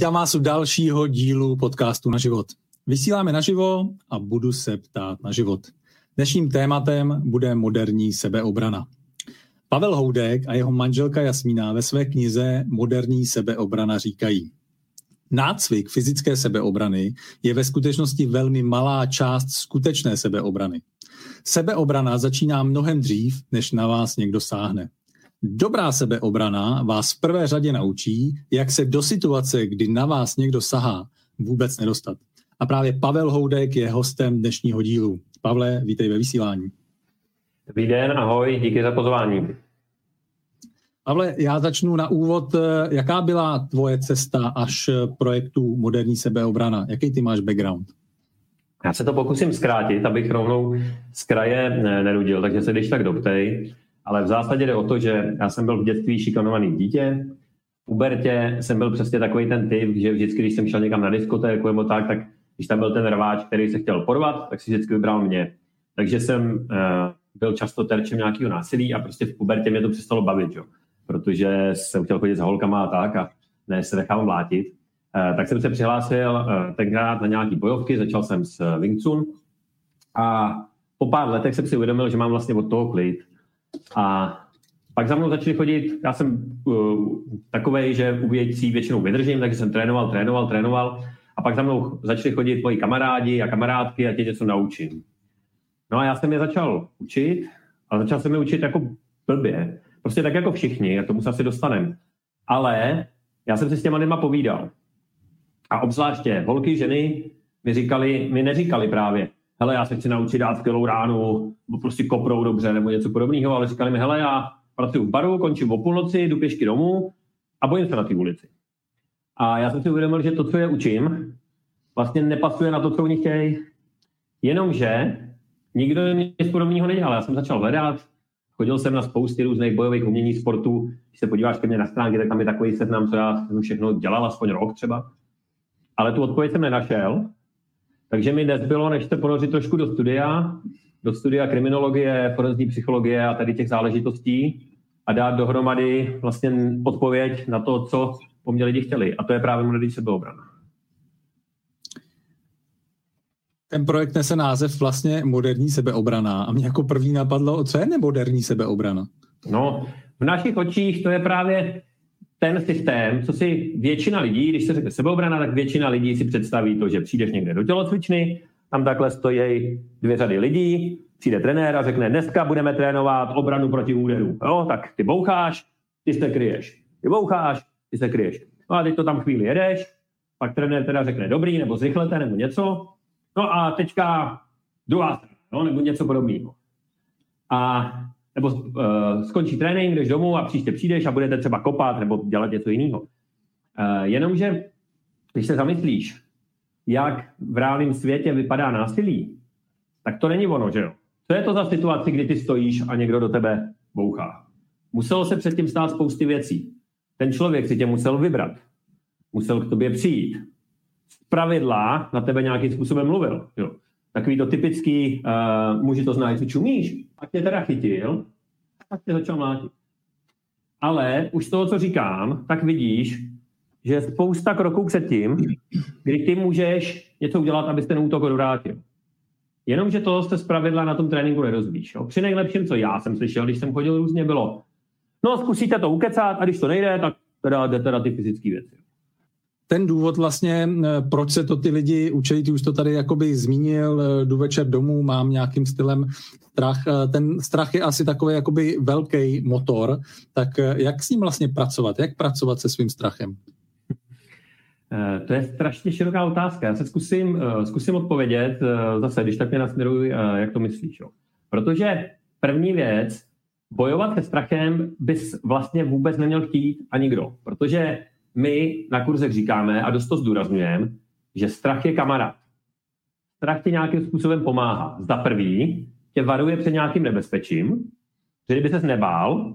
Vítám vás u dalšího dílu podcastu Na život. Vysíláme naživo a budu se ptát na život. Dnešním tématem bude moderní sebeobrana. Pavel Houdek a jeho manželka Jasmína ve své knize Moderní sebeobrana říkají, Nácvik fyzické sebeobrany je ve skutečnosti velmi malá část skutečné sebeobrany. Sebeobrana začíná mnohem dřív, než na vás někdo sáhne. Dobrá sebeobrana vás v prvé řadě naučí, jak se do situace, kdy na vás někdo sahá, vůbec nedostat. A právě Pavel Houdek je hostem dnešního dílu. Pavle, vítej ve vysílání. Dobrý den, ahoj, díky za pozvání. Pavle, já začnu na úvod. Jaká byla tvoje cesta až projektu Moderní sebeobrana? Jaký ty máš background? Já se to pokusím zkrátit, abych rovnou z kraje nerudil, takže se když tak doptej. Ale v zásadě jde o to, že já jsem byl v dětství šikanovaný dítě. V pubertě jsem byl přesně takový ten typ, že vždycky, když jsem šel někam na diskotéku nebo tak, tak když tam byl ten rváč, který se chtěl porvat, tak si vždycky vybral mě. Takže jsem uh, byl často terčem nějakého násilí a prostě v pubertě mě to přestalo bavit, jo. protože jsem chtěl chodit s holkama a tak a ne se nechám mlátit. Uh, tak jsem se přihlásil uh, tenkrát na nějaký bojovky, začal jsem s Wing Chun a po pár letech jsem si uvědomil, že mám vlastně od toho klid a pak za mnou začali chodit, já jsem uh, takovej, že u věcí většinou vydržím, takže jsem trénoval, trénoval, trénoval a pak za mnou začali chodit moji kamarádi a kamarádky a tě něco naučím. No a já jsem je začal učit a začal jsem je učit jako blbě. Prostě tak jako všichni, a tomu se asi dostanem. Ale já jsem si s těma lidma povídal. A obzvláště holky, ženy mi říkali, mi neříkali právě, hele, já se chci naučit dát skvělou ránu, prostě koprou dobře, nebo něco podobného, ale říkali mi, hele, já pracuji v baru, končím o půlnoci, jdu pěšky domů a bojím se na té ulici. A já jsem si uvědomil, že to, co je učím, vlastně nepasuje na to, co oni chtějí. Jenomže nikdo nic podobného nedělal. Já jsem začal hledat, chodil jsem na spousty různých bojových umění sportů. Když se podíváš ke mně na stránky, tak tam je takový seznam, co já jsem všechno dělal, aspoň rok třeba. Ale tu odpověď jsem nenašel takže mi nezbylo, než se ponořit trošku do studia, do studia kriminologie, forenzní psychologie a tady těch záležitostí a dát dohromady vlastně odpověď na to, co po mně lidi chtěli. A to je právě moderní sebeobrana. Ten projekt nese název vlastně moderní sebeobrana a mě jako první napadlo, co je nemoderní sebeobrana? No, v našich očích to je právě ten systém, co si většina lidí, když se řekne sebeobrana, tak většina lidí si představí to, že přijdeš někde do tělocvičny, tam takhle stojí dvě řady lidí, přijde trenér a řekne, dneska budeme trénovat obranu proti úderu. Jo, tak ty boucháš, ty se kryješ. Ty boucháš, ty se kryješ. No a teď to tam chvíli jedeš, pak trenér teda řekne dobrý, nebo zrychlete, nebo něco. No a teďka druhá strana, no, nebo něco podobného. A nebo uh, skončí trénink, jdeš domů a příště přijdeš a budete třeba kopat nebo dělat něco jiného. Uh, jenomže, když se zamyslíš, jak v reálném světě vypadá násilí, tak to není ono, že jo? Co je to za situaci, kdy ty stojíš a někdo do tebe bouchá? Muselo se předtím stát spousty věcí. Ten člověk si tě musel vybrat. Musel k tobě přijít. Z pravidla na tebe nějakým způsobem mluvil. Jo. Takový to typický, uh, muži to znají, co čumíš, pak tě teda chytil, pak tě začal mlátit. Ale už z toho, co říkám, tak vidíš, že spousta kroků předtím, kdy ty můžeš něco udělat, abys ten útok odvrátil. Jenomže to se zpravidla na tom tréninku nerozvíš. Jo. Při nejlepším, co já jsem slyšel, když jsem chodil různě, bylo, no zkusíte to ukecat a když to nejde, tak teda jde teda ty fyzické věci ten důvod vlastně, eh, proč se to ty lidi učí, ty už to tady jakoby zmínil, eh, jdu večer domů, mám nějakým stylem strach. Eh, ten strach je asi takový jakoby velký motor, tak jak s ním vlastně pracovat? Jak pracovat se svým strachem? To je strašně široká otázka. Já se zkusím, zkusím odpovědět zase, když tak mě nasměruj, jak to myslíš. Jo. Protože první věc, bojovat se strachem bys vlastně vůbec neměl chtít a nikdo. Protože my na kurzech říkáme a dost to zdůrazňujeme, že strach je kamarád. Strach ti nějakým způsobem pomáhá. Za prvý tě varuje před nějakým nebezpečím, že kdyby ses nebál,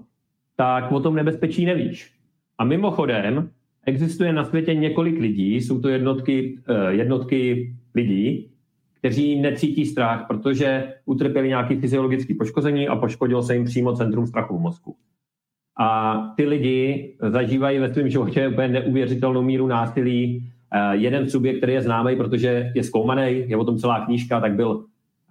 tak o tom nebezpečí nevíš. A mimochodem, existuje na světě několik lidí, jsou to jednotky, eh, jednotky lidí, kteří necítí strach, protože utrpěli nějaké fyziologické poškození a poškodilo se jim přímo centrum strachu v mozku. A ty lidi zažívají ve svém životě úplně neuvěřitelnou míru násilí. Eh, jeden subjekt, který je známý, protože je zkoumaný, je o tom celá knížka, tak byl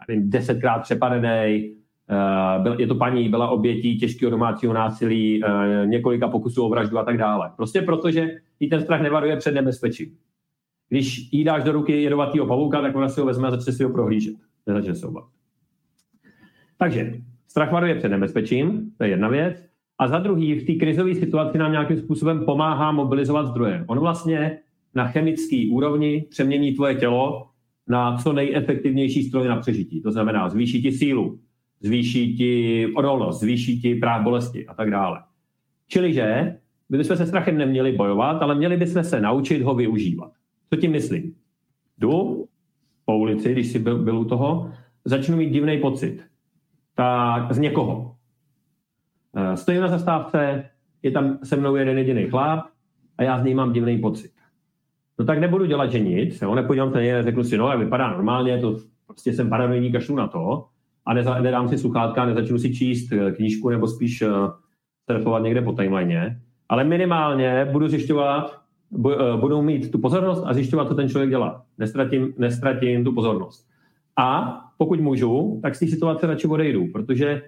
nevím, desetkrát přepadený, eh, byl, je to paní, byla obětí těžkého domácího násilí, eh, několika pokusů o vraždu a tak dále. Prostě protože jí ten strach nevaruje před nebezpečím. Když jí dáš do ruky jedovatýho pavouka, tak ona si ho vezme a začne si ho prohlížet. Nezačne se obat. Takže strach varuje před nebezpečím, to je jedna věc. A za druhý, v té krizové situaci nám nějakým způsobem pomáhá mobilizovat zdroje. On vlastně na chemické úrovni přemění tvoje tělo na co nejefektivnější stroj na přežití. To znamená, zvýší ti sílu, zvýší ti odolnost, zvýší ti práv bolesti a tak dále. Čili, že my bychom se strachem neměli bojovat, ale měli bychom se naučit ho využívat. Co tím myslím? Jdu po ulici, když jsi byl, byl u toho, začnu mít divný pocit. Tak z někoho. Eh, stojím na zastávce, je tam se mnou jeden jediný chlap a já z něj mám divný pocit. No tak nebudu dělat, že nic, jo? nepodívám se něj, řeknu si, no, jak vypadá normálně, to prostě jsem paranoidní, kašlu na to a neza, nedám si sluchátka, nezačnu si číst eh, knížku nebo spíš uh, surfovat někde po timeline, ale minimálně budu zjišťovat, budou mít tu pozornost a zjišťovat, co ten člověk dělá. Nestratím, nestratím tu pozornost. A pokud můžu, tak z té situace radši odejdu, protože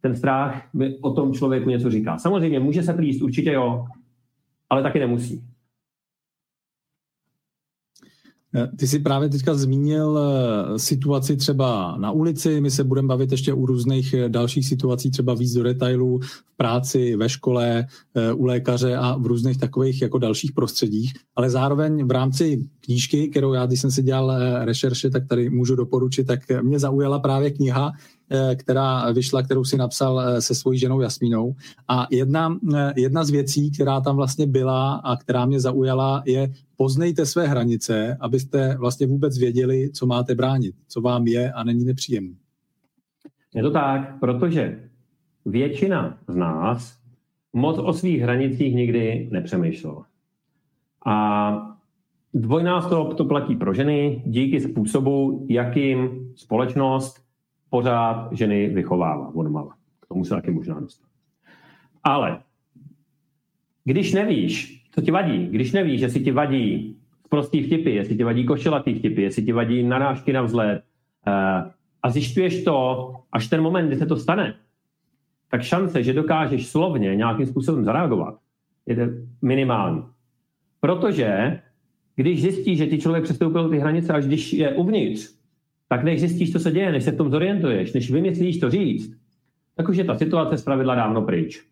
ten strach mi o tom člověku něco říká. Samozřejmě může se plíst, určitě jo, ale taky nemusí. Eh, ty jsi právě teďka zmínil eh, situaci třeba na ulici, my se budeme bavit ještě u různých eh, dalších situací, třeba víc do detailů v práci, ve škole, u lékaře a v různých takových jako dalších prostředích, ale zároveň v rámci knížky, kterou já, když jsem si dělal rešerše, tak tady můžu doporučit, tak mě zaujala právě kniha která vyšla, kterou si napsal eh, se svojí ženou Jasmínou. A jedna, eh, jedna z věcí, která tam vlastně byla a která mě zaujala, je poznejte své hranice, abyste vlastně vůbec věděli, co máte bránit, co vám je a není nepříjemné. Je to tak, protože většina z nás moc o svých hranicích nikdy nepřemýšlela. A dvojnásob to platí pro ženy díky způsobu, jakým společnost pořád ženy vychovává od mala. K tomu se taky možná dostat. Ale když nevíš, co ti vadí, když nevíš, jestli ti vadí prostý vtipy, jestli ti vadí košelatý vtipy, jestli ti vadí narážky na vzhled uh, a zjišťuješ to až ten moment, kdy se to stane, tak šance, že dokážeš slovně nějakým způsobem zareagovat, je minimální. Protože když zjistíš, že ti člověk přestoupil ty hranice, až když je uvnitř, tak než zjistíš, co se děje, než se v tom zorientuješ, než vymyslíš to říct, tak už je ta situace zpravidla dávno pryč.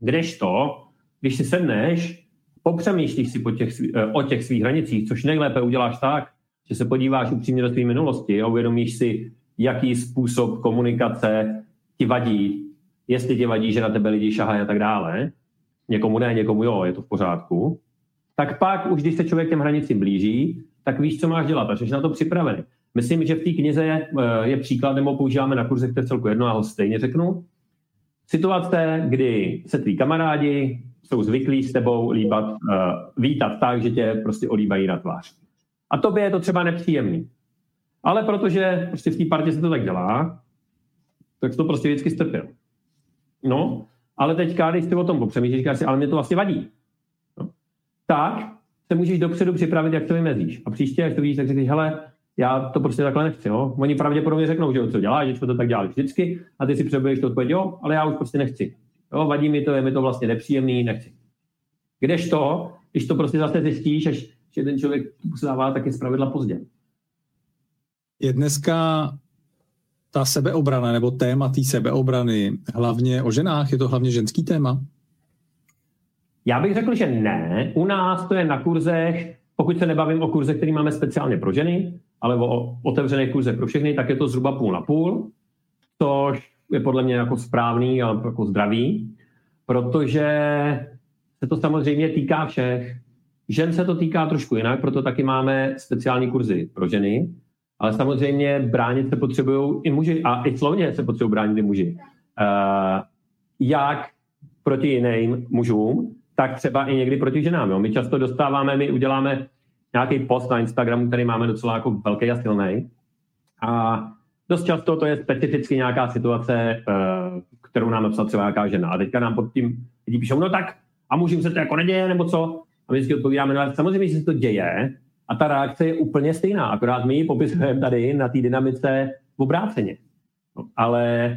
Kdežto, když si sedneš, popřemýšlíš si po těch, eh, o těch svých hranicích, což nejlépe uděláš tak, že se podíváš upřímně do své minulosti a uvědomíš si, jaký způsob komunikace ti vadí, jestli ti vadí, že na tebe lidi šahají a tak dále, někomu ne, někomu jo, je to v pořádku, tak pak už, když se člověk těm hranicím blíží, tak víš, co máš dělat a jsi na to připravený. Myslím, že v té knize je, eh, je příklad, nebo používáme na kurzech, je celku jedno, já ho stejně řeknu. Situace, kdy se tví kamarádi jsou zvyklí s tebou líbat, vítat tak, že tě prostě olíbají na tvář. A tobě je to třeba nepříjemný. Ale protože prostě v té partě se to tak dělá, tak to prostě vždycky strpěl. No, ale teďka, když ty o tom popřemýšlíš, říkáš si, ale mě to vlastně vadí. No. Tak se můžeš dopředu připravit, jak to vymezíš. A příště, až to vidíš, tak řekneš, hele, já to prostě takhle nechci. Jo? Oni pravděpodobně řeknou, že co dělá, že to tak dělali vždycky a ty si přebuješ to odpověď, jo, ale já už prostě nechci. Jo, vadí mi to, je mi to vlastně nepříjemný, nechci. Kdežto, když to prostě zase zjistíš, až že ten člověk se dává, tak je zpravidla pozdě. Je dneska ta sebeobrana nebo téma té sebeobrany hlavně o ženách? Je to hlavně ženský téma? Já bych řekl, že ne. U nás to je na kurzech, pokud se nebavím o kurzech, který máme speciálně pro ženy, ale o otevřených kurzech pro všechny, tak je to zhruba půl na půl, což je podle mě jako správný a jako zdravý, protože se to samozřejmě týká všech. Žen se to týká trošku jinak, proto taky máme speciální kurzy pro ženy, ale samozřejmě bránit se potřebují i muži a i slovně se potřebují bránit i muži. Uh, jak proti jiným mužům, tak třeba i někdy proti ženám. Jo. My často dostáváme, my uděláme nějaký post na Instagramu, který máme docela jako velký a silný. A dost často to je specificky nějaká situace, eh, kterou nám napsala třeba nějaká žena. A teďka nám pod tím lidi píšou, no tak a můžeme se to jako neděje, nebo co? A my vždycky odpovídáme, no samozřejmě, že se to děje a ta reakce je úplně stejná, akorát my ji popisujeme tady na té dynamice v obráceně. No, ale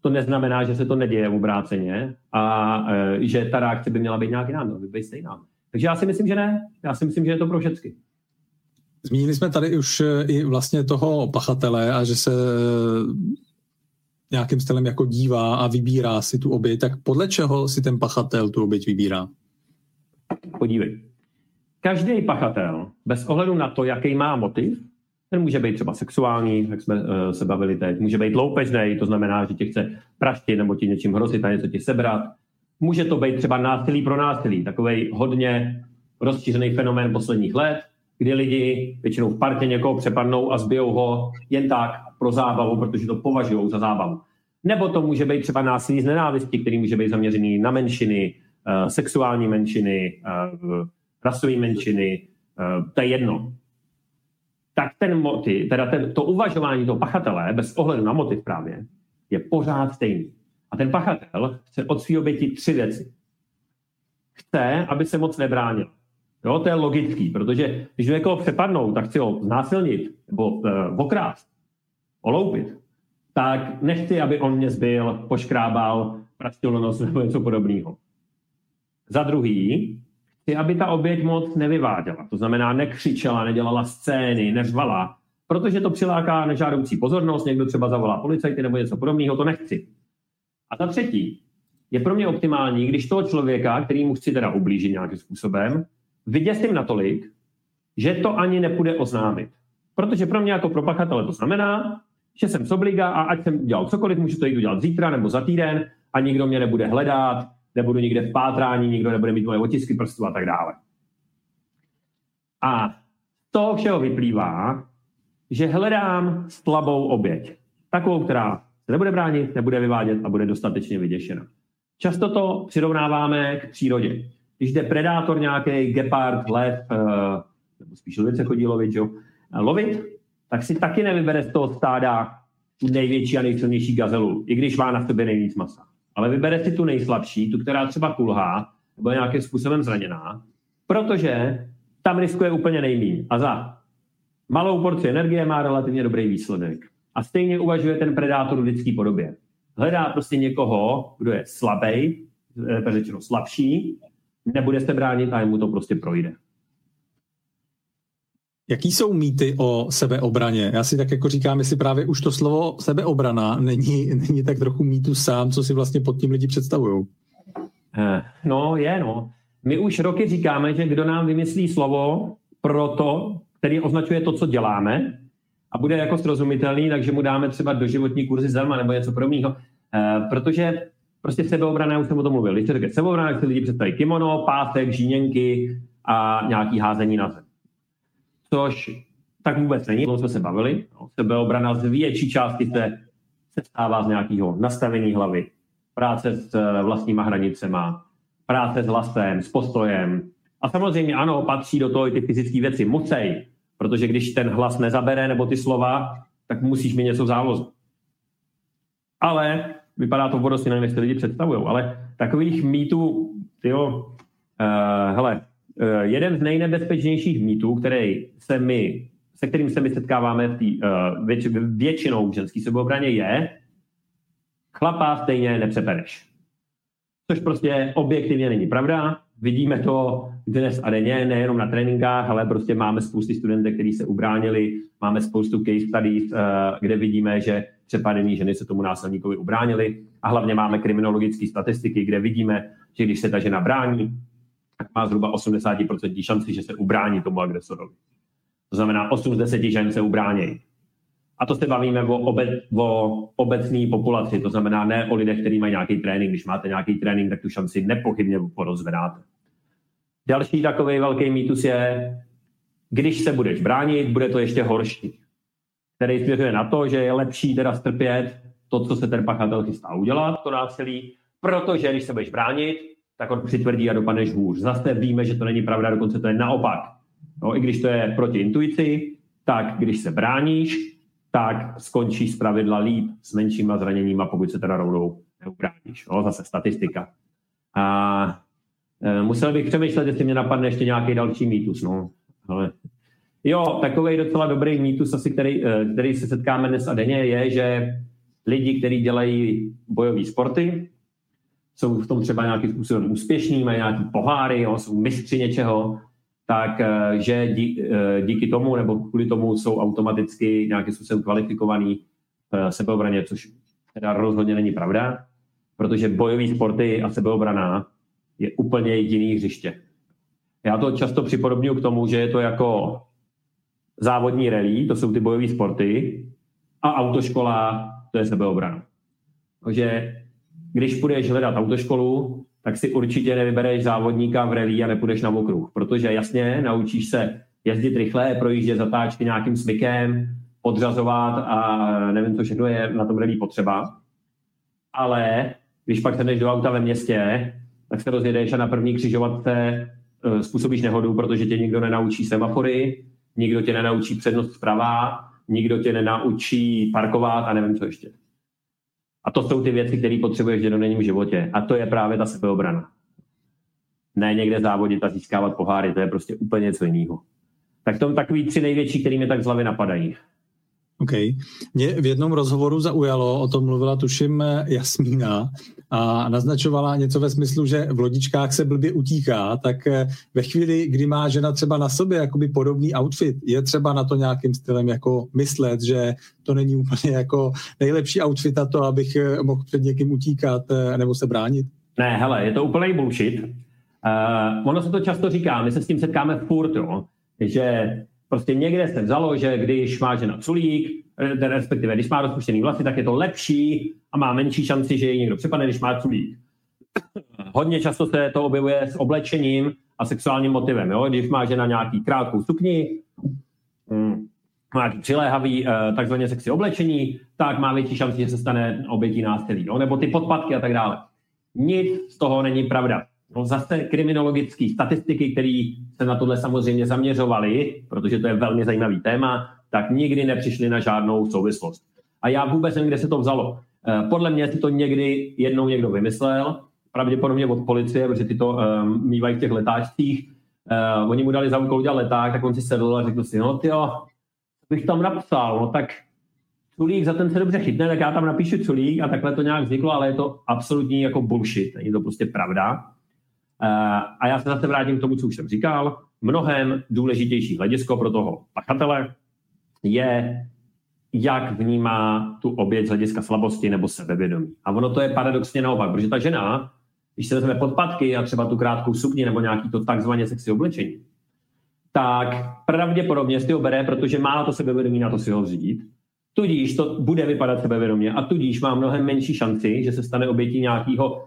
to neznamená, že se to neděje v obráceně a e, že ta reakce by měla být nějak jiná, by být stejná. Takže já si myslím, že ne. Já si myslím, že je to pro všechny. Zmínili jsme tady už e, i vlastně toho pachatele a že se e, nějakým stylem jako dívá a vybírá si tu oběť, tak podle čeho si ten pachatel tu oběť vybírá? Podívej. Každý pachatel, bez ohledu na to, jaký má motiv, ten může být třeba sexuální, jak jsme uh, se bavili teď, může být loupežný, to znamená, že tě chce praštit nebo ti něčím hrozit a něco ti sebrat. Může to být třeba násilí pro násilí, takový hodně rozšířený fenomén posledních let, kdy lidi většinou v partě někoho přepadnou a zbijou ho jen tak pro zábavu, protože to považují za zábavu. Nebo to může být třeba násilí z nenávisti, který může být zaměřený na menšiny, uh, sexuální menšiny, uh, rasové menšiny, uh, to je jedno. Tak ten motiv, teda ten, to uvažování toho pachatele, bez ohledu na motiv právě, je pořád stejný. A ten pachatel chce od svého oběti tři věci. Chce, aby se moc nebránil. Jo, to je logický, protože když někoho přepadnou, tak chci ho znásilnit nebo uh, okrást, oloupit, tak nechci, aby on mě zbyl, poškrábal, praštil na nos nebo něco podobného. Za druhý, chci, aby ta oběť moc nevyváděla. To znamená, nekřičela, nedělala scény, neřvala, protože to přiláká nežádoucí pozornost, někdo třeba zavolá policajty nebo něco podobného, to nechci. A za třetí, je pro mě optimální, když toho člověka, který mu chci teda ublížit nějakým způsobem, vyděsím natolik, že to ani nepůjde oznámit. Protože pro mě jako pro pachatele to znamená, že jsem z obliga a ať jsem dělal cokoliv, můžu to jít udělat zítra nebo za týden a nikdo mě nebude hledat, nebudu nikde v pátrání, nikdo nebude mít moje otisky prstů a tak dále. A toho všeho vyplývá, že hledám slabou oběť. Takovou, která nebude bránit, nebude vyvádět a bude dostatečně vyděšena. Často to přirovnáváme k přírodě. Když jde predátor nějaký, gepard, lev, eh, nebo spíš levice chodí lovit, jo, lovit, tak si taky nevybere z toho stáda tu největší a nejsilnější gazelu, i když má na sobě nejvíc masa. Ale vybere si tu nejslabší, tu, která třeba kulhá, nebo nějakým způsobem zraněná, protože tam riskuje úplně nejméně. A za malou porci energie má relativně dobrý výsledek. A stejně uvažuje ten predátor v lidské podobě. Hledá prostě někoho, kdo je slabý, řečeno slabší, nebude se bránit a mu to prostě projde. Jaký jsou mýty o sebeobraně? Já si tak jako říkám, jestli právě už to slovo sebeobrana není, není tak trochu mýtu sám, co si vlastně pod tím lidi představují. Eh, no, je, no. My už roky říkáme, že kdo nám vymyslí slovo pro to, který označuje to, co děláme, a bude jako srozumitelný, takže mu dáme třeba doživotní kurzy zdarma nebo něco podobného. Eh, protože prostě sebeobrana, už jsem o tom mluvil, když se řekne sebeobrana, tak lidi představí kimono, pásek, žíněnky a nějaký házení na zem což tak vůbec není, o jsme se bavili. No, sebeobrana z větší části se, se stává z nějakého nastavení hlavy, práce s eh, vlastníma hranicema, práce s hlasem, s postojem. A samozřejmě ano, patří do toho i ty fyzické věci. Musej, protože když ten hlas nezabere nebo ty slova, tak musíš mít něco v. Ale vypadá to vodosti, nevím, jestli lidi představují, ale takových mýtů, jo, uh, hele, Eh, jeden z nejnebezpečnějších mýtů, který se my, se kterým se my setkáváme v tý, uh, věč, většinou v ženský sebeobraně, je chlapa stejně nepřepereš. Což prostě objektivně není pravda. Vidíme to dnes a denně, nejenom na tréninkách, ale prostě máme spousty studentek, kteří se ubránili, máme spoustu case studies, uh, kde vidíme, že přepadené ženy se tomu násilníkovi ubránili a hlavně máme kriminologické statistiky, kde vidíme, že když se ta žena brání, tak má zhruba 80% šanci, že se ubrání tomu agresorovi. To znamená, 8 z 10 žen se ubrání. A to se bavíme o, obe, o obecné populaci, to znamená ne o lidech, kteří mají nějaký trénink. Když máte nějaký trénink, tak tu šanci nepochybně porozvedáte. Další takový velký mýtus je, když se budeš bránit, bude to ještě horší. Který směřuje na to, že je lepší teda strpět to, co se ten pachatel chystá udělat, to násilí, protože když se budeš bránit, tak on přitvrdí a dopadneš hůř. Zase víme, že to není pravda, dokonce to je naopak. No, I když to je proti intuici, tak když se bráníš, tak skončíš z pravidla líp s menšíma zraněníma, pokud se teda rovnou neubráníš. Jo? Zase statistika. A musel bych přemýšlet, jestli mě napadne ještě nějaký další mýtus. No. Ale jo, takový docela dobrý mýtus, asi, který, e, který se setkáme dnes a denně, je, že lidi, kteří dělají bojové sporty, jsou v tom třeba nějakým způsobem úspěšní, mají nějaký poháry, jo, jsou mistři něčeho, tak e, že dí, díky tomu nebo kvůli tomu jsou automaticky nějakým způsobem kvalifikovaný v sebeobraně, což teda rozhodně není pravda, protože bojové sporty a sebeobrana je úplně jiný hřiště. Já to často připodobňuji k tomu, že je to jako závodní rally, to jsou ty bojové sporty, a autoškola, to je sebeobrana. Takže když půjdeš hledat autoškolu, tak si určitě nevybereš závodníka v rally a nepůjdeš na okruh, protože jasně naučíš se jezdit rychle, projíždět zatáčky nějakým smykem, podřazovat a nevím, co všechno je na tom rally potřeba. Ale když pak jdeš do auta ve městě, tak se rozjedeš a na první křižovatce eh, způsobíš nehodu, protože tě nikdo nenaučí semafory, nikdo tě nenaučí přednost zprava, nikdo tě nenaučí parkovat a nevím co ještě. A to jsou ty věci, které potřebuješ v denním životě. A to je právě ta sebeobrana. Ne někde závodit a získávat poháry, to je prostě úplně něco jiného. Tak to takový tři největší, které mě tak z hlavy napadají. OK. Mě v jednom rozhovoru zaujalo, o tom mluvila tuším Jasmína a naznačovala něco ve smyslu, že v lodičkách se blbě utíká, tak eh, ve chvíli, kdy má žena třeba na sobě jakoby podobný outfit, je třeba na to nějakým stylem jako myslet, že to není úplně jako nejlepší outfit a to, abych eh, mohl před někým utíkat eh, nebo se bránit? Ne, hele, je to úplný bullshit. Uh, ono se to často říká, my se s tím setkáme furt, jo, že Prostě někde se vzalo, že když má žena culík, eh, respektive když má rozpuštěný vlasy, tak je to lepší a má menší šanci, že ji někdo přepadne, když má culík. Hodně často se to objevuje s oblečením a sexuálním motivem. Jo? Když má žena nějaký krátkou sukni, mm, má nějaký přiléhavý eh, takzvaně sexy oblečení, tak má větší šanci, že se stane obětí násilí. Jo? Nebo ty podpadky a tak dále. Nic z toho není pravda. No zase kriminologické statistiky, které se na tohle samozřejmě zaměřovaly, protože to je velmi zajímavý téma, tak nikdy nepřišly na žádnou souvislost. A já vůbec nevím, kde se to vzalo. Eh, podle mě si to někdy jednou někdo vymyslel, pravděpodobně od policie, protože ty to um, mývají v těch letáčcích. Uh, oni mu dali za úkol udělat leták, tak on si sedl a řekl si, no ty bych tam napsal, no tak culík, za ten se dobře chytne, tak já tam napíšu culík a takhle to nějak vzniklo, ale je to absolutní jako bullshit, není to prostě pravda. Eh, a já se zase vrátím k tomu, co už jsem říkal. Mnohem důležitější hledisko pro toho pachatele je, jak vnímá tu oběť z hlediska slabosti nebo sebevědomí. A ono to je paradoxně naopak, protože ta žena, když se vezme podpatky a třeba tu krátkou sukni nebo nějaký to takzvaně sexy oblečení, tak pravděpodobně si ho bere, protože má to sebevědomí na to si ho vzít. Tudíž to bude vypadat sebevědomě a tudíž má mnohem menší šanci, že se stane obětí nějakého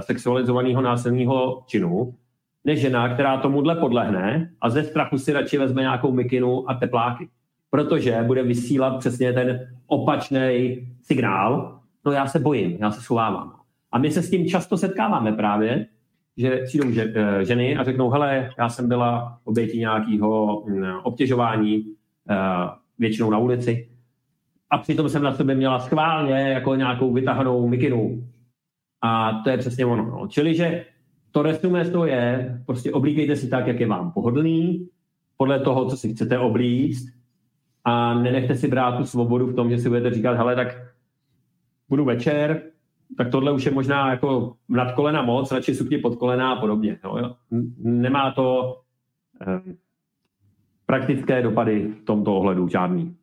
sexualizovaného násilního činu, než žena, která tomuhle podlehne a ze strachu si radši vezme nějakou mikinu a tepláky. Protože bude vysílat přesně ten opačný signál, no já se bojím, já se schovávám. A my se s tím často setkáváme právě, že přijdou eh, ženy a řeknou, hele, já jsem byla obětí nějakého mm, obtěžování, eh, většinou na ulici, a přitom jsem na sobě měla schválně jako nějakou vytahanou mikinu, a to je přesně ono. No. Čili, že to resumé to je, prostě oblíkejte si tak, jak je vám pohodlný, podle toho, co si chcete oblíct a nenechte si brát tu svobodu v tom, že si budete říkat, hele, tak budu večer, tak tohle už je možná jako nad kolena moc, radši sukni pod kolena a podobně. No, Nemá to eh, praktické dopady v tomto ohledu žádný.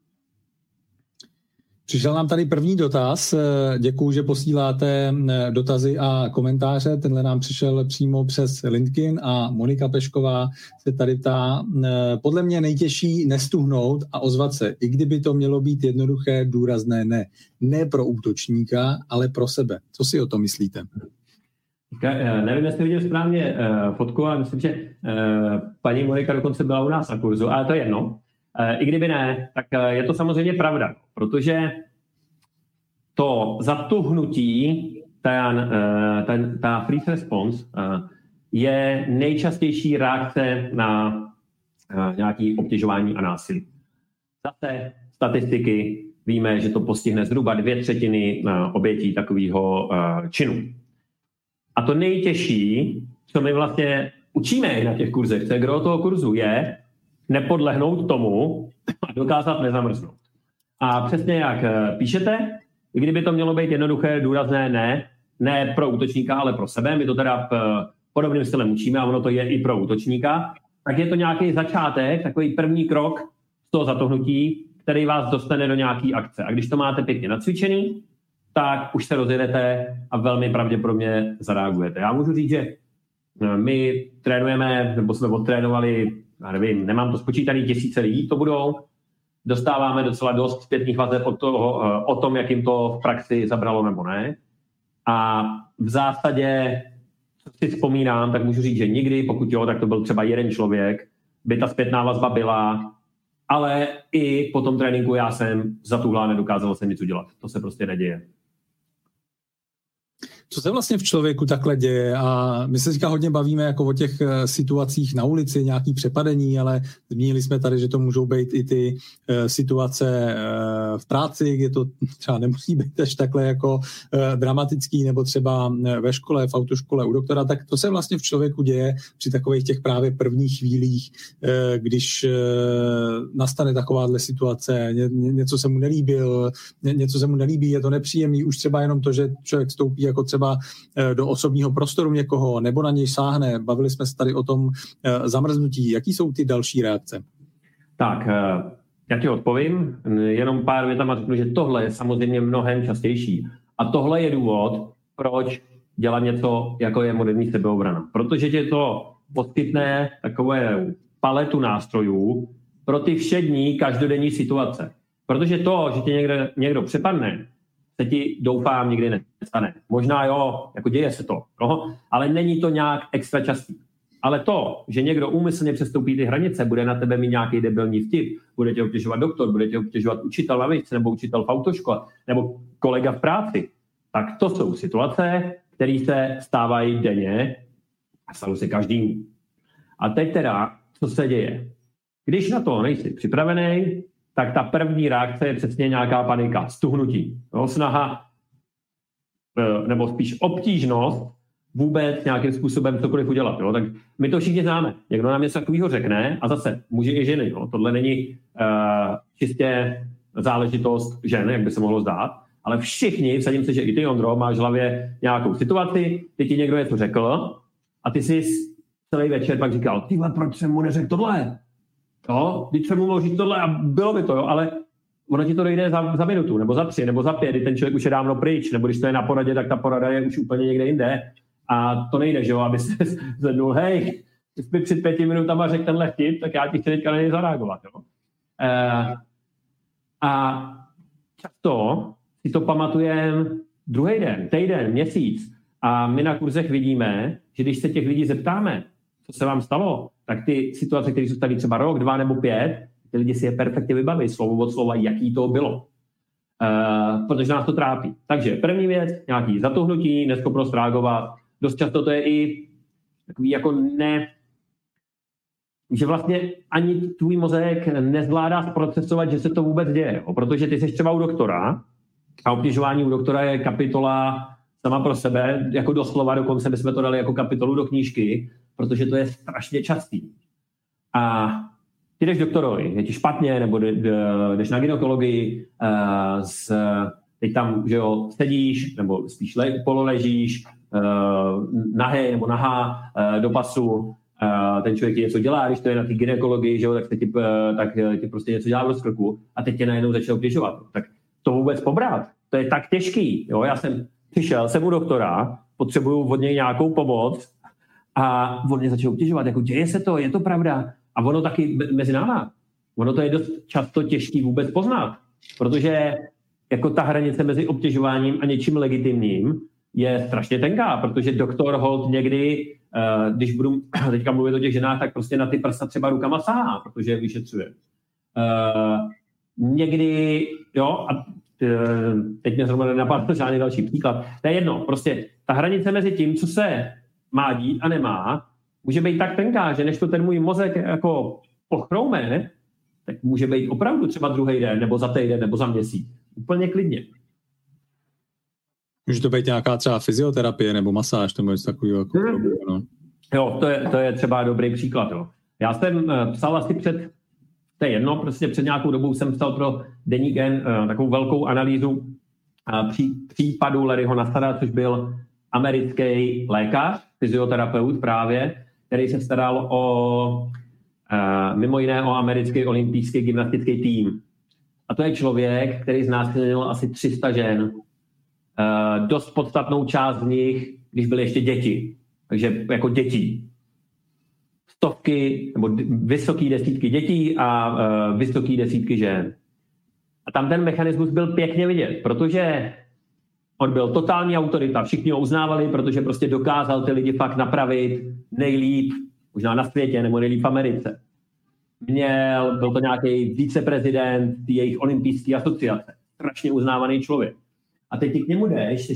Přišel nám tady první dotaz. Eh, Děkuji, že posíláte eh, dotazy a komentáře. Tenhle nám přišel přímo přes LinkedIn a Monika Pešková se tady ptá, eh, podle mě nejtěžší nestuhnout a ozvat se, i kdyby to mělo být jednoduché, důrazné ne. Ne pro útočníka, ale pro sebe. Co si o to myslíte? Nevím, jestli viděl správně fotku, ale myslím, že paní Monika dokonce byla u nás na kurzu, ale to je jedno. I kdyby ne, tak je to samozřejmě pravda, protože to zatuhnutí, ten, ten, ta freeze response je nejčastější reakce na nějaké obtěžování a násilí. Zase statistiky víme, že to postihne zhruba dvě třetiny obětí takového činu. A to nejtěžší, co my vlastně učíme na těch kurzech, co je toho kurzu, je nepodlehnout tomu a dokázat nezamrznout. A přesně jak eh, píšete, i kdyby to mělo být jednoduché, důrazné ne, ne pro útočníka, ale pro sebe, my to teda v eh, podobným stylem učíme a ono to je i pro útočníka, tak je to nějaký začátek, takový první krok z toho zatohnutí, který vás dostane do nějaké akce. A když to máte pěkně nacvičený, tak už se rozjedete a velmi pravděpodobně zareagujete. Já můžu říct, že eh, my trénujeme, nebo jsme odtrénovali, nevím, nemám to spočítaný, tisíce lidí to budou, dostáváme docela dost zpětných vazeb o, toho, eh, o tom, jak jim to v praxi zabralo nebo ne. A v zásadě, co si vzpomínám, tak můžu říct, že nikdy, pokud jo, tak to byl třeba jeden člověk, by ta zpětná vazba byla, ale i po tom tréninku já jsem za tuhle nedokázal jsem nic udělat. To se prostě neděje. Co se vlastně v člověku takhle děje? A my se teďka hodně bavíme jako o těch eh, situacích na ulici, nějaký přepadení, ale zmínili jsme tady, že to můžou být i ty eh, situace eh, v práci, kde to třeba nemusí být až takhle jako dramatický, nebo třeba ve škole, v autoškole u doktora, tak to se vlastně v člověku děje při takových těch právě prvních chvílích, když nastane takováhle situace, něco se mu nelíbil, něco se mu nelíbí, je to nepříjemný, už třeba jenom to, že člověk stoupí jako třeba třeba eh, do osobního prostoru někoho nebo na něj sáhne. Bavili jsme se tady o tom eh, zamrznutí. Jaký jsou ty další reakce? Tak, eh, já ti odpovím. Jenom pár větama řeknu, že tohle je samozřejmě mnohem častější. A tohle je důvod, proč dělat něco, jako je moderní sebeobrana. Protože tě to poskytne takové paletu nástrojů pro ty všední každodenní situace. Protože to, že tě někdo, někdo přepadne, se ti doufám nikdy nestane. Možná jo, jako děje se to, no, ale není to nějak extra častý. Ale to, že někdo úmyslně přestoupí ty hranice, bude na tebe mít nějaký debilní vtip, bude tě obtěžovat doktor, bude tě obtěžovat učitel na výšce, nebo učitel v autoškole, nebo kolega v práci, tak to jsou situace, které se stávají denně a stanou se každým. A teď teda, co se děje? Když na to nejsi připravený, tak ta první reakce je přesně nějaká panika, stuhnutí, jo, snaha, e, nebo spíš obtížnost vůbec nějakým způsobem cokoliv udělat. Jo. Tak my to všichni známe. Někdo nám něco takového řekne a zase muži i ženy. Jo. Tohle není uh, čistě záležitost žen, jak by se mohlo zdát, ale všichni, vsadím se, že i ty, Ondro, máš v hlavě nějakou situaci, ty ti někdo něco řekl a ty si celý večer pak říkal, tyhle, proč jsem mu neřekl tohle? Jo, když jsem mu mohl říct tohle a bylo by to, jo, ale ono ti to dojde za, za minutu, nebo za tři, nebo za pět, kdy ten člověk už je dávno pryč, nebo když to je na poradě, tak ta porada je už úplně někde jinde. A to nejde, že jo, aby se zvednul, hej, ty jsi před pěti minutama řekl tenhle vtip, tak já ti chci teďka na něj zareagovat. Jo. E, a často si to pamatujeme druhý den, týden, měsíc. A my na kurzech vidíme, že když se těch lidí zeptáme, co se vám stalo, tak ty situace, které zůstaly třeba rok, dva nebo pět, ty lidi si je perfektně vybaví, slovo od slova, jaký to bylo. Uh, protože nás to trápí. Takže první věc, nějaký zatuhnutí, neschopnost reagovat. Dost často to je i takový jako ne, že vlastně ani tvůj mozek nezvládá zprocesovat, že se to vůbec děje. Protože ty jsi třeba u doktora a obtěžování u doktora je kapitola sama pro sebe, jako doslova, dokonce bychom to dali jako kapitolu do knížky, protože to je strašně častý. A ty jdeš doktorovi, je ti špatně, nebo jdeš na gynekologii, s, teď tam, že jo, sedíš, nebo spíš le, pololežíš, uh, nahé nebo nahá uh, do pasu, ten člověk ti něco dělá, když to je na té gynekologii, že jo, tak, ti, tak ti prostě něco dělá v rozkrku a teď tě najednou začne obtěžovat. Tak to vůbec pobrat, to je tak těžký. Jo? Já jsem přišel, jsem u doktora, potřebuju od něj nějakou pomoc, a on mě začal obtěžovat, jako děje se to, je to pravda. A ono taky mezi náma, ono to je dost často těžký vůbec poznat, protože jako ta hranice mezi obtěžováním a něčím legitimním je strašně tenká, protože doktor hold někdy, uh, když budu teďka mluvit o těch ženách, tak prostě na ty prsa třeba rukama sáhá, protože je vyšetřuje. Uh, někdy, jo, a uh, teď mě zrovna nenapadl žádný další příklad, to je jedno, prostě ta hranice mezi tím, co se má dít a nemá, může být tak tenká, že než to ten můj mozek jako pochroume, tak může být opravdu třeba druhý den, nebo za týden, nebo za měsíc. Úplně klidně. Může to být nějaká třeba fyzioterapie nebo masáž, nebo něco takového. Jako hmm. no. Jo, to je, to je třeba dobrý příklad. Jo. Já jsem uh, psal asi před, to je jedno, prostě před nějakou dobou jsem psal pro Deník N uh, takovou velkou analýzu pří, případu Larryho Nassara, což byl americký lékař, fyzioterapeut právě, který se staral o uh, mimo jiné o americký olympijský gymnastický tým. A to je člověk, který znásilnil asi 300 žen. Uh, dost podstatnou část z nich, když byly ještě děti. Takže jako dětí. Stovky nebo vysoké desítky dětí a uh, vysoké desítky žen. A tam ten mechanismus byl pěkně vidět, protože on byl totální autorita, všichni ho uznávali, protože prostě dokázal ty lidi fakt napravit nejlíp, možná na světě nebo nejlíp v Americe. Měl, byl to nějaký viceprezident jejich olympijské asociace. Strašně uznávaný člověk. A teď ty k němu jdeš, jsi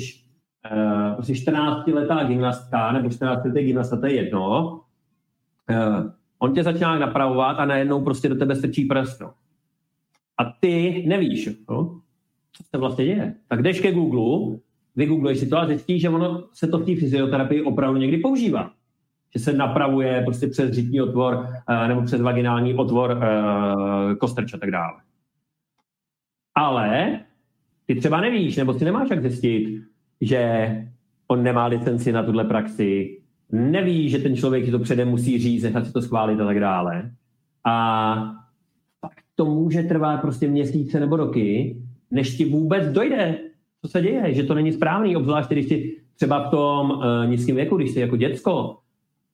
uh, prostě 14-letá gymnastka nebo 14-letý gymnasta, to je jedno. Uh, on tě začíná napravovat a najednou prostě do tebe strčí prst. A ty nevíš, no? Co se vlastně děje. Tak jdeš ke Google, vygoogluješ si to a zjistíš, že ono se to v té fyzioterapii opravdu někdy používá že se napravuje prostě přes řitní otvor uh, nebo přes vaginální otvor uh, kostrč a tak dále. Ale ty třeba nevíš, nebo si nemáš jak zjistit, že on nemá licenci na tuhle praxi, neví, že ten člověk to předem musí říct, nechat si to schválit a tak dále. A pak to může trvat prostě měsíce nebo roky, než ti vůbec dojde, co se děje, že to není správný, obzvlášť když ti třeba v tom uh, nízkém věku, když jsi jako děcko,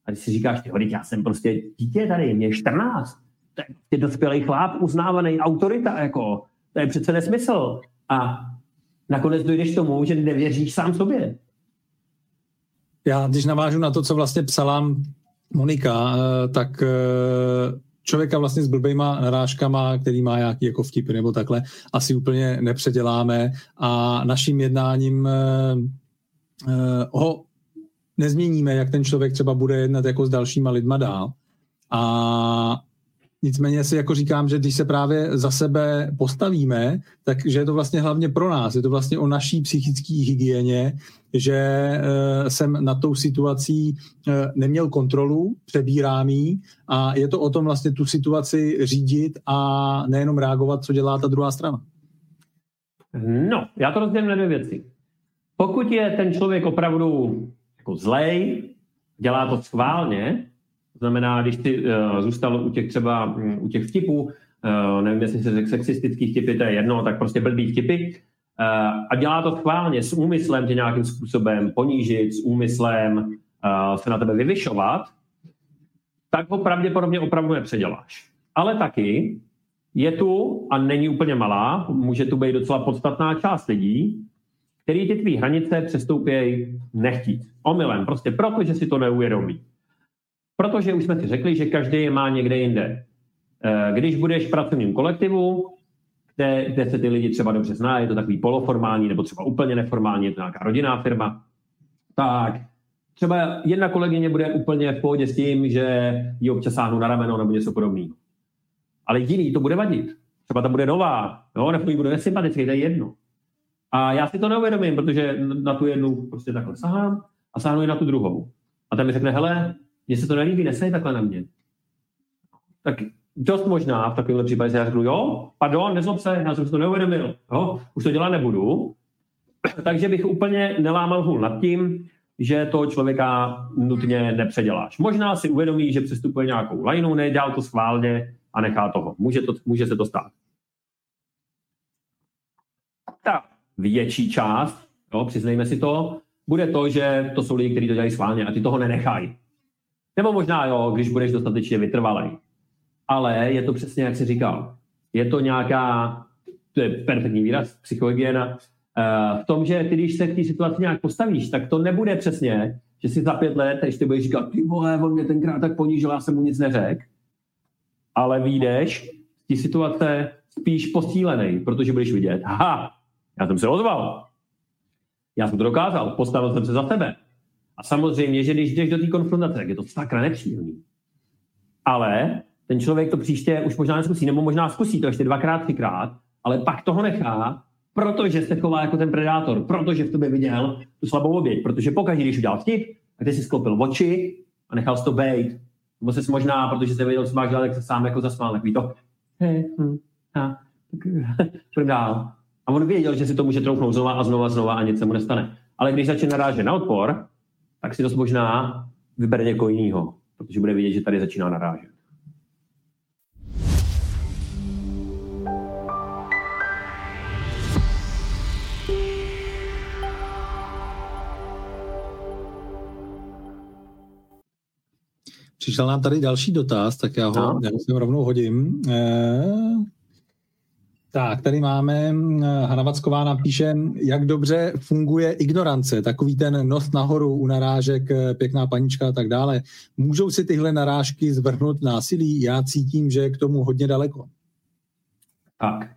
a když si říkáš, ty já jsem prostě dítě tady, mě je 14, to je prostě dospělý chlap, uznávaný autorita, jako, to je přece nesmysl. A nakonec dojdeš tomu, že nevěříš sám sobě. Já, když navážu na to, co vlastně psala Monika, eh, tak eh, člověka vlastně s blbýma narážkama, který má nějaký jako vtipy nebo takhle, asi úplně nepředěláme a naším jednáním eh, ho nezměníme, jak ten člověk třeba bude jednat jako s dalšíma lidma dál. A nicméně si jako říkám, že když se právě za sebe postavíme, takže je to vlastně hlavně pro nás, je to vlastně o naší psychické hygieně, že uh, jsem nad tou situací uh, neměl kontrolu, přebírám ji a je to o tom vlastně tu situaci řídit a nejenom reagovat, co dělá ta druhá strana. No, já to rozdělím na dvě věci. Pokud je ten člověk opravdu jako zlej, dělá to schválně, to znamená, když ty uh, zůstal u těch třeba um, u těch vtipů, uh, nevím, jestli se řekl sexistický vtipy, to je jedno, tak prostě blbý vtipy, uh, a dělá to schválně s úmyslem tě nějakým způsobem ponížit, s úmyslem se na tebe vyvyšovat, tak ho pravděpodobně opravdu nepředěláš. Ale taky je tu, a není úplně malá, může tu být docela podstatná část lidí, který ty tvý hranice přestoupějí nechtít. Omylem, prostě proto, že si to neuvědomí. Protože už jsme si řekli, že každý je má někde jinde. Eh, když budeš v pracovním kolektivu, kde, kde se ty lidi třeba dobře zná, je to takový poloformální nebo třeba úplně neformální, je to nějaká rodinná firma, tak třeba jedna kolegyně bude úplně v pohodě s tím, že ji občas sáhnu na rameno nebo něco podobného. Ale jiný to bude vadit. Třeba ta bude nová, jo, nebo jí bude nesympatický, to je jedno. A já si to neuvědomím, protože na tu jednu prostě takhle sahám a sáhnu i na tu druhou. A ten mi řekne, hele, mně se to nelíbí, nesej takhle na mě. Tak dost možná v takovémhle případě já řeknu, jo, pardon, nezlob se, já jsem si to neuvědomil, jo, už to dělat nebudu. Takže bych úplně nelámal hůl nad tím, že toho člověka nutně nepředěláš. Možná si uvědomí, že přestupuje nějakou lajnu, nedělal to schválně a nechá toho. Může, to, může se to stát. Tak, větší část, jo, přiznejme si to, bude to, že to jsou lidi, kteří to dělají schválně a ty toho nenechají. Nebo možná, jo, když budeš dostatečně vytrvalý. Ale je to přesně, jak jsi říkal. Je to nějaká, to je perfektní výraz, psychohygiena, eh, v tom, že ty, když se k té situaci nějak postavíš, tak to nebude přesně, že si za pět let, když ty budeš říkat, ty vole, on mě tenkrát tak ponížil, já jsem mu nic neřekl, ale vyjdeš z té situace spíš posílený, protože budeš vidět, aha, já jsem se ozval. Já jsem to dokázal, postavil jsem se za sebe. A samozřejmě, že když jdeš do té konfrontace, tak je to sakra nepříjemný. Ale ten člověk to příště už možná neskusí, nebo možná zkusí to ještě dvakrát, třikrát, ale pak toho nechá, protože se chová jako ten predátor, protože v tobě viděl tu slabou oběť, protože pokaždé, když udělal vtip, a ty si sklopil oči a nechal to bejt, nebo se možná, protože se viděl, co máš dělat, tak se sám jako zasmál, takový to, hej, hm, a, tak dál. A on věděl, že si to může troufnout znova a znova a znova a nic se mu nestane. Ale když začne narážet na odpor, tak si to možná vybere někoho jiného, protože bude vidět, že tady začíná narážet. Přišel nám tady další dotaz, tak já ho, no. já ho rovnou hodím. E, tak, tady máme, Hanna Vacková napíše, jak dobře funguje ignorance, takový ten nos nahoru u narážek, eh, pěkná panička a tak dále. Můžou si tyhle narážky zvrhnout násilí? Já cítím, že je k tomu hodně daleko. Tak,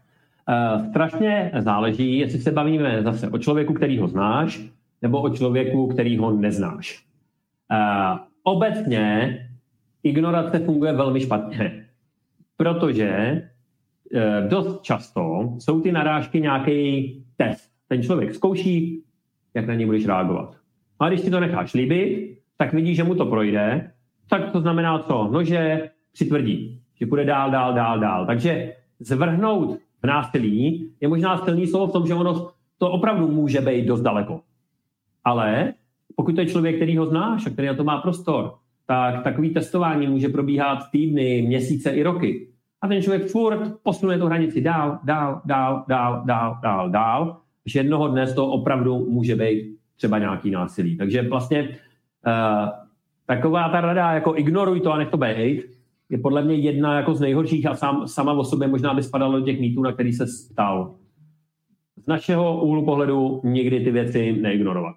uh, strašně záleží, jestli se bavíme zase o člověku, který ho znáš, nebo o člověku, který ho neznáš. Uh, obecně ignorace funguje velmi špatně, protože dost často jsou ty narážky nějaký test. Ten člověk zkouší, jak na něj budeš reagovat. A když ti to necháš líbit, tak vidíš, že mu to projde, tak to znamená co? No, že přitvrdí, že půjde dál, dál, dál, dál. Takže zvrhnout v násilí je možná silný slovo v tom, že ono to opravdu může být dost daleko. Ale pokud to je člověk, který ho znáš a který na to má prostor, tak takový testování může probíhat týdny, měsíce i roky. A ten člověk furt posune tu hranici dál, dál, dál, dál, dál, dál, dál, že jednoho dne to opravdu může být třeba nějaký násilí. Takže vlastně uh, taková ta rada, jako ignoruj to a nech to být, je podle mě jedna jako z nejhorších a sám, sama o sobě možná by spadala do těch mýtů, na který se stal. Z našeho úhlu pohledu nikdy ty věci neignorovat.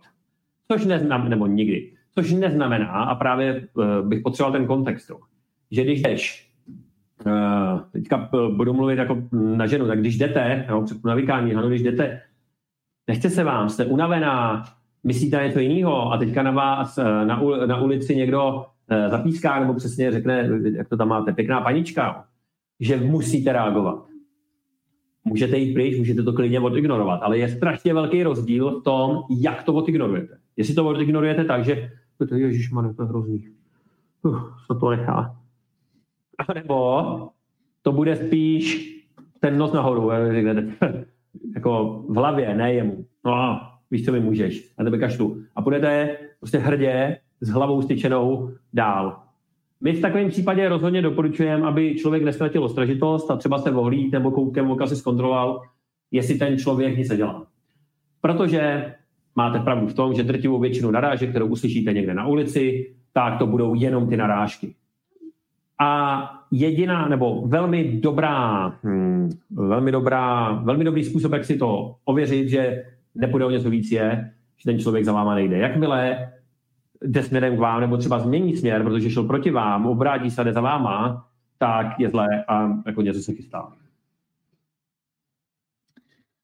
Což neznám, nebo nikdy. Což neznamená, a právě uh, bych potřeboval ten kontext, že když jdeš, teďka budu mluvit jako na ženu, tak když jdete, jo, před navykání, ano, když jdete, nechce se vám, jste unavená, myslíte něco jiného a teďka na vás eh, na, na ulici někdo zapíská nebo přesně řekne, jak to tam máte, pěkná panička, že musíte reagovat. Můžete jít pryč, můžete to klidně odignorovat, ale je strašně velký rozdíl v tom, jak to odignorujete. Jestli to odignorujete tak, že to Ježíš, to je hrozný. Uh, co to nechá. A nebo to bude spíš ten nos nahoru, jako v hlavě, ne jemu. No, víš, co mi můžeš, a tebe kašlu. A budete prostě hrdě s hlavou styčenou dál. My v takovém případě rozhodně doporučujeme, aby člověk nestratil ostražitost a třeba se vohlí nebo koutkem oka si zkontroloval, jestli ten člověk nic dělá. Protože máte pravdu v tom, že drtivou většinu narážek, kterou uslyšíte někde na ulici, tak to budou jenom ty narážky. A jediná, nebo velmi dobrá, hmm, velmi dobrá, velmi dobrý způsob, jak si to ověřit, že nepůjde o něco víc, je, že ten člověk za váma nejde. Jakmile jde směrem k vám, nebo třeba změní směr, protože šel proti vám, obrátí se jde za váma, tak je zlé a jako něco se chystá.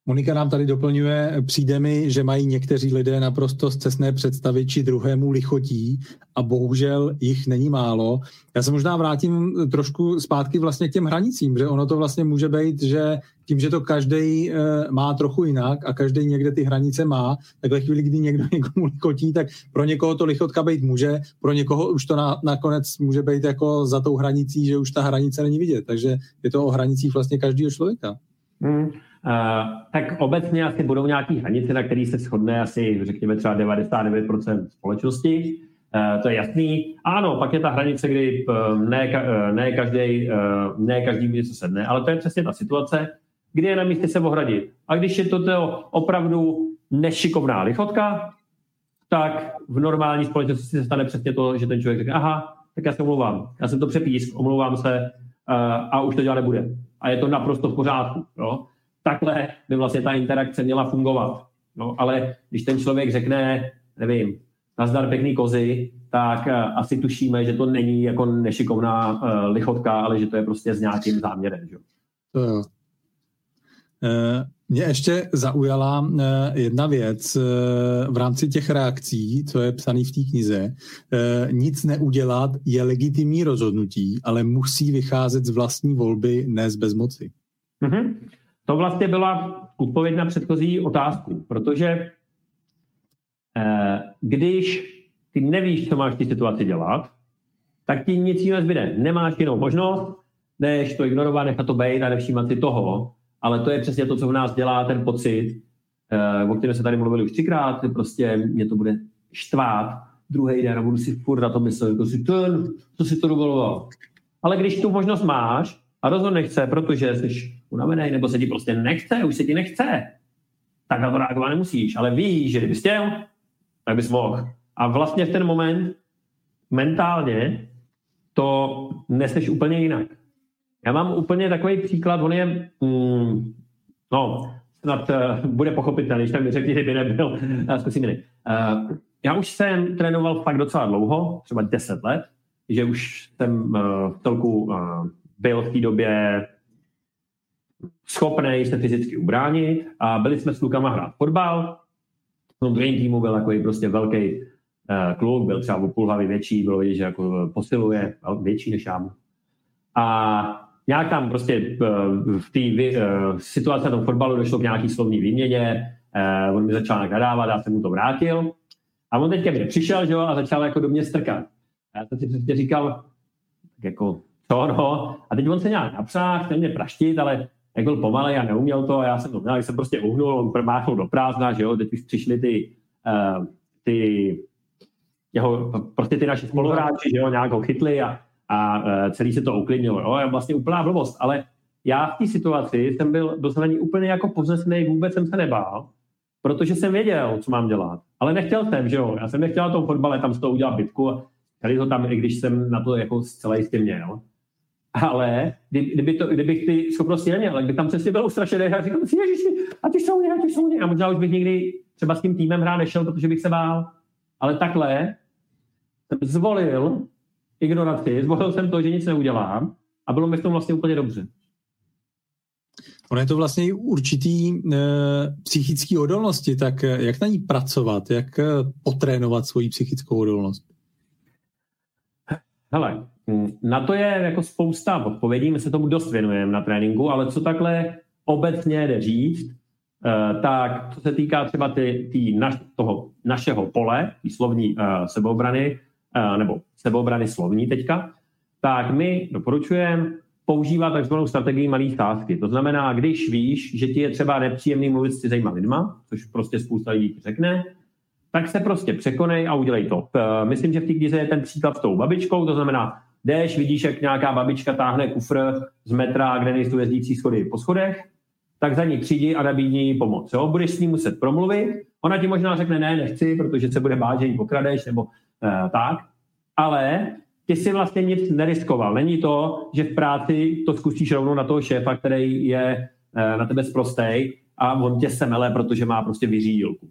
Monika nám tady doplňuje, přijde mi, že mají někteří lidé naprosto zcestné představy, či druhému lichotí a bohužel jich není málo. Já se možná vrátím trošku zpátky vlastně k těm hranicím, že ono to vlastně může být, že tím, že to každý eh, má trochu jinak a každý někde ty hranice má, tak ve chvíli, kdy někdo někomu lichotí, tak pro někoho to lichotka být může, pro někoho už to na, nakonec může být jako za tou hranicí, že už ta hranice není vidět. Takže je to o hranicích vlastně každého člověka. Hmm. Uh, tak obecně asi budou nějaké hranice, na které se shodne asi, řekněme, třeba 99% společnosti. Uh, to je jasný. Ano, pak je ta hranice, kdy uh, ne, ne, každý, ne každý něco sedne, ale to je přesně ta situace, kdy je na místě se ohradit. A když je to opravdu nešikovná lichotka, tak v normální společnosti se stane přesně to, že ten člověk řekne, aha, tak já se omlouvám, já jsem to přepísk, omlouvám se a už to dělat nebude. A je to naprosto v pořádku. Jo? Takhle by vlastně ta interakce měla fungovat. No, ale když ten člověk řekne, nevím, nazdar pěkný kozy, tak uh, asi tušíme, že to není jako nešikovná uh, lichotka, ale že to je prostě s nějakým záměrem. Že? To jo. Eh, mě ještě zaujala jedna věc v rámci těch reakcí, co je psaný v té knize. Nic neudělat je legitimní rozhodnutí, ale musí vycházet z vlastní volby, ne z bezmoci. Mm-hmm. To vlastně byla odpověď na předchozí otázku, protože eh, když ty nevíš, co máš v té situaci dělat, tak ti nic jiného zbyde. Nemáš jinou možnost, než to ignorovat, nechat to být a nevšímat si toho. Ale to je přesně to, co v nás dělá ten pocit, eh, o kterém se tady mluvili už třikrát, prostě mě to bude štvát druhý den a budu si furt na to myslet, jako si ten, co si to dovoloval. Ale když tu možnost máš a rozhodneš se, protože jsi unavený, nebo se ti prostě nechce, už se ti nechce, tak na to reagovat nemusíš. Ale víš, že kdybys chtěl, tak bys mohl. A vlastně v ten moment mentálně to neseš úplně jinak. Já mám úplně takový příklad, on je, mm, no, snad uh, bude pochopitelný, když tam mi řekni, kdyby nebyl, uh, zkusím jiný. Uh, já už jsem trénoval fakt docela dlouho, třeba 10 let, že už jsem uh, v celku uh, byl v té době schopný se fyzicky ubránit a byli jsme s klukama hrát fotbal. V tom druhém týmu byl takový prostě velký uh, kluk, byl třeba o půl hlavy větší, bylo vidět, že jako posiluje, větší než já. A nějak tam prostě v té situaci na tom fotbalu došlo k nějaký slovní výměně, on mi začal nadávat, já jsem mu to vrátil a on teďka mě přišel že jo, a začal jako do mě strkat. A já jsem si říkal, tak jako, co no? A teď on se nějak napřáhl, chtěl mě praštit, ale jak byl pomalej a neuměl to, a já jsem to měl, jsem prostě uhnul, on máchnul do prázdna, že jo, teď už přišli ty, uh, ty jeho, prostě ty naši spoluhráči, že jo, nějak ho chytli a, a uh, celý se to uklidnilo. Jo, je vlastně úplná blbost, ale já v té situaci jsem byl dosazený úplně jako povznesený, vůbec jsem se nebál, protože jsem věděl, co mám dělat. Ale nechtěl jsem, že jo. Já jsem nechtěl na tom fotbale tam z toho udělat bitku tady to tam, i když jsem na to jako zcela jistě měl. Ale kdyby to, kdybych ty schopnosti neměl, tak by tam přesně byl ustrašený a říkal si, ježiši, a ty jsou a ty jsou A možná už bych někdy třeba s tím týmem hrát nešel, protože bych se bál. Ale takhle jsem zvolil ignoraci, zvolil jsem to, že nic neudělám a bylo mi v tom vlastně úplně dobře. Ono je to vlastně určitý e, psychický odolnosti, tak eh, jak na ní pracovat, jak e, potrénovat svoji psychickou odolnost? Hele, na to je jako spousta odpovědí, my se tomu dost věnujeme na tréninku, ale co takhle obecně jde říct, e, tak co se týká třeba ty, ty naš, toho našeho pole, tý slovní e, sebeobrany, e, nebo sebeobrany slovní teďka, tak my doporučujeme používá takzvanou strategii malé sázky. To znamená, když víš, že ti je třeba nepříjemný mluvit s cizejma lidma, což prostě spousta lidí řekne, tak se prostě překonej a udělej to. Eh, myslím, že v té knize je ten příklad s tou babičkou, to znamená, jdeš, vidíš, jak nějaká babička táhne kufr z metra, kde nejsou jezdící schody po schodech, tak za ní přijdi a nabídni jí pomoc. Jo? Budeš s ní muset promluvit, ona ti možná řekne ne, nechci, protože se bude bát, že ji pokradeš nebo uh, tak, ale ty si vlastně nic neriskoval. Není to, že v práci to zkusíš rovnou na toho šéfa, který je eh, na tebe zprostej a on tě semele, protože má prostě vyřídilku.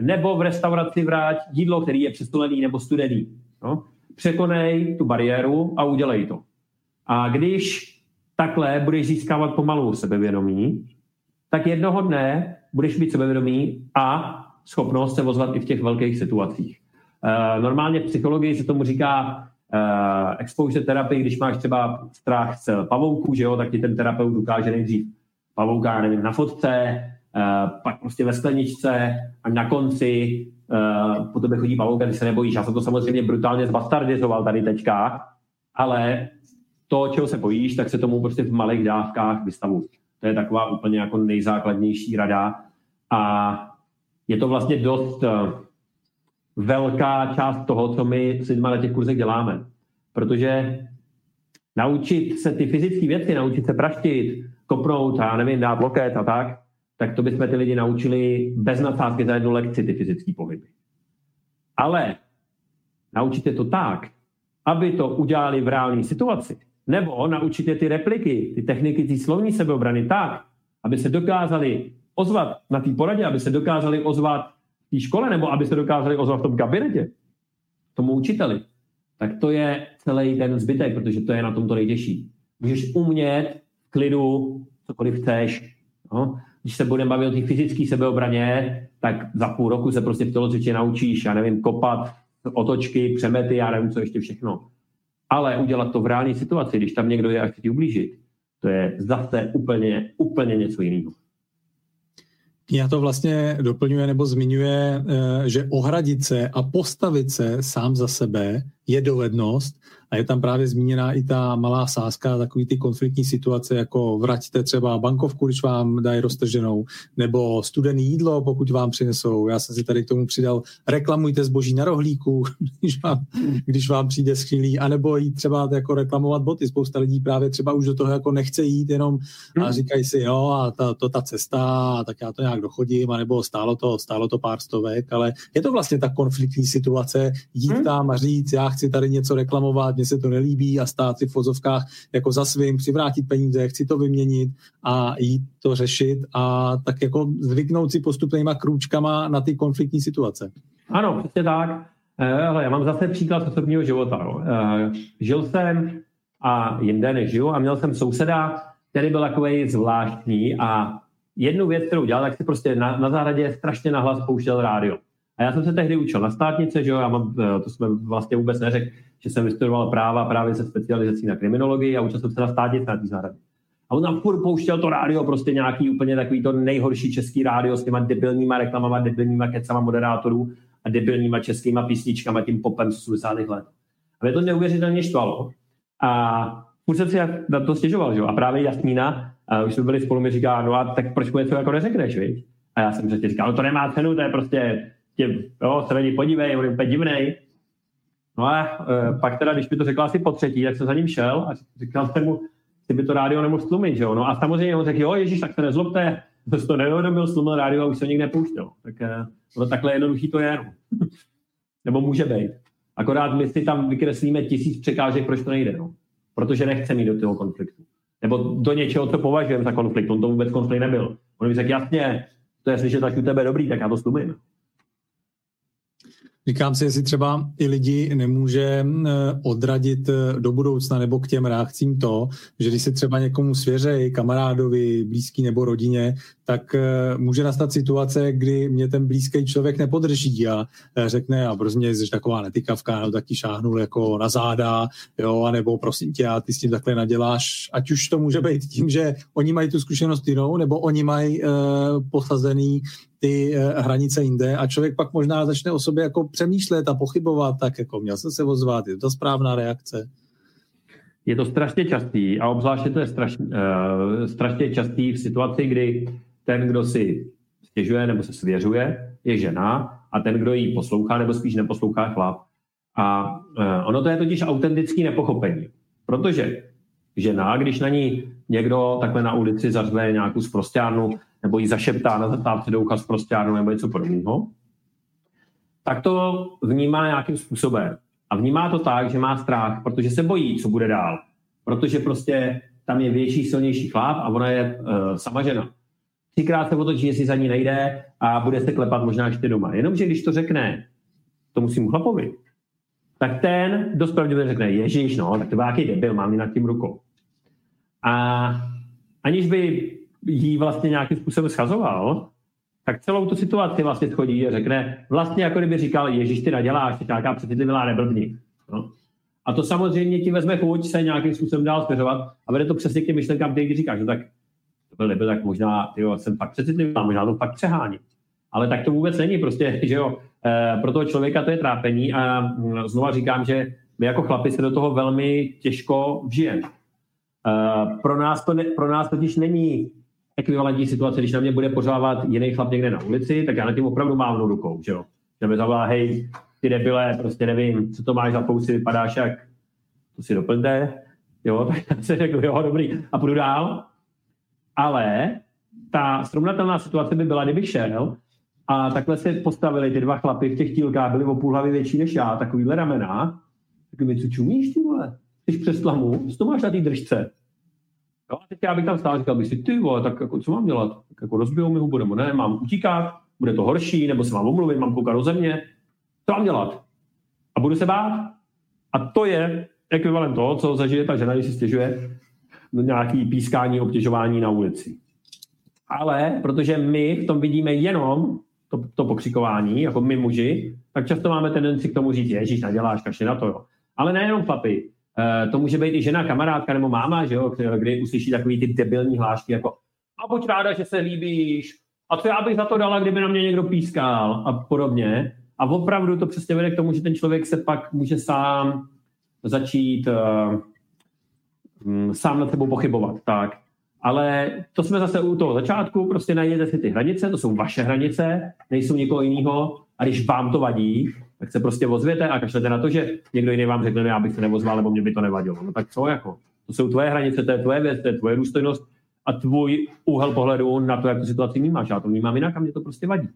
Nebo v restauraci vrát jídlo, který je přestolený nebo studený. No? Překonej tu bariéru a udělej to. A když takhle budeš získávat pomalu sebevědomí, tak jednoho dne budeš mít sebevědomí a schopnost se ozvat i v těch velkých situacích. Eh, normálně v psychologii se tomu říká uh, exposure terapii, když máš třeba strach z pavouků, že jo, tak ti ten terapeut ukáže nejdřív pavouka, nevím, na fotce, uh, pak prostě ve skleničce a na konci uh, po tebe chodí pavouka, ty se nebojíš. Já jsem to samozřejmě brutálně zbastardizoval tady teďka, ale to, čeho se bojíš, tak se tomu prostě v malých dávkách vystavu. To je taková úplně jako nejzákladnější rada. A je to vlastně dost velká část toho, co my s lidmi na těch kurzech děláme. Protože naučit se ty fyzické věci, naučit se praštit, kopnout a nevím, dát loket a tak, tak to bychom ty lidi naučili bez nadsázky za jednu lekci ty fyzické pohyby. Ale naučit je to tak, aby to udělali v reálné situaci, nebo naučit je ty repliky, ty techniky, ty slovní sebeobrany tak, aby se dokázali ozvat na té poradě, aby se dokázali ozvat té škole, nebo aby se dokázali ozvat v tom kabinetě, tomu učiteli, tak to je celý ten zbytek, protože to je na tom to nejtěžší. Můžeš umět v klidu cokoliv chceš. No? Když se budeme bavit o té fyzické sebeobraně, tak za půl roku se prostě v tělocvičně naučíš, já nevím, kopat, otočky, přemety, já nevím, co ještě všechno. Ale udělat to v reálné situaci, když tam někdo je a chce ti ublížit, to je zase úplně, úplně něco jiného. Já to vlastně doplňuje nebo zmiňuje, eh, že ohradit se a postavit se sám za sebe je dovednost a je tam právě zmíněná i ta malá sázka, takový ty konfliktní situace, jako vraťte třeba bankovku, když vám dají roztrženou, nebo studený jídlo, pokud vám přinesou. Já jsem si tady k tomu přidal, reklamujte zboží na rohlíku, když vám, když vám přijde schýlí, anebo jít třeba jako reklamovat boty. Spousta lidí právě třeba už do toho jako nechce jít jenom a hmm. říkají si, jo, a ta, to ta cesta, tak já to nějak dochodím, anebo stálo to, stálo to pár stovek, ale je to vlastně ta konfliktní situace, jít hmm. tam a říct, já chci tady něco reklamovat, mně se to nelíbí a stát si v fozovkách jako za svým, přivrátit peníze, chci to vyměnit a jít to řešit a tak jako zvyknout si postupnýma krůčkama na ty konfliktní situace. Ano, přesně tak. Hele, já mám zase příklad osobního života. No. Žil jsem a jinde nežiju a měl jsem souseda, který byl takový zvláštní a jednu věc, kterou dělal, tak si prostě na, na zahradě strašně nahlas pouštěl rádio. A já jsem se tehdy učil na státnice, že jo, já mám, eh, to jsme vlastně vůbec neřekl, že jsem vystudoval práva právě se specializací na kriminologii a učil jsem se na státnice na té zahradě. A on tam furt pouštěl to rádio, prostě nějaký úplně takový to nejhorší český rádio s těma debilníma reklamama, debilníma kecama moderátorů a debilníma českýma písničkama, tím popem z 80. let. A mě to neuvěřitelně štvalo. A furt jsem si na to stěžoval, že jo? A právě Jasmína, a už jsme byli spolu, mi říká, no a tak proč mu něco jako neřekneš, viď? A já jsem říkal, no to nemá cenu, to je prostě tě, jo, se na něj podívej, on je úplně divnej. No a e, pak teda, když mi to řekla asi po třetí, tak jsem za ním šel a říkal jsem mu, ty by to rádio nemohl stlumit, že jo. No a samozřejmě on řekl, jo, Ježíš, tak se nezlobte, to to neuvědomil, stlumil rádio a už se nikdy nepouštěl. Tak e, no, takhle jednoduchý to je. No. Nebo může být. Akorát my si tam vykreslíme tisíc překážek, proč to nejde. No. Protože nechce mít do toho konfliktu. Nebo do něčeho, co považujeme za konflikt. On to vůbec konflikt nebyl. On mi řekl, jasně, to je slyšet tak u tebe dobrý, tak já to stlumím. Říkám si, jestli třeba i lidi nemůže eh, odradit eh, do budoucna nebo k těm reakcím to, že když se třeba někomu svěřej, kamarádovi, blízký nebo rodině, tak eh, může nastat situace, kdy mě ten blízký člověk nepodrží a řekne, a prostě jsi taková netykavka, no taky šáhnul jako na záda, jo, anebo prosím tě, a ty s tím takhle naděláš, ať už to může být tím, že oni mají tu zkušenost jinou, nebo oni mají uh, posazený ty uh, hranice jinde a člověk pak možná začne o sobě jako přemýšlet a pochybovat, tak jako měl jsem se ozvat, je to správná reakce. Je to strašně častý a obzvláště to je strašně, uh, strašně častý v situaci, kdy ten, kdo si stěžuje nebo se svěřuje, je žena a ten, kdo ji poslouchá nebo spíš neposlouchá, chlap. A uh, ono to je totiž autentický nepochopení. Protože žena, když na ní někdo takhle na ulici zařve nějakou zprostárnu nebo ji zašeptá na zatávce do ucha nebo něco podobného, tak to vnímá nějakým způsobem. A vnímá to tak, že má strach, protože se bojí, co bude dál. Protože prostě tam je větší, silnější chlap a ona je uh, sama žena. Třikrát se otočí, jestli za ní nejde a bude se klepat možná ještě doma. Jenomže když to řekne to musím chlapovi, tak ten dost pravděpodobně řekne, ježíš, no, tak to byl nějaký debil, mám nad tím rukou. A aniž by jí vlastně nějakým způsobem schazoval, tak celou tu situaci vlastně schodí a řekne, vlastně jako kdyby říkal, Ježíš, ty naděláš, ty nějaká přecitlivá neblbni. No. A to samozřejmě ti vezme chuť se nějakým způsobem dál směřovat a vede to přesně k těm myšlenkám, který říkáš, no tak to byl nebyl, tak možná tyjo, jsem fakt přecitlivá, možná to fakt přehání. Ale tak to vůbec není, prostě, že jo, e, pro toho člověka to je trápení a mm, znova říkám, že my jako chlapi se do toho velmi těžko vžijeme. E, pro, nás to ne, pro nás totiž není ekvivalentní situace, když na mě bude pořávat jiný chlap někde na ulici, tak já na tím opravdu mávnu rukou, že jo. Že mi zavolá, hej, ty debile, prostě nevím, co to máš za fousy, vypadáš jak, to si doplňte, jo, tak já si řekl, jo, dobrý, a půjdu dál. Ale ta srovnatelná situace by byla, kdybych šel a takhle se postavili ty dva chlapy v těch tílkách, byli o půl hlavy větší než já, takovýhle ramena, tak mi co čumíš, ty vole? Jsi přes tlamu, to máš na té držce? Jo, a teď já bych tam stál říkal bych si, ty vole, tak jako, co mám dělat? Tak jako rozbijou mi hubu, nebo ne, mám utíkat, bude to horší, nebo se mám omluvit, mám koukat do země. Co mám dělat? A budu se bát. A to je ekvivalent toho, co zažije ta žena, když si stěžuje nějaký pískání, obtěžování na ulici. Ale protože my v tom vidíme jenom to, to pokřikování, jako my muži, tak často máme tendenci k tomu říct, ježíš, naděláš, kašli na to, jo. Ale nejenom chlapi. To může být i žena, kamarádka nebo máma, že jo, kdy uslyší takový ty debilní hlášky jako a buď ráda, že se líbíš, a co já bych za to dala, kdyby na mě někdo pískal a podobně. A opravdu to přesně vede k tomu, že ten člověk se pak může sám začít uh, sám nad sebou pochybovat. Tak. Ale to jsme zase u toho začátku, prostě najděte si ty hranice, to jsou vaše hranice, nejsou nikoho jiného. A když vám to vadí, tak se prostě ozvěte a kašlete na to, že někdo jiný vám řekne, já bych se nevozval, nebo mě by to nevadilo. No tak co jako? To jsou tvoje hranice, to je tvoje věc, to je tvoje důstojnost a tvůj úhel pohledu na to, jak tu situaci vnímáš. Já to vnímám jinak a mě to prostě vadí.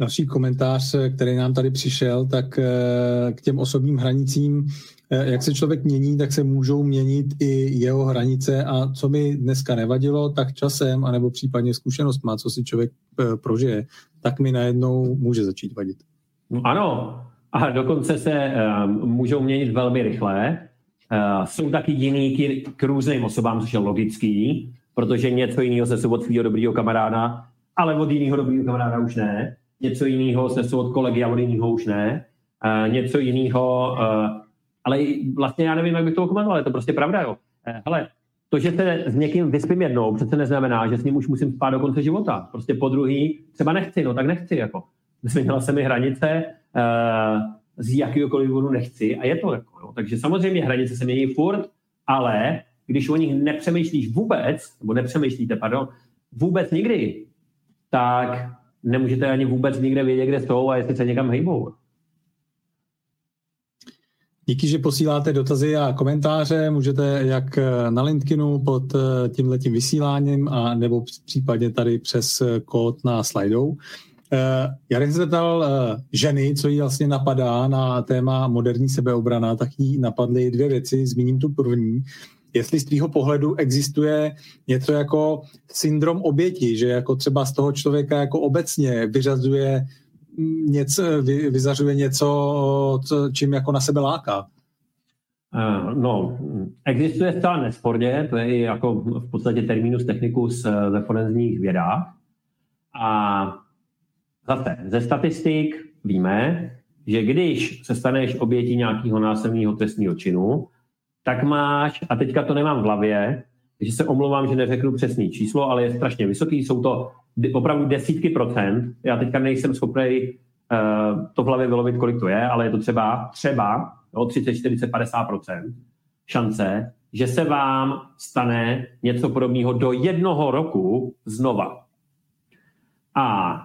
Další komentář, který nám tady přišel, tak eh, k těm osobním hranicím, jak se člověk mění, tak se můžou měnit i jeho hranice. A co mi dneska nevadilo, tak časem, anebo případně zkušenost má, co si člověk eh, prožije, tak mi najednou může začít vadit. No, ano, a dokonce se můžou měnit velmi rychle. jsou taky jiný k, k různým osobám, což je logický, protože něco jiného se od svého dobrého kamaráda, ale od jiného dobrého kamaráda už ne. Něco jiného se od kolegy a od jiného už ne, uh, něco jiného, uh, ale vlastně já nevím, jak bych to komentoval, je to prostě pravda, jo. Uh, hele, to, že se s někým vyspím jednou, přece neznamená, že s ním už musím spát do konce života. Prostě po druhý třeba nechci, no tak nechci, jako. Změnila se mi hranice, uh, z jakýkoliv důvodu nechci a je to jako, jo. Takže samozřejmě hranice se mění furt, ale když o nich nepřemýšlíš vůbec, nebo nepřemýšlíte, pardon, vůbec nikdy, tak nemůžete ani vůbec nikde vědět, kde jsou a jestli se někam hejbou. Díky, že posíláte dotazy a komentáře. Můžete jak na LinkedInu pod eh, tímhletím vysíláním a nebo případně tady přes eh, kód na slajdou. Eh, já bych se zeptal ženy, co jí vlastně napadá na téma moderní sebeobrana, tak jí napadly dvě věci. Zmíním tu první jestli z tvýho pohledu existuje něco jako syndrom oběti, že jako třeba z toho člověka jako obecně vyřazuje něco, vy, vyzařuje něco, co, čím jako na sebe láká. Uh, no, existuje zcela nesporně, to je jako v podstatě terminus technicus eh, ve forenzních vědách. A zase, ze statistik víme, že když se staneš obětí nějakého násilného trestního činu, tak máš, a teďka to nemám v hlavě, takže se omlouvám, že neřeknu přesný číslo, ale je strašně vysoký, jsou to opravdu desítky procent. Já teďka nejsem schopný uh, to v hlavě vylovit, kolik to je, ale je to třeba, třeba jo, 30, 40, 50 procent šance, že se vám stane něco podobného do jednoho roku znova. A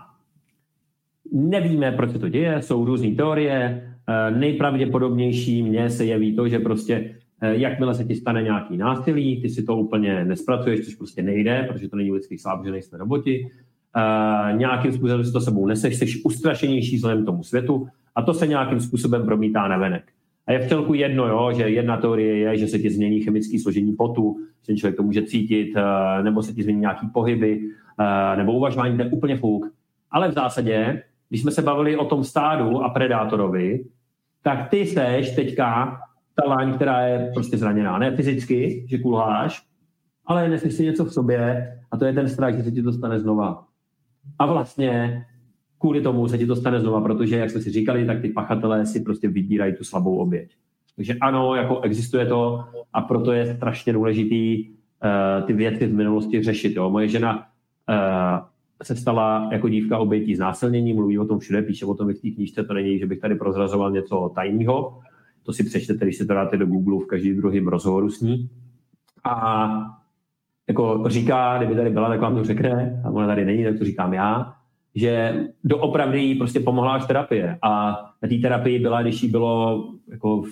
nevíme, proč se to děje, jsou různé teorie. Eh, nejpravděpodobnější mně se jeví to, že prostě Eh, jakmile se ti stane nějaký násilí, ty si to úplně nespracuješ, což prostě nejde, protože to není lidský slab, že nejsme roboti. Uh, nějakým způsobem si to sebou neseš, jsi ustrašenější vzhledem tomu světu a to se nějakým způsobem promítá na venek. A je v celku jedno, jo, že jedna teorie je, že se ti změní chemické složení potu, že ten člověk to může cítit, uh, nebo se ti změní nějaký pohyby, nebo uvažování, to je úplně fuk. Ale v zásadě, když jsme se bavili o tom stádu a predátorovi, tak ty seš teďka ta láň, která je prostě zraněná. Ne fyzicky, že kulháš, ale neseš si něco v sobě a to je ten strach, že se ti to stane znova. A vlastně kvůli tomu se ti to stane znova, protože, jak jsme si říkali, tak ty pachatelé si prostě vybírají tu slabou oběť. Takže ano, jako existuje to a proto je strašně důležitý uh, ty věci z minulosti řešit. Jo. Moje žena uh, se stala jako dívka obětí znásilnění, mluví o tom všude, píše o tom v té knížce, to není, že bych tady prozrazoval něco tajného, to si přečtete, když si to dáte do Google v každém druhém rozhovoru s ní. A jako říká, kdyby tady byla, tak vám to řekne, a ona tady není, tak to říkám já, že doopravdy jí prostě pomohla až terapie. A na té terapii byla, když jí bylo jako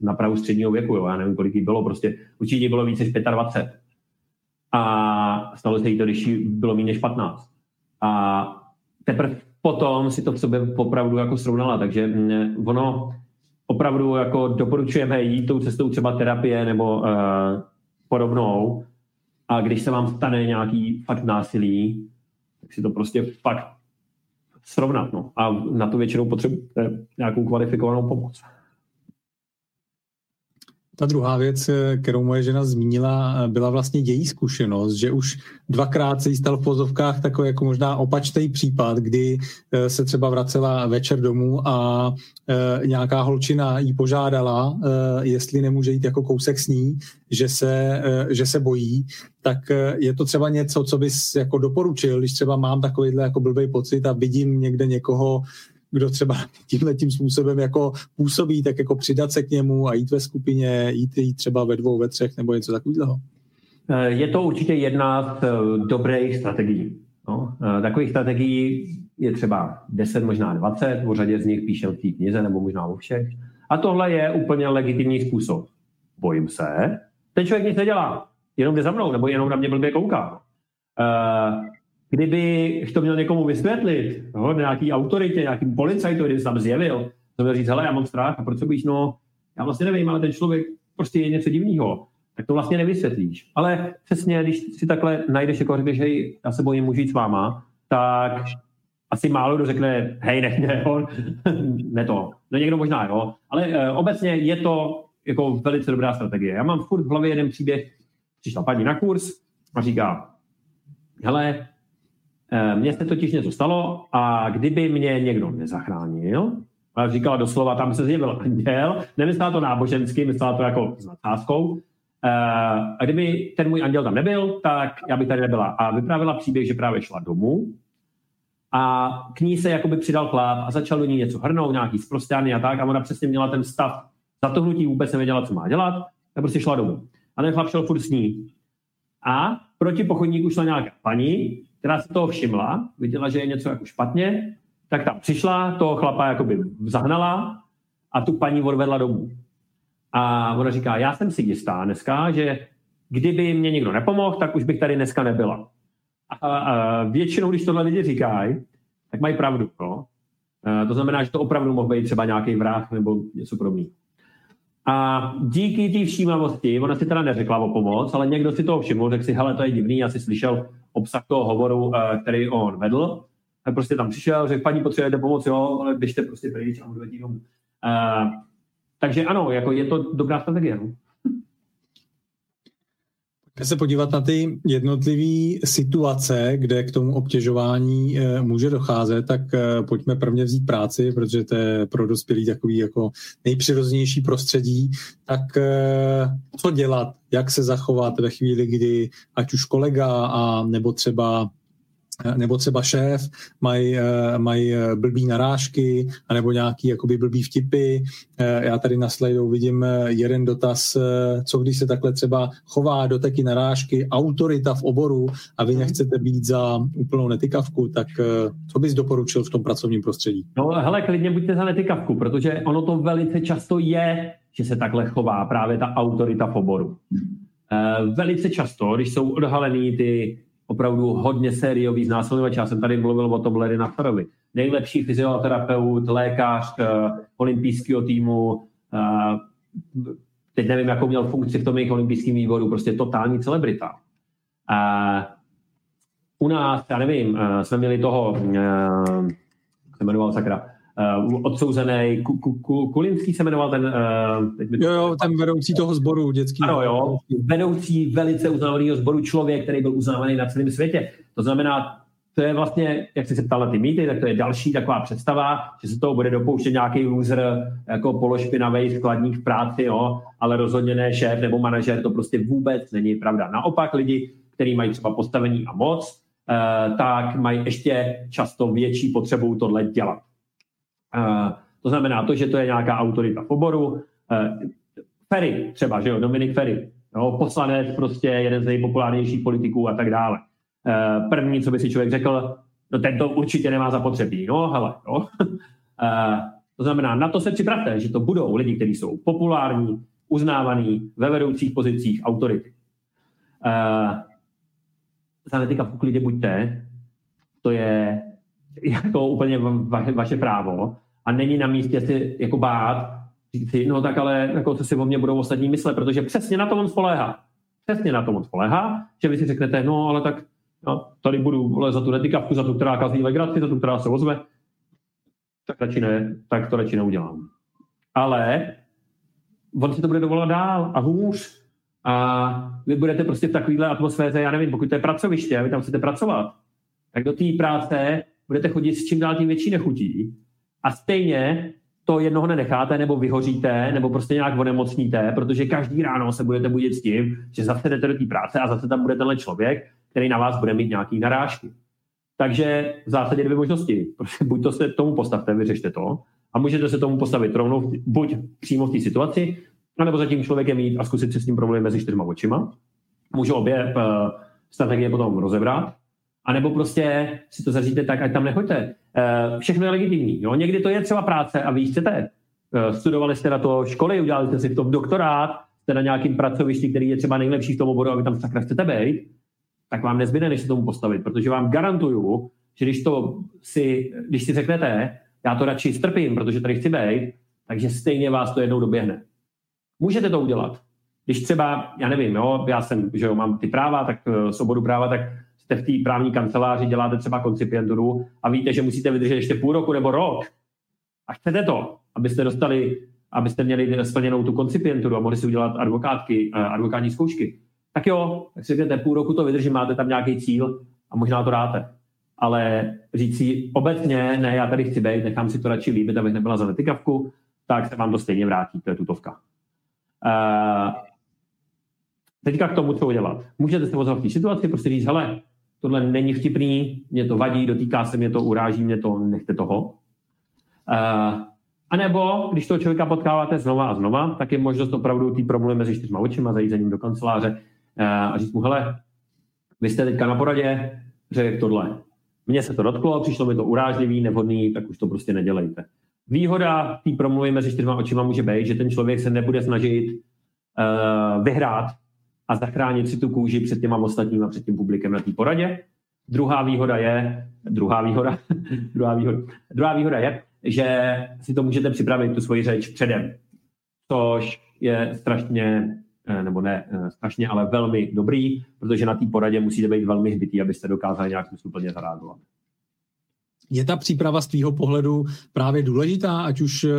na pravu středního věku, jo, já nevím, kolik jí bylo, prostě určitě bylo více než 25. A stalo se jí to, když jí bylo méně než 15. A teprve potom si to v sobě opravdu jako srovnala, takže mm, ono, opravdu jako doporučujeme jít tou cestou třeba terapie nebo uh, podobnou a když se vám stane nějaký fakt násilí, tak si to prostě fakt srovnat. No. A na to většinou potřebujete nějakou kvalifikovanou pomoc. Ta druhá věc, kterou moje žena zmínila, byla vlastně její zkušenost, že už dvakrát se jí stal v pozovkách takový jako možná opačný případ, kdy eh, se třeba vracela večer domů a eh, nějaká holčina jí požádala, eh, jestli nemůže jít jako kousek s ní, že se, že se bojí, tak je to třeba něco, co bys jako doporučil, když třeba mám takovýhle jako blbý pocit a vidím někde někoho, kdo třeba tímhle tím způsobem jako působí, tak jako přidat se k němu a jít ve skupině, jít, jít třeba ve dvou, ve třech nebo něco takového? Eh, je to určitě jedna z eh, dobrých strategií. No, eh, takových strategií je třeba 10, možná 20, o řadě z nich píšem v té knize nebo možná o všech. A tohle je úplně legitimní způsob. Bojím se, ten člověk nic nedělá, jenom jde za mnou, nebo jenom na mě blbě kouká. Kdyby to měl někomu vysvětlit, no, nějaký autoritě, nějakým policajtu, když se tam zjevil, to měl říct, hele, já mám strach, a proč se no, já vlastně nevím, ale ten člověk prostě je něco divného, tak to vlastně nevysvětlíš. Ale přesně, když si takhle najdeš, jako řekneš, hej, já se bojím, můžu jít s váma, tak asi málo kdo řekne, hej, ne, ne, ne to. No někdo možná, jo. Ale uh, obecně je to jako velice dobrá strategie. Já mám furt v hlavě jeden příběh, přišla paní na kurz a říká, hele, mně se totiž něco stalo a kdyby mě někdo nezachránil, ale říkala doslova, tam se zjevil anděl, nemyslela to nábožensky, myslela to jako s nadsázkou, eh, a kdyby ten můj anděl tam nebyl, tak já bych tady nebyla. A vyprávěla příběh, že právě šla domů a k ní se jakoby přidal chlap a začal do ní něco hrnout, nějaký zprostěný a tak a ona přesně měla ten stav zatohnutí, vůbec nevěděla, co má dělat, tak prostě šla domů. A ten chlap šel furt s ní. A proti pochodníku šla nějaká paní, která si toho všimla, viděla, že je něco jako špatně, tak tam přišla, toho chlapa jakoby zahnala a tu paní odvedla domů. A ona říká, já jsem si jistá dneska, že kdyby mě někdo nepomohl, tak už bych tady dneska nebyla. A, a většinou, když tohle lidi říkají, tak mají pravdu. No? A to znamená, že to opravdu mohl být třeba nějaký vrah nebo něco podobného. A díky té všímavosti, ona si teda neřekla o pomoc, ale někdo si toho všiml, řekl si, hele, to je divný, já si slyšel obsah toho hovoru, eh, který on vedl. Tak prostě tam přišel, řekl, paní, potřebujete pomoc, jo, ale běžte prostě pryč a můžete domů. Uh, takže ano, jako je to dobrá strategie. No. Se podívat na ty jednotlivé situace, kde k tomu obtěžování e, může docházet, tak e, pojďme prvně vzít práci, protože to je pro dospělý takový jako nejpřirozenější prostředí. Tak e, co dělat, jak se zachovat ve chvíli, kdy ať už kolega a nebo třeba nebo třeba šéf mají, eh, mají eh, blbý narážky, anebo nějaký jakoby blbý vtipy. Eh, já tady na slajdu vidím jeden dotaz, co když se takhle třeba chová do taky narážky autorita v oboru a vy mhm. nechcete být za úplnou netykavku, tak co bys doporučil v tom pracovním prostředí? No hele, klidně buďte za netykavku, protože ono to velice často je, že se takhle chová právě ta autorita v oboru. Velice často, když jsou odhalený ty opravdu hodně sériový znásilňovač. Já jsem tady mluvil o tom Larry Naftarovi. Nejlepší fyzioterapeut, lékař uh, olympijského týmu, uh, teď nevím, jakou měl funkci v tom jejich olympijském výboru, prostě totální celebrita. Uh, u nás, já nevím, jsme měli toho, uh, se jmenoval sakra, uh, odsouzený, Kulinský se jmenoval ten... Uh, teď jo, jo, ten vedoucí toho sboru dětský. Ano, jo, vedoucí velice uznávaného sboru, člověk, který byl uznávaný na celém světě. To znamená, to je vlastně, jak jsi se ptal na ty mýty, tak to je další taková představa, že se toho bude dopouštět nějaký loser jako pološpinavý skladník v práci, jo, ale rozhodně ne šéf nebo manažer, to prostě vůbec není pravda. Naopak lidi, kteří mají třeba postavení a moc, eh, tak mají ještě často větší potřebu tohle dělat. Eh, to znamená to, že to je nějaká autorita v oboru. Eh, Ferry třeba, že jo, Dominik Ferry, jo, poslanec, prostě jeden z nejpopulárnějších politiků a tak dále. Eh, první, co by si člověk řekl, no tento určitě nemá zapotřebí. No, hele, jo. To znamená, na to se připravte, že to budou lidi, kteří jsou populární, uznávaný, ve vedoucích pozicích autority. Za netyka v buďte, to je jako úplně va, vaše právo a není na místě si jako bát, říct si, no tak ale jako co si o mě budou ostatní myslet, protože přesně na to on spoléhá. Přesně na to on spoléhá, že vy si řeknete, no ale tak no, tady budu vole, za tu netikavku, za tu, která kazí legraci, za tu, která se ozve, tak radši ne, tak to radši neudělám. Ale on si to bude dovolat dál a hůř. A vy budete prostě v takovéhle atmosféře, já nevím, pokud to je pracoviště a vy tam chcete pracovat, tak do té práce budete chodit s čím dál tím větší nechutí a stejně to jednoho nenecháte, nebo vyhoříte, nebo prostě nějak onemocníte, protože každý ráno se budete budit s tím, že zase jdete do té práce a zase tam bude tenhle člověk, který na vás bude mít nějaký narážky. Takže v zásadě dvě možnosti. Prostě buď to se tomu postavte, vyřešte to, a můžete se tomu postavit rovnou, buď přímo v té situaci, anebo zatím člověkem mít a zkusit si s tím problém mezi čtyřma očima. Můžu obě uh, strategie potom rozebrat, a nebo prostě si to zaříte tak, ať tam nechoďte. Uh, všechno je legitimní. Jo? Někdy to je třeba práce a vy chcete. Uh, studovali jste na to školy, udělali jste si v tom doktorát, jste na nějakým pracovišti, který je třeba nejlepší v tom oboru a vy tam sakra chcete být, tak vám nezbyde, než se tomu postavit, protože vám garantuju, že když, to si, když si řeknete, já to radši strpím, protože tady chci být, takže stejně vás to jednou doběhne. Můžete to udělat. Když třeba, já nevím, jo, já jsem, že jo, mám ty práva, tak uh, svobodu práva, tak jste v té právní kanceláři, děláte třeba koncipienturu a víte, že musíte vydržet ještě půl roku nebo rok a chcete to, abyste dostali, abyste měli splněnou tu koncipienturu a mohli si udělat advokátky, uh, advokátní zkoušky, tak jo, tak si řeknete, půl roku to vydržím, máte tam nějaký cíl a možná to dáte ale říct si obecně, ne, já tady chci být, nechám si to radši líbit, abych nebyla za netykavku, tak se vám to stejně vrátí, to je tutovka. Uh, teďka k tomu, co udělat. Můžete se v té situaci, prostě říct, hele, tohle není vtipný, mě to vadí, dotýká se mě to, uráží mě to, nechte toho. Uh, a nebo, když toho člověka potkáváte znova a znova, tak je možnost opravdu ty problémy mezi čtyřma očima, zajít za ním do kanceláře uh, a říct mu, hele, vy jste teďka na poradě, řekl tohle. Mně se to dotklo, přišlo mi to urážlivý, nevhodný, tak už to prostě nedělejte. Výhoda té promluvy mezi čtyřma očima může být, že ten člověk se nebude snažit uh, vyhrát a zachránit si tu kůži před těma ostatníma, před tím publikem na té poradě. Druhá výhoda je, druhá výhoda, druhá výhoda, druhá výhoda je, že si to můžete připravit, tu svoji řeč předem, což je strašně Eh, nebo ne eh, strašně, ale velmi dobrý, protože na té poradě musíte být velmi hbitý, abyste dokázali nějak smysluplně zareagovat. Je ta příprava z tvýho pohledu právě důležitá, ať už uh,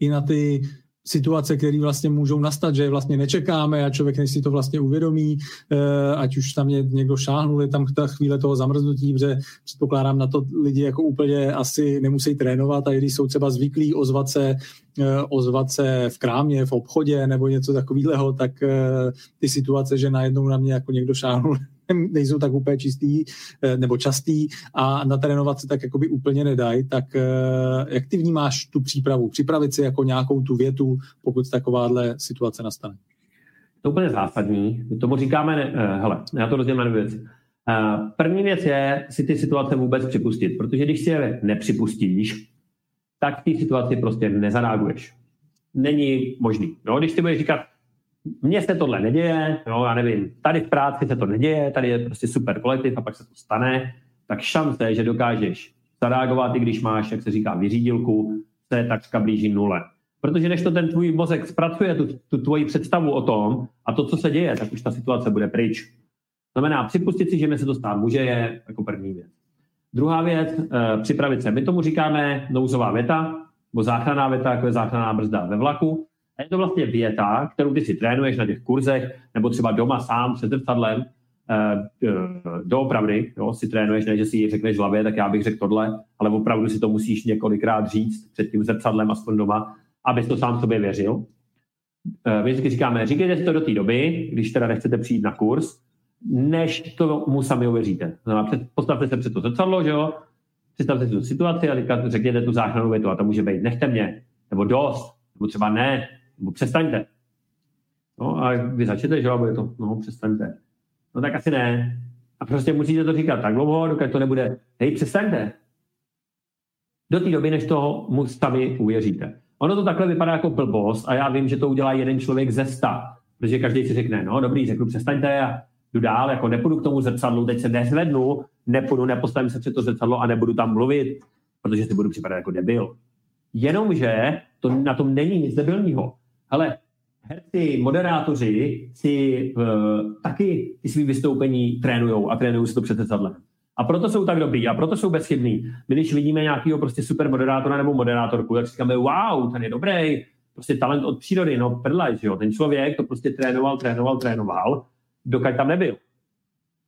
i na ty situace, které vlastně můžou nastat, že vlastně nečekáme a člověk než si to vlastně uvědomí, eh, ať už tam je někdo šáhnul, je tam ta chvíle toho zamrznutí, protože předpokládám na to lidi jako úplně asi nemusí trénovat a když jsou třeba zvyklí ozvat se, eh, ozvat se v krámě, v obchodě nebo něco takového, tak eh, ty situace, že najednou na mě jako někdo šáhnul, nejsou tak úplně čistý eh, nebo častý a natrénovat se tak jakoby úplně nedají, tak eh, jak ty vnímáš tu přípravu? Připravit si jako nějakou tu větu, pokud takováhle situace nastane? To je úplně zásadní. My tomu říkáme, ne, eh, hele, já to rozdělím na dvě věci. První věc je si ty situace vůbec připustit, protože když si je nepřipustíš, tak té situaci prostě nezareaguješ. Není možný. No, když si budeš říkat, mně se tohle neděje, jo, já nevím, tady v práci se to neděje, tady je prostě super kolektiv a pak se to stane, tak šance, že dokážeš zareagovat, i když máš, jak se říká, vyřídilku, se takřka blíží nule. Protože než to ten tvůj mozek zpracuje, tu, tu tvoji představu o tom a to, co se děje, tak už ta situace bude pryč. Znamená, připustit si, že mi se to stát může, je jako první věc. Druhá věc, e, připravit se. My tomu říkáme nouzová věta, nebo záchranná věta, jako je záchranná brzda ve vlaku. A je to vlastně věta, kterou ty si trénuješ na těch kurzech, nebo třeba doma sám před zrcadlem, uh, uh, doopravdy, jo, si trénuješ, ne, že si ji řekneš v hlavě, tak já bych řekl tohle, ale opravdu si to musíš několikrát říct před tím zrcadlem, aspoň doma, abys to sám sobě věřil. Uh, my vždycky říkáme, říkejte si to do té doby, když teda nechcete přijít na kurz, než to mu sami uvěříte. Postavte se před to zrcadlo, že jo, představte si tu situaci a řekněte tu záchranu větu a to může být nechte mě, nebo dost, nebo třeba ne, nebo přestaňte. No a vy začnete, že bude to, no přestaňte. No tak asi ne. A prostě musíte to říkat tak dlouho, dokud to nebude, hej, přestaňte. Do té doby, než toho mu sami uvěříte. Ono to takhle vypadá jako blbost a já vím, že to udělá jeden člověk ze sta, protože každý si řekne, no dobrý, řeknu přestaňte a jdu dál, jako nepůjdu k tomu zrcadlu, teď se nezvednu, nepůjdu, nepostavím se před to zrcadlo a nebudu tam mluvit, protože si budu připadat jako debil. Jenomže to na tom není nic debilního. Ale herci, moderátoři si uh, taky ty svý vystoupení trénujou a trénují si to před zrcadlem. A proto jsou tak dobrý a proto jsou bezchybný. My když vidíme nějakého prostě super moderátora nebo moderátorku, tak říkáme, wow, ten je dobrý, prostě talent od přírody, no prdlaj, jo. Ten člověk to prostě trénoval, trénoval, trénoval, dokud tam nebyl.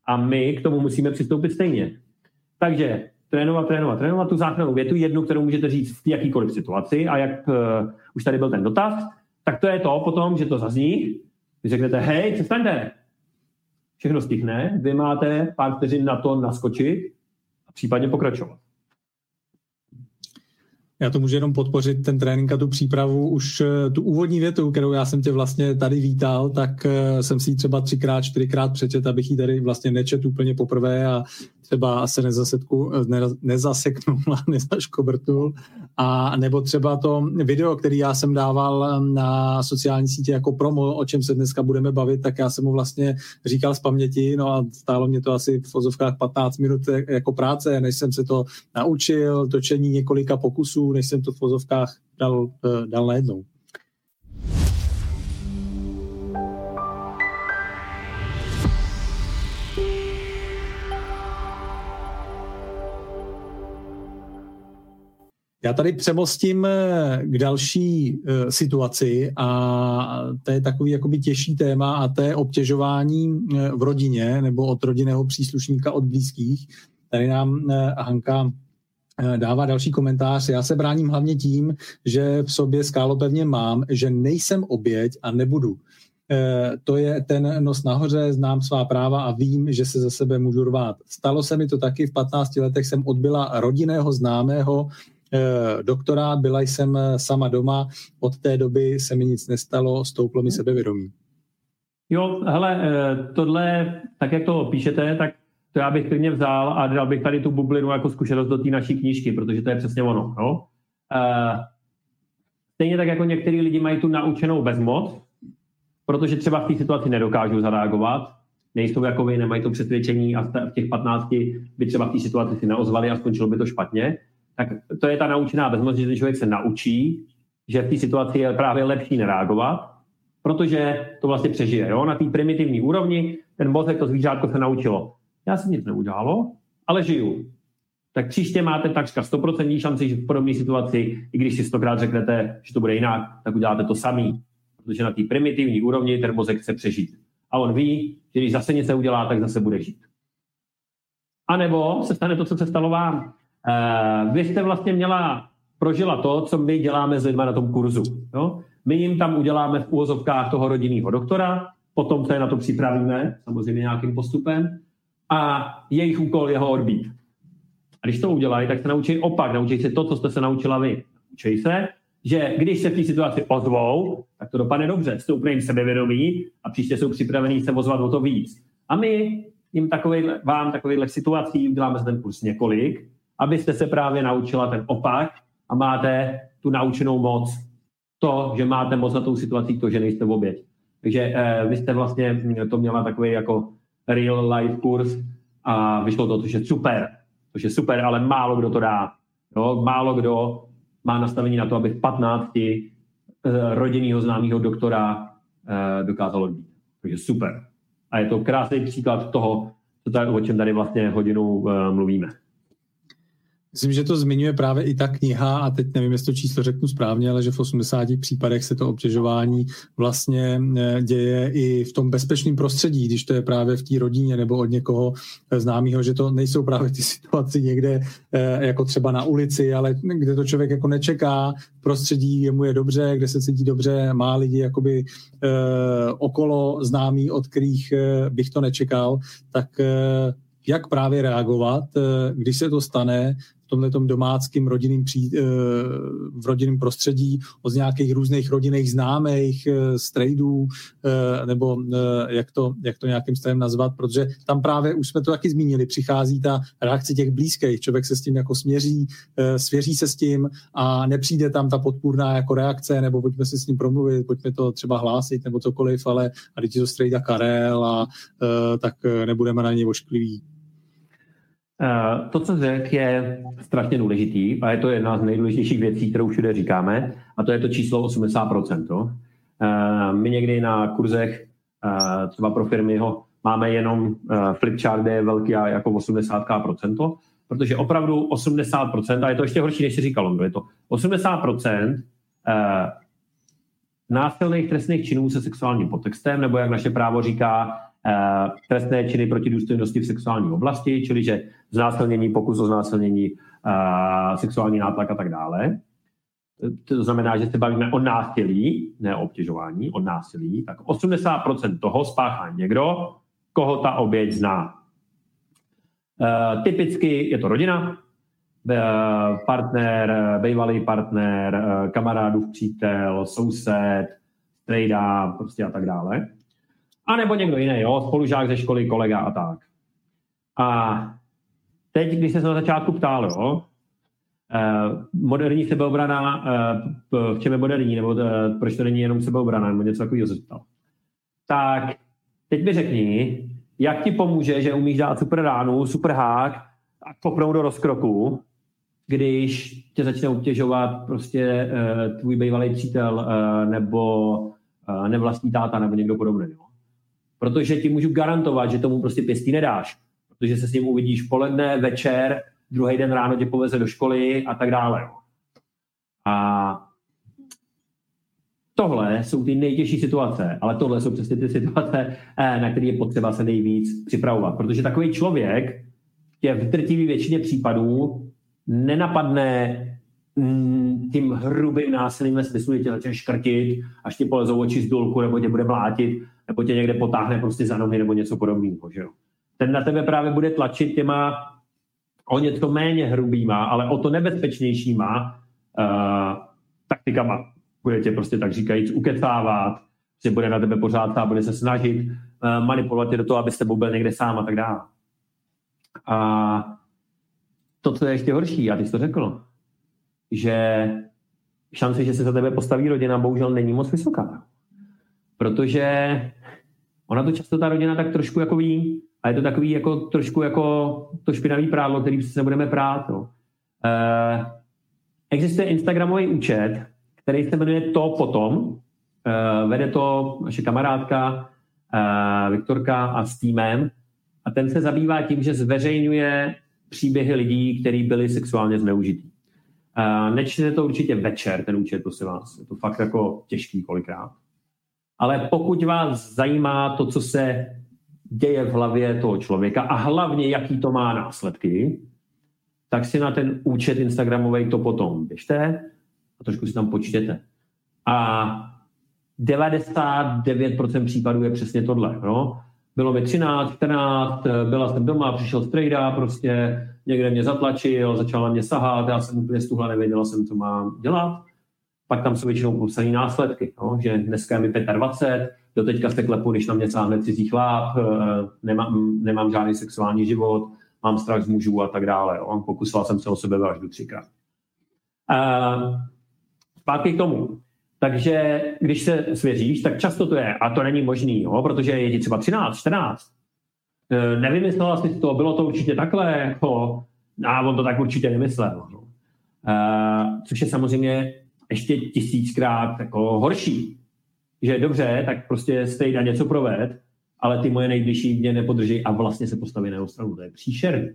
A my k tomu musíme přistoupit stejně. Takže trénovat, trénovat, trénovat tu záchrannou větu, jednu, kterou můžete říct v jakýkoliv situaci a jak uh, už tady byl ten dotaz, tak to je to potom, že to zazní, vy řeknete, hej, přestaňte, všechno stihne, vy máte pár vteřin na to naskočit a případně pokračovat. Já to můžu jenom podpořit, ten trénink a tu přípravu. Už eh, tu úvodní větu, kterou já jsem tě vlastně tady vítal, tak eh, jsem si ji třeba třikrát, čtyřikrát přečet, abych ji tady vlastně nečet úplně poprvé a třeba se nezasetku, ne, nezaseknul a nezaškobrtnul. A nebo třeba to video, který já jsem dával na sociální sítě jako promo, o čem se dneska budeme bavit, tak já jsem mu vlastně říkal z paměti, no a stálo mě to asi v fozovkách 15 minut jako práce, než jsem se to naučil, točení několika pokusů, než jsem to v fozovkách dal, eh, dal najednou. Já tady přemostím eh, k další uh, situaci a to je takový jakoby těžší téma a to je obtěžování v rodině nebo od rodinného příslušníka od blízkých. Tady nám Hanka dává další komentář. Já se bráním hlavně tím, že v sobě skálopevně mám, že nejsem oběť a nebudu. To je ten nos nahoře, znám svá práva a vím, že se za sebe můžu rvát. Stalo se mi to taky, v 15 letech jsem odbyla rodinného známého, Eh, doktorát, byla jsem eh, sama doma, od té doby se mi nic nestalo, stouplo mi sebevědomí. Jo, hele, eh, tohle, tak jak to píšete, tak to já bych klidně vzal a dal bych tady tu bublinu jako zkušenost do té naší knížky, protože to je přesně ono. No? Stejně tak jako některý lidi mají tu naučenou bezmoc, protože třeba v té situaci nedokážou zareagovat, nejsou jako vy, nemají to přesvědčení a v těch 15 by třeba v té situaci si neozvali a skončilo by to špatně, tak to je ta naučená bezmoc, že ten člověk se naučí, že v té situaci je právě lepší nereagovat, protože to vlastně přežije. Jo? Na té primitivní úrovni ten mozek, to zvířátko se naučilo. Já jsem nic neudělalo, ale žiju. Tak příště máte takřka 100% šanci, že v podobné situaci, i když si stokrát řeknete, že to bude jinak, tak uděláte to samý. Protože na té primitivní úrovni ten mozek chce přežít. A on ví, že když zase něco udělá, tak zase bude žít. A nebo se stane to, co se stalo vám. Uh, vy jste vlastně měla, prožila to, co my děláme s lidmi na tom kurzu. Jo? My jim tam uděláme v úvozovkách toho rodinného doktora, potom se na to připravíme, samozřejmě nějakým postupem, a jejich úkol je ho odbít. A když to udělají, tak se naučí opak, naučí se to, co jste se naučila vy. Učí se, že když se v té situaci ozvou, tak to dopadne dobře, stoupne jim sebevědomí a příště jsou připravení se ozvat o to víc. A my jim takový, vám takovýchhle situací uděláme ten kurz několik abyste se právě naučila ten opak a máte tu naučenou moc. To, že máte moc na tou situací, to, že nejste v oběť. Takže eh, vy jste vlastně to měla takový jako real life kurz a vyšlo to, je super. Což je super, ale málo kdo to dá. Jo? Málo kdo má nastavení na to, aby v 15 eh, rodinného známého doktora eh, dokázalo být. Takže super. A je to krásný příklad toho, co tady, o čem tady vlastně hodinu eh, mluvíme. Myslím, že to zmiňuje právě i ta kniha, a teď nevím, jestli to číslo řeknu správně, ale že v 80 případech se to obtěžování vlastně eh, děje i v tom bezpečném prostředí, když to je právě v té rodině nebo od někoho eh, známého, že to nejsou právě ty situace někde eh, jako třeba na ulici, ale kde to člověk jako nečeká, prostředí jemu je dobře, kde se cítí dobře, má lidi jakoby okolo známý, od kterých bych to nečekal, tak jak právě reagovat, když se to stane, tomhle domáckým rodinným pří, eh, v rodinném prostředí, od nějakých různých rodinných známých, strejdů, eh, eh, nebo jak to, jak to nějakým stylem nazvat, protože tam právě už jsme to taky zmínili, přichází ta reakce těch blízkých, člověk se s tím jako směří, svěří se s tím a nepřijde tam ta podpůrná jako reakce, nebo pojďme si s ním promluvit, pojďme to třeba hlásit, nebo cokoliv, ale a teď to strejda Karel a tak nebudeme na něj oškliví. Eh, to, co řekl, je strašně důležitý a je to jedna z nejdůležitějších věcí, kterou všude říkáme, a to je to číslo 80%. To. Eh, my někdy na kurzech eh, třeba pro firmy ho máme jenom flipchart, kde je velký jako 80%, protože opravdu 80%, a je to ještě horší, než si říkal, je to 80% násilných trestných činů se sexuálním podtextem, nebo jak naše právo říká, trestné činy proti důstojnosti v sexuální oblasti, čili že znásilnění, pokus o znásilnění, eh, sexuální nátlak a tak dále. To znamená, že se bavíme o násilí, ne o obtěžování, o násilí, tak 80% toho spáchá někdo, koho ta oběť zná. Uh, typicky je to rodina, uh, partner, bývalý partner, kamarádův přítel, soused, strejda, prostě a tak dále. A nebo někdo jiný, jo, spolužák ze školy, kolega a tak. A teď, když se na začátku ptal, jo, moderní sebeobrana, v čem je moderní, nebo proč to není jenom sebeobrana, nebo něco takového se ptal. Tak teď mi řekni, jak ti pomůže, že umíš dát super ránu, super hák a kopnout do rozkroku, když tě začne obtěžovat prostě tvůj bývalý přítel nebo nevlastní táta nebo někdo podobný. Jo? Protože ti můžu garantovat, že tomu prostě pěstí nedáš, protože se s ním uvidíš poledne, večer, druhý den ráno tě poveze do školy a tak dále. A Tohle jsou ty nejtěžší situace, ale tohle jsou přesně ty situace, eh, na které je potřeba se nejvíc připravovat. Protože takový člověk tě v drtivé většině případů nenapadne mm, tím hrubým násilím ve smyslu, že tě začne škrtit, až ti polezou oči z dolku, nebo tě bude mlátit, nebo tě někde potáhne prostě za nohy, nebo něco podobného. Že jo? Ten na tebe právě bude tlačit těma o něco méně hrubýma, ale o to nebezpečnějšíma uh, taktikama bude tě prostě tak říkajíc ukecávat, že bude na tebe pořád a bude se snažit uh, manipulovat tě do toho, aby s tebou byl někde sám a tak dále. A to, co je ještě horší, a ty jsi to řekl, že šance, že se za tebe postaví rodina, bohužel není moc vysoká. Protože ona to často ta rodina tak trošku jako ví a je to takový jako trošku jako to špinavý prádlo, který se nebudeme prát. No. Uh, existuje Instagramový účet, který se jmenuje To potom. Uh, vede to naše kamarádka uh, Viktorka a s týmem a ten se zabývá tím, že zveřejňuje příběhy lidí, kteří byli sexuálně zneužití. Uh, nečtěte to určitě večer, ten účet, prosím vás. Je to fakt jako těžký kolikrát. Ale pokud vás zajímá to, co se děje v hlavě toho člověka a hlavně, jaký to má následky, tak si na ten účet Instagramový to potom běžte a trošku si tam počtěte. A 99% případů je přesně tohle. No? Bylo mi 13, 14, byla jsem doma, přišel strejda, prostě někde mě zatlačil, začal mě sahat, já jsem úplně stuhla, nevěděla jsem, co mám dělat. Pak tam jsou většinou popsané následky, no? že dneska je mi 25, do teďka se klepu, když na mě sáhne cizí chláp, eh, nemám, nemám žádný sexuální život, mám strach z mužů a tak dále. Jo? Pokusila jsem se o sebe vraždu třikrát. Zpátky k tomu. Takže když se svěříš, tak často to je, a to není možný, jo, protože je třeba 13, 14. E, nevymyslela si to, bylo to určitě takhle, jako, a on to tak určitě nemyslel. No. E, což je samozřejmě ještě tisíckrát jako horší. Že dobře, tak prostě stejně něco proved, ale ty moje nejbližší mě nepodrží a vlastně se postaví na stranu. To je příšerný.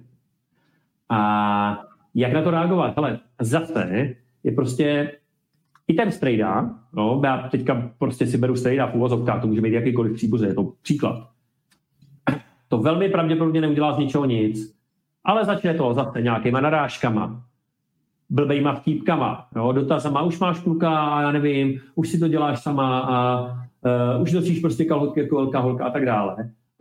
A jak na to reagovat? Ale zase je prostě i ten strejda, no, já teďka prostě si beru strejda v uvozovkách, to může být jakýkoliv příbuze, je to příklad. To velmi pravděpodobně neudělá z ničeho nic, ale začne to zase nějakýma narážkama, blbejma vtípkama, jo, dotazama, už máš kluka a já nevím, už si to děláš sama a uh, už nosíš prostě kalhotky jako velká holka a tak dále.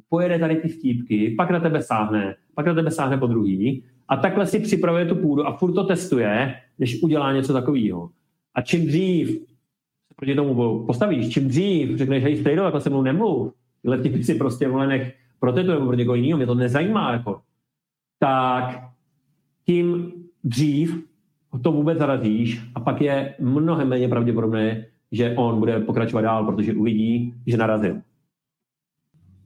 Pojede tady ty vtípky, pak na tebe sáhne, pak na tebe sáhne po druhý a takhle si připravuje tu půdu a furt to testuje, než udělá něco takového. A čím dřív se proti tomu postavíš, čím dřív řekneš, hej, stejno, jako se mnou nemluv, tyhle ty si prostě vole nech protetuje pro někoho jiného, mě to nezajímá, jako, tak tím dřív to vůbec zarazíš a pak je mnohem méně pravděpodobné, že on bude pokračovat dál, protože uvidí, že narazil.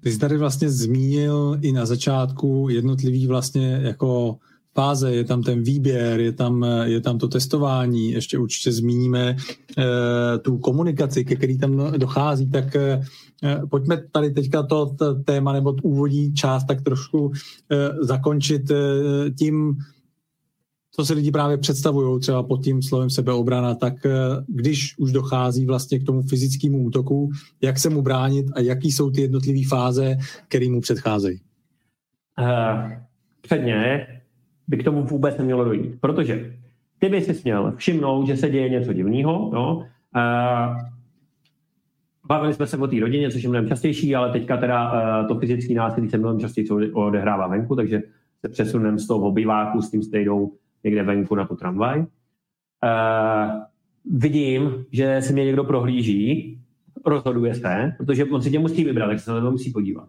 Ty jsi tady vlastně zmínil i na začátku jednotlivý vlastně jako fáze, je tam ten výběr, je tam, je tam to testování, ještě určitě zmíníme e, tu komunikaci, ke který tam dochází, tak e, pojďme tady teďka to, téma nebo úvodní část tak trošku e, zakončit e, tím, co si lidi právě představují třeba pod tím slovem sebeobrana, tak eh, když už dochází vlastně k tomu fyzickému útoku, jak se mu bránit a jaký jsou ty jednotlivé fáze, které mu předcházejí? Uh, předně by k tomu vůbec nemělo dojít, protože ty by si měl všimnout, že se děje něco divného. No? Uh, bavili jsme se o té rodině, což je mnohem častější, ale teďka teda uh, to fyzické násilí se mnohem častěji odehrává venku, takže se přesuneme z toho obyváku s tím stejdou někde venku na tu tramvaj. Uh, vidím, že se mě někdo prohlíží, rozhoduje se, protože on si tě musí vybrat, tak se na to musí podívat.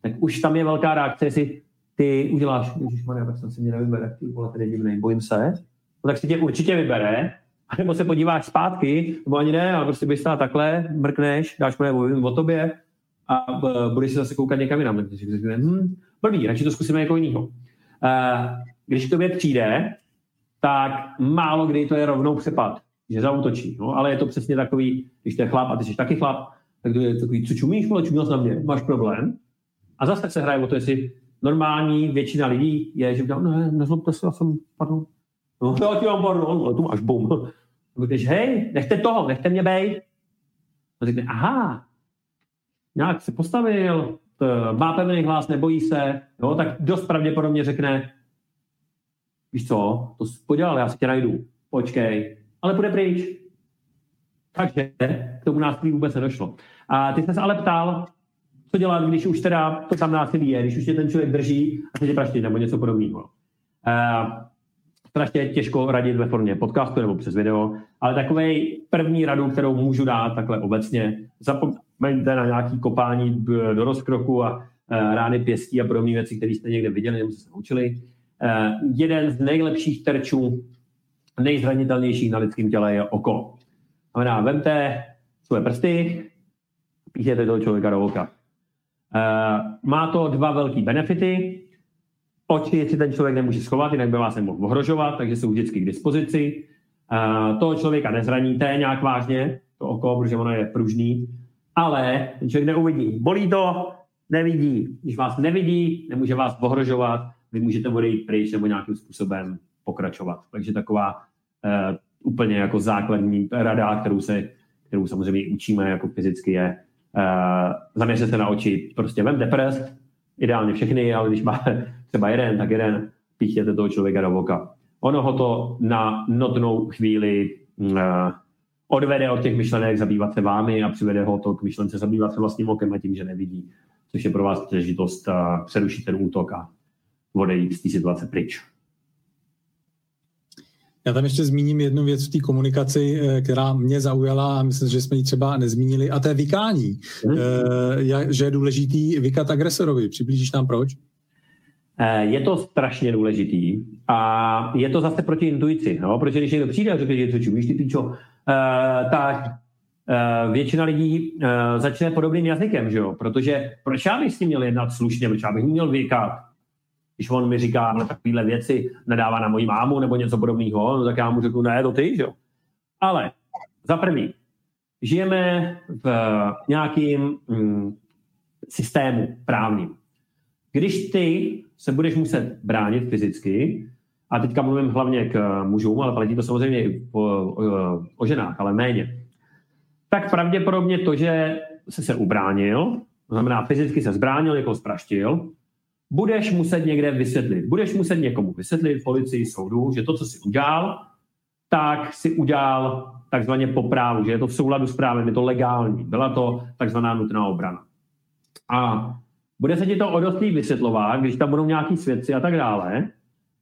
Tak už tam je velká reakce, jestli ty uděláš, ježišmarja, tak jsem si mě nevybere, ty vole, tady divnej, bojím se, no tak si tě určitě vybere, nebo se podíváš zpátky, nebo ani ne, ale prostě bys stál takhle, mrkneš, dáš mu o tobě a budeš se zase koukat někam jinam. Takže hm, blbý, radši to zkusíme jako jinýho. Uh, když k tobě přijde, tak málo kdy to je rovnou přepad, že zautočí. No, ale je to přesně takový, když to je chlap a ty jsi taky chlap, tak to je takový, co čumíš, ale čumíš na mě, máš problém. A zase se hraje o to, jestli normální většina lidí je, že no ne, nezlobte se, já jsem, pardon. No, já ti mám pardon, ale tu máš bum. Když, hej, nechte toho, nechte mě bejt. A řekne, aha, nějak se postavil, má pevný hlas, nebojí se, jo, tak dost pravděpodobně řekne, víš co, to jsi podělal, já si tě najdu, počkej, ale půjde pryč. Takže k tomu násilí vůbec nedošlo. A ty jsi se ale ptal, co dělat, když už teda to tam násilí je, když už tě ten člověk drží a se tě praští nebo něco podobného. Uh, strašně těžko radit ve formě podcastu nebo přes video, ale takový první radu, kterou můžu dát takhle obecně, zapomeňte na nějaký kopání do rozkroku a uh, rány pěstí a podobné věci, které jste někde viděli nebo se naučili. Uh, jeden z nejlepších terčů, nejzranitelnějších na lidském těle je oko. Znamená, vemte svoje prsty, píchněte toho člověka do oka. Uh, má to dva velký benefity. Oči si ten člověk nemůže schovat, jinak by vás nemohl ohrožovat, takže jsou vždycky k dispozici. Uh, toho člověka nezraníte nějak vážně, to oko, protože ono je pružný, ale ten člověk neuvidí. Bolí to, nevidí. Když vás nevidí, nemůže vás ohrožovat, vy můžete odejít pryč nebo nějakým způsobem pokračovat. Takže taková uh, úplně jako základní rada, kterou, se, kterou samozřejmě učíme jako fyzicky, je uh, zaměřte se na oči, prostě vemte prst, ideálně všechny, ale když máte třeba jeden, tak jeden, píchněte toho člověka do voka. Ono ho to na notnou chvíli uh, odvede od těch myšlenek zabývat se vámi a přivede ho to k myšlence zabývat se vlastním okem a tím, že nevidí, což je pro vás příležitost uh, přerušit ten útok a odejít z té situace pryč. Já tam ještě zmíním jednu věc v té komunikaci, eh, která mě zaujala a myslím, že jsme ji třeba nezmínili, a to je vykání. Hmm. Že je důležitý vykat agresorovi. Přiblížíš nám proč? Eh, je to strašně důležitý a je to zase proti intuici, no? protože když někdo přijde a řekne, že co čumíš ty píčo, tak většina lidí začne podobným jazykem, že jo? protože proč já bych s ním měl jednat slušně, proč já bych měl vykat, když on mi říká no, takovéhle věci, nadává na moji mámu nebo něco podobného, no, tak já mu řeknu, ne, to ty, že jo. Ale za první, žijeme v nějakým mm, systému právním. Když ty se budeš muset bránit fyzicky, a teďka mluvím hlavně k mužům, ale platí to samozřejmě i o, o, o ženách, ale méně, tak pravděpodobně to, že se se ubránil, to znamená fyzicky se zbránil, jako zpraštil, budeš muset někde vysvětlit. Budeš muset někomu vysvětlit, policii, soudu, že to, co jsi udělal, tak si udělal takzvaně po právu, že je to v souladu s právem, je to legální. Byla to takzvaná nutná obrana. A bude se ti to o dost vysvětlovat, když tam budou nějaký svědci a tak dále.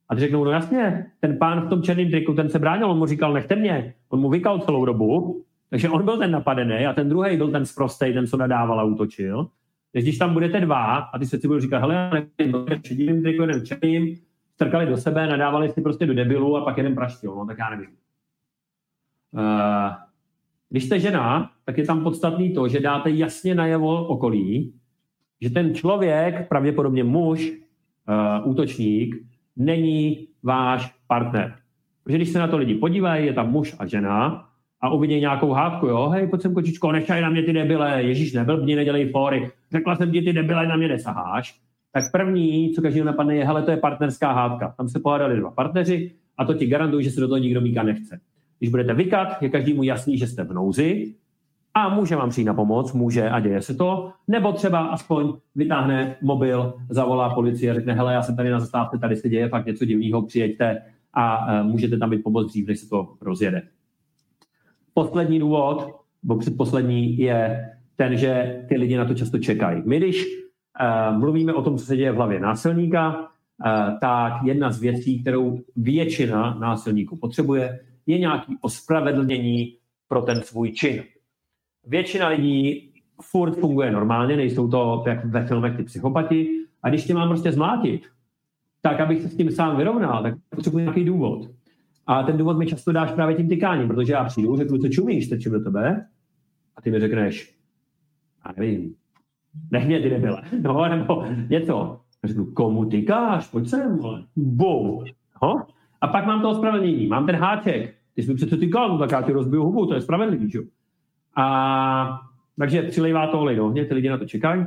A ty řeknou, no jasně, ten pán v tom černém triku, ten se bránil, on mu říkal, nechte mě. On mu vykal celou dobu, takže on byl ten napadený a ten druhý byl ten sprostej, ten, co nadával a útočil. Takže když tam budete dva a ty svědci budou říkat, hele, já nevím, šedivým triku, jeden černým, strkali do sebe, nadávali si prostě do debilu a pak jeden praštil, no tak já nevím. Uh, když jste žena, tak je tam podstatný to, že dáte jasně najevo okolí, že ten člověk, pravděpodobně muž, uh, útočník, není váš partner. Protože když se na to lidi podívají, je tam muž a žena, a uvidí nějakou hádku, jo, hej, pojď sem kočičko, nechaj na mě ty debile, Ježíš neblbni, nedělej fóry, řekla jsem ti ty debile, na mě nesaháš, tak první, co každý napadne, je, hele, to je partnerská hádka. Tam se pohádali dva partneři a to ti garantuju, že se do toho nikdo míka nechce. Když budete vykat, je každému jasný, že jste v nouzi a může vám přijít na pomoc, může a děje se to, nebo třeba aspoň vytáhne mobil, zavolá policii a řekne, hele, já jsem tady na zastávce, tady se děje fakt něco divného, přijeďte a uh, můžete tam být pomoc dřív, než se to rozjede. Poslední důvod, nebo předposlední, je ten, že ty lidi na to často čekají. My, když uh, mluvíme o tom, co se děje v hlavě násilníka, uh, tak jedna z věcí, kterou většina násilníků potřebuje, je nějaký ospravedlnění pro ten svůj čin. Většina lidí furt funguje normálně, nejsou to jak ve filmech ty psychopati, a když tě mám prostě zmlátit, tak abych se s tím sám vyrovnal, tak potřebuji nějaký důvod. A ten důvod mi často dáš právě tím tykáním, protože já přijdu, řeknu, co čumíš, strčím do tebe a ty mi řekneš, a nevím, nech mě ty nebyle, no, nebo něco. Řeknu, komu tykáš, pojď sem, bou. No? A pak mám to ospravedlnění, mám ten háček, ty jsi mi přece tykal, no tak já ti rozbiju hubu, to je spravedlivý, že? A takže přilejvá to olej do ty lidi na to čekají.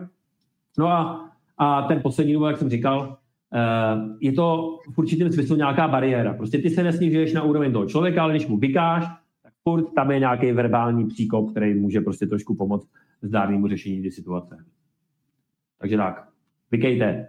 No a, a ten poslední důvod, jak jsem říkal, eh, je to v určitém smyslu nějaká bariéra. Prostě ty se nesnižuješ na úroveň toho člověka, ale když mu vykáš, tak furt tam je nějaký verbální příkop, který může prostě trošku pomoct zdárnému řešení ty situace. Takže tak, vykejte.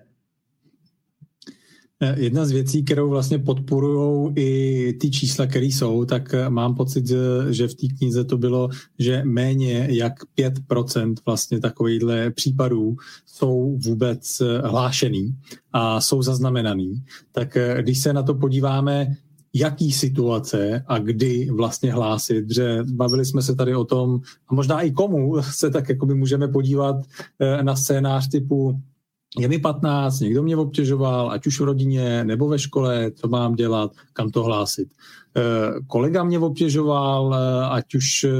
Eh, jedna z věcí, kterou vlastně podporují i ty čísla, které jsou, tak eh, mám pocit, že v té knize to bylo, že méně jak 5% vlastně takovýchhle případů jsou vůbec eh, hlášený a jsou zaznamenaný. Tak když se na to podíváme, jaký situace a kdy vlastně hlásit, že bavili jsme se tady o tom, a možná i komu se tak jakoby můžeme podívat na scénář typu je mi 15, někdo mě obtěžoval, ať už v rodině nebo ve škole, co mám dělat, kam to hlásit. E, kolega mě obtěžoval, e, ať už, e,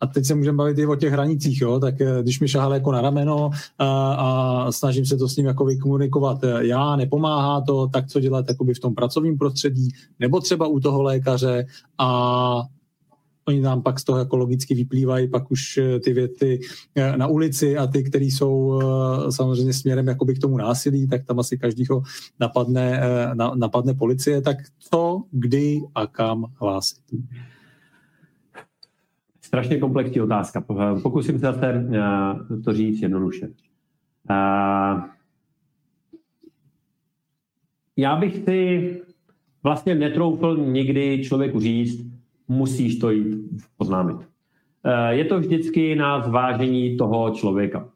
a teď se můžeme bavit i o těch hranicích, jo, tak když mi šahal jako na rameno a, a snažím se to s ním jako vykomunikovat, já, nepomáhá to, tak co dělat jakoby v tom pracovním prostředí, nebo třeba u toho lékaře a oni nám pak z toho jako logicky vyplývají pak už eh, ty věty eh, na ulici a ty, které jsou eh, samozřejmě směrem jakoby k tomu násilí, tak tam asi každýho napadne, napadne policie. Tak co, kdy a kam hlásit? Strašně komplexní otázka. Pokusím se zase to říct jednoduše. Já bych si vlastně netroufl nikdy člověku říct, musíš to jít oznámit. Eh, je to vždycky na zvážení toho člověka.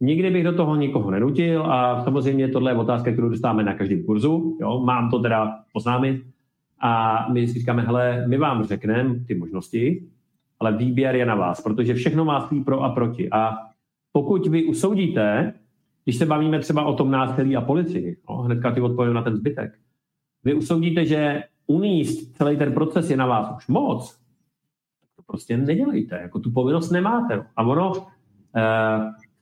Nikdy bych do toho nikoho nenutil a samozřejmě tohle je otázka, kterou dostáváme na každém kurzu. Jo? Mám to teda oznámit a my si říkáme, hele, my vám řekneme ty možnosti, ale výběr je na vás, protože všechno má svý pro a proti. A pokud vy usoudíte, když se bavíme třeba o tom násilí a policii, no, hnedka ty odpovím na ten zbytek, vy usoudíte, že uníst celý ten proces je na vás už moc, to prostě nedělejte, jako tu povinnost nemáte. A ono, uh,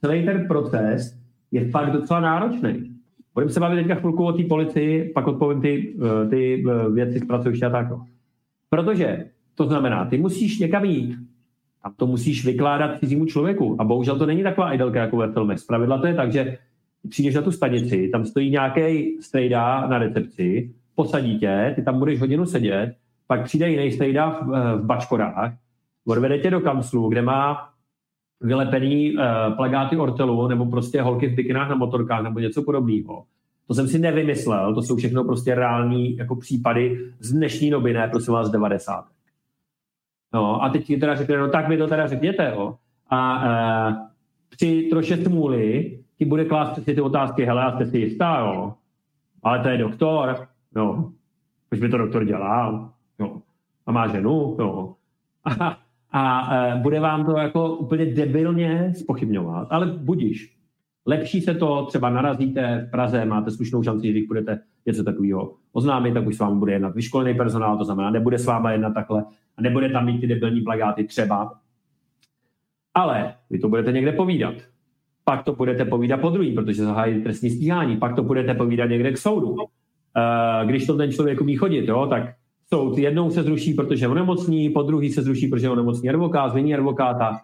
celý ten proces je fakt docela náročný. Budeme se bavit teďka chvilku o té policii, pak odpovím ty, uh, ty uh, věci z pracoviště a tak. Protože to znamená, ty musíš někam jít, a to musíš vykládat cizímu člověku. A bohužel to není taková idelka jako ve filmech. Zpravidla to je tak, že přijdeš na tu stanici, tam stojí nějaký strejda na recepci posadí tě, ty tam budeš hodinu sedět, pak přijde jiný stejda v, eh, v bačkorách, odvede tě do kanclu, kde má vylepený uh, plagáty Ortelu nebo prostě holky v bikinách na motorkách nebo něco podobného. To jsem si nevymyslel, to jsou všechno prostě reální jako případy z dnešní doby, ne prosím vás z 90. No a teď ti teda řekne, no tak mi to teda řekněte, jo. A uh, při troše smůly ti bude klást přesně ty otázky, hele, a jste si jistá, jo. Ale to je doktor, jo. Proč by to doktor dělal, jo. A má ženu, jo. A, a e, bude vám to jako úplně debilně spochybňovat, ale budíš. Lepší se to, třeba narazíte v Praze, máte slušnou šanci, když budete něco takového oznámit, tak už s vámi bude jednat vyškolený personál, to znamená, nebude s váma jednat takhle a nebude tam mít ty debilní plagáty třeba. Ale vy to budete někde povídat. Pak to budete povídat po druhý, protože zahájí trestní stíhání. Pak to budete povídat někde k soudu. Eh, když to ten člověk umí chodit, jo, tak soud jednou se zruší, protože je onemocní, po druhý se zruší, protože je onemocní advokát, změní advokáta uh,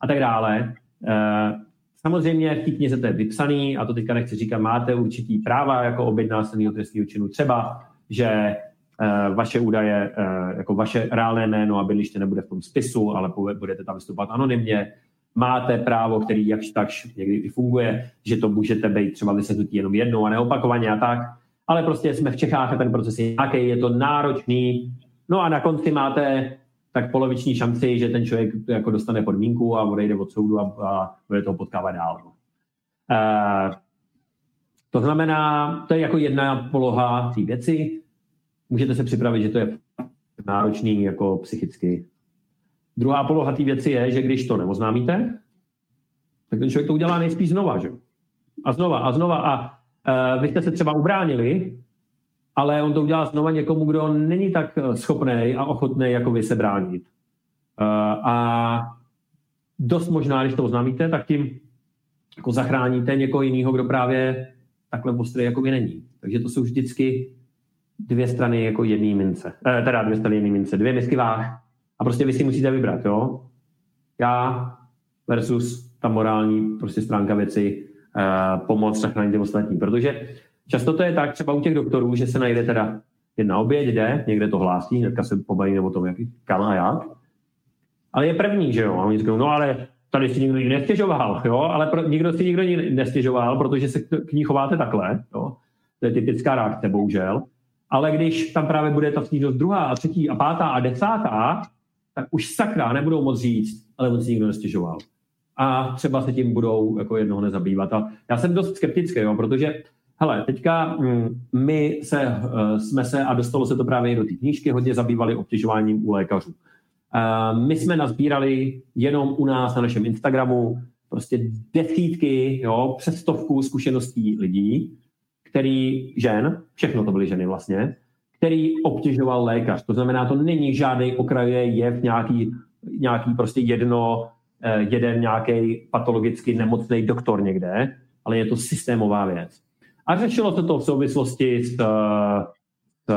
a tak dále. Uh, samozřejmě v té knize to je vypsaný, a to teďka nechci říkat, máte určitý práva jako oběť násilného trestního činu. Třeba, že vaše údaje, jako vaše reálné jméno a bydliště nebude v tom spisu, ale budete tam vystupovat anonymně. Máte právo, který jakž takž někdy funguje, že to můžete být třeba vysvětlit jenom jednou a neopakovaně a tak. Ale prostě jsme v Čechách a ten proces je nějaký, je to náročný. No a na konci máte tak poloviční šanci, že ten člověk jako dostane podmínku a odejde od soudu a, a bude toho potkávat dál. Uh, to znamená, to je jako jedna poloha té věci. Můžete se připravit, že to je náročný jako psychicky. Druhá poloha té věci je, že když to neoznámíte, tak ten člověk to udělá nejspíš znova, že? A znova, a znova. A uh, vy jste se třeba ubránili, ale on to udělá znova někomu, kdo není tak eh, schopný a ochotný jako vy se bránit. Uh, a dost možná, když to oznámíte, tak tím jako zachráníte někoho jiného, kdo právě takhle ostrý jako vy není. Takže to jsou vždycky dvě strany jako jedné mince. Eh, teda dvě strany jedné mince, dvě misky váh. A prostě vy si musíte vybrat, jo. Já versus ta morální prostě stránka věci, eh, pomoc zachránit ostatní. Protože často to je tak, třeba u těch doktorů, že se najde teda jedna oběť, jde, někde to hlásí, hnedka se pobavíme o tom, jak, kam a jak. Ale je první, že jo. A oni říkají, no ale tady si nikdo nikdy nestěžoval, jo, ale pro, nikdo si nikdo nestěžoval, protože se k ní chováte takhle, jo. To je typická reakce, bohužel. Ale když tam právě bude ta stížnost druhá a třetí a pátá a desátá, tak už sakra nebudou moc říct, ale on si nikdo nestěžoval. A třeba se tím budou jako jednoho nezabývat. A já jsem dost skeptický, jo, protože hele, teďka mm, my se, uh, jsme se, a dostalo se to právě do té knížky, hodně zabývali obtěžováním u lékařů. My jsme nazbírali jenom u nás na našem Instagramu prostě desítky, jo, přes stovku zkušeností lidí, který žen, všechno to byly ženy vlastně, který obtěžoval lékař. To znamená, to není žádný okraje jev, nějaký, nějaký prostě jedno, eh, jeden nějaký patologicky nemocný doktor někde, ale je to systémová věc. A řešilo se to v souvislosti s, s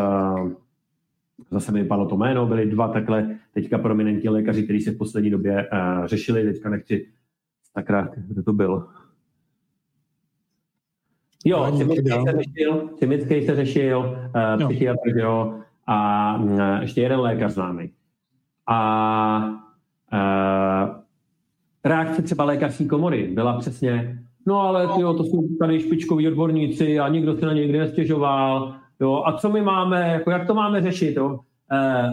zase mi vypadlo to jméno, byli dva takhle teďka prominentní lékaři, kteří se v poslední době řešili, teďka nechci sakra, kdo to byl? Jo, Cimický se řešil, se řešil, uh, psychiatr, jo, a uh, ještě jeden lékař známý. A uh, reakce třeba lékařské komory byla přesně, no ale tyjo, to jsou tady špičkoví odborníci a nikdo se na ně nikdy nestěžoval, Jo, a co my máme, jako jak to máme řešit? Jo? E,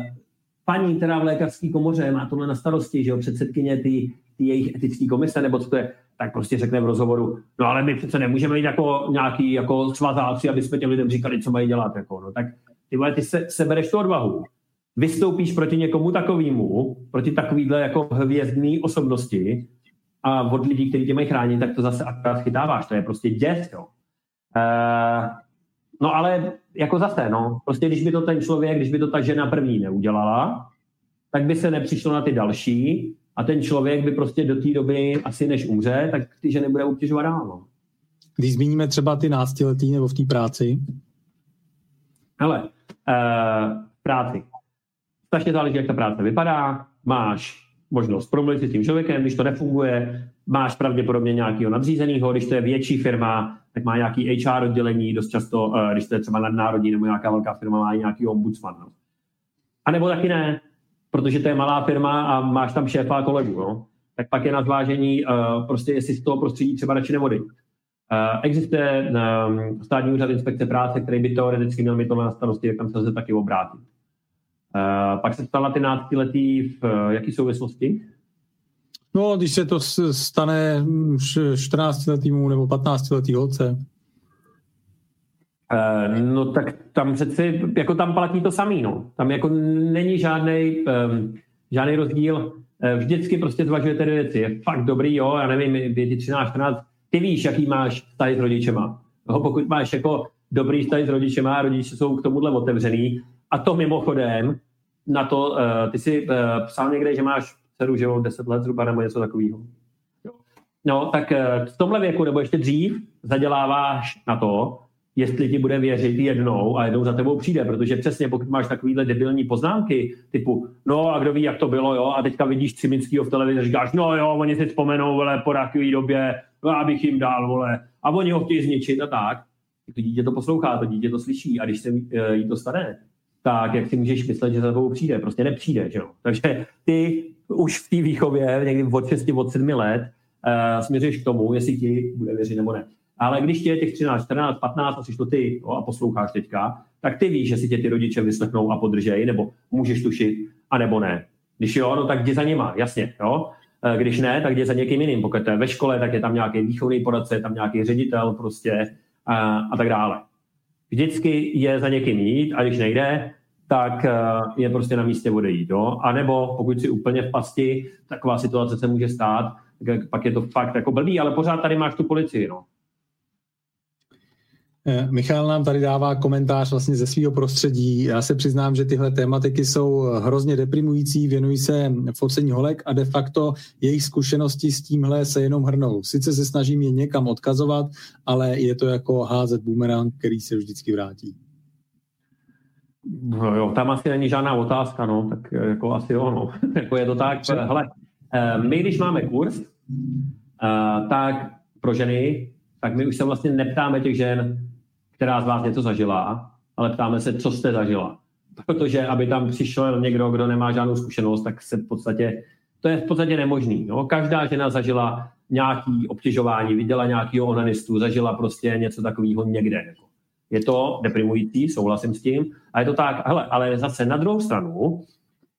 paní, která v lékařské komoře má tohle na starosti, že jo, předsedkyně ty, ty jejich etické komise, nebo co to je, tak prostě řekne v rozhovoru, no ale my přece nemůžeme mít jako nějaký jako svazáci, aby jsme těm lidem říkali, co mají dělat. Jako, no, tak ty, vole, ty se, sebereš tu odvahu, vystoupíš proti někomu takovému, proti takovýhle jako hvězdný osobnosti a od lidí, kteří tě mají chránit, tak to zase akorát chytáváš. To je prostě děs, jo. Uh, No ale jako zase, no, prostě když by to ten člověk, když by to ta žena první neudělala, tak by se nepřišlo na ty další a ten člověk by prostě do té doby, asi než umře, tak ty ženy bude obtěžovat dál. No. Když zmíníme třeba ty náctiletý nebo v té práci? Hele, uh, práci. Strašně záleží, jak ta práce vypadá. Máš možnost promluvit s tím člověkem, když to nefunguje, máš pravděpodobně nějakého nadřízeného, když to je větší firma, tak má nějaký HR oddělení, dost často, eh, když to je třeba nadnárodní nebo nějaká velká firma, má i nějaký ombudsman. No. A nebo taky ne, protože to je malá firma a máš tam šéfa a kolegu, no. tak pak je na zvážení, uh, prostě jestli z toho prostředí třeba radši nevodit. Uh, existuje um, státní úřad inspekce práce, který by teoreticky měl mít tohle na starosti, jak tam se lze taky obrátit. Uh, pak se stala ty náctiletý v uh, jaký souvislosti? No, když se to stane 14-letýmu nebo 15-letý holce. Uh, no tak tam přeci, jako tam platí to samý, no. Tam jako není žádný um, žádný rozdíl. Uh, vždycky prostě zvažujete dvě věci. Je fakt dobrý, jo, já nevím, je ti 13, 14, ty víš, jaký máš tady s rodičema. No, pokud máš jako dobrý vztah s rodičema a rodiče jsou k tomuhle otevřený, a to mimochodem, na to, uh, ty si uh, psal někde, že máš dceru, že jo, 10 let zhruba nebo něco takového. No, tak eh, v tomhle věku, nebo ještě dřív, zaděláváš na to, jestli ti bude věřit jednou a jednou za tebou přijde, protože přesně pokud máš takovýhle debilní poznámky, typu, no a kdo ví, jak to bylo, jo, a teďka vidíš Ciminskýho v televizi říkáš, no jo, oni si vzpomenou, vole, po takové době, no, abych jim dal, vole, a oni ho chtějí zničit a tak. To dítě to poslouchá, to dítě to slyší a když se eh, jí to stane, tak jak si můžeš myslet, že za tebou přijde? Prostě nepřijde, že jo? Takže ty už v té výchově, někdy od 6, od 7 let, uh, směřuješ k tomu, jestli ti bude věřit nebo ne. Ale když ti je těch 13, 14, 15 a jsi to ty jo, a posloucháš teďka, tak ty víš, že si tě ty rodiče vyslechnou a podržejí, nebo můžeš tušit, a nebo ne. Když jo, no tak jdi za nima, jasně, jo. Eh, když ne, tak jdi za někým jiným. Pokud je ve škole, tak je tam nějaký výchovný poradce, je tam nějaký ředitel prostě a, a tak dále. Vždycky je za někým jít a když nejde, tak eh, je prostě na místě odejít. Jo? A nebo pokud si úplně v pasti, taková situace se může stát, tak pak je to fakt jako blbý, ale pořád tady máš tu policii. No. Eh, Michal nám tady dává komentář vlastně ze svého prostředí. Já se přiznám, že tyhle tématiky jsou hrozně deprimující, věnují se focení holek a de facto jejich zkušenosti s tímhle se jenom hrnou. Sice se snažím je někam odkazovat, ale je to jako házet boomerang, který se vždycky vrátí. No jo, tam asi není žádná otázka, no, tak jako asi jo, no. jako je to tak, hele, eh, my když máme kurz, eh, tak pro ženy, tak my už se vlastně neptáme těch žen, která z vás něco zažila, ale ptáme se, co jste zažila. Protože aby tam přišel někdo, kdo nemá žádnou zkušenost, tak se v podstatě, to je v podstatě nemožný. No? Každá žena zažila nějaký obtěžování, viděla nějakého onanistu, zažila prostě něco takového někde. Jako. Je to deprimující, souhlasím s tím. A je to tak, hele, ale zase na druhou stranu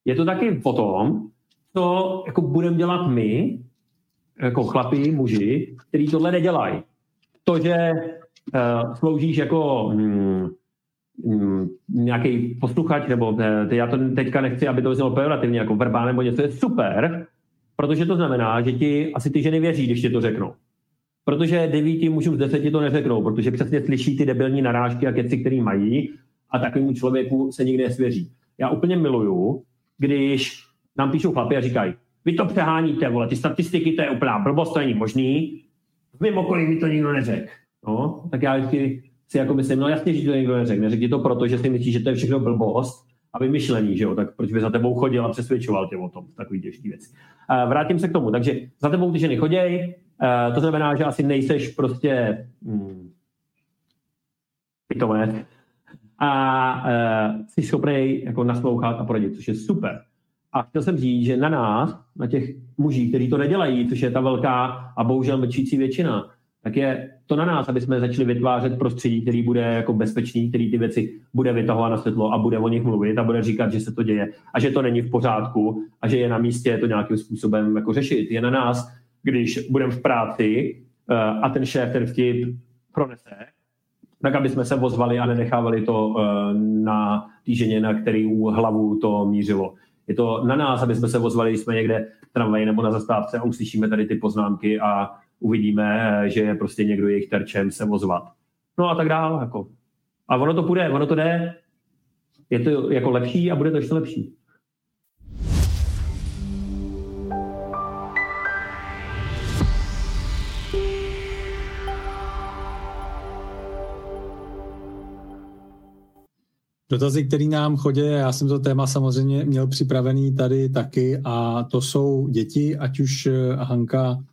je to taky o tom, co jako budeme dělat my, jako chlapí, muži, kteří tohle nedělají. To, že uh, sloužíš jako mm, mm, nějaký posluchač, nebo uh, já to teďka nechci, aby to vyznělo pejorativně, jako verbál nebo něco, je super, protože to znamená, že ti asi ty ženy věří, když ti to řeknou. Protože devíti mužů z deseti to neřeknou, protože přesně slyší ty debilní narážky a keci, který mají a takovému člověku se nikdy nesvěří. Já úplně miluju, když nám píšou chlapi a říkají, vy to přeháníte, vole, ty statistiky, to je úplná blbost, to není možný, v mém okolí mi to nikdo neřekl. No, tak já vždycky si jako myslím, no jasně, že to někdo neřekne. Neřekni to proto, že si myslíš, že to je všechno blbost a vymyšlení, že jo, tak proč by za tebou chodil a přesvědčoval tě o tom, takový těžký věc. Vrátím se k tomu, takže za tebou ty ženy choděj, to znamená, že asi nejseš prostě hmm, pitové a uh, jsi schopný jako naslouchat a poradit, což je super. A chtěl jsem říct, že na nás, na těch mužích, kteří to nedělají, což je ta velká a bohužel mlčící většina, tak je to na nás, aby jsme začali vytvářet prostředí, který bude jako bezpečný, který ty věci bude vytahovat na světlo a bude o nich mluvit a bude říkat, že se to děje a že to není v pořádku a že je na místě to nějakým způsobem jako řešit. Je na nás, když budeme v práci uh, a ten šéf ten vtip pronese, tak aby jsme se vozvali a nenechávali to uh, na té ženě, na který hlavu to mířilo. Je to na nás, aby jsme se vozvali, když jsme někde v tramvaji nebo na zastávce a uslyšíme tady ty poznámky a uvidíme, že je prostě někdo jejich terčem se ozvat. No a tak dále. Jako. A ono to půjde, ono to jde. Je to jako lepší a bude to ještě lepší. Dotazy, který nám chodí, já jsem to téma samozřejmě měl připravený tady taky a to jsou děti, ať už eh, Hanka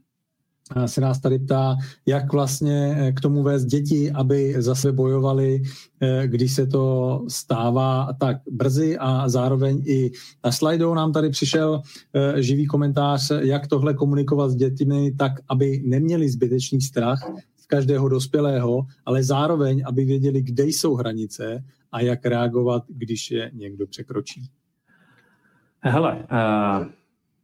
se nás tady ptá, jak vlastně eh, k tomu vést děti, aby zase bojovali, eh, když se to stává tak brzy a zároveň i na slajdou nám tady přišel eh, živý komentář, jak tohle komunikovat s dětmi tak, aby neměli zbytečný strach z každého dospělého, ale zároveň, aby věděli, kde jsou hranice a jak reagovat, když je někdo překročí. Hele, uh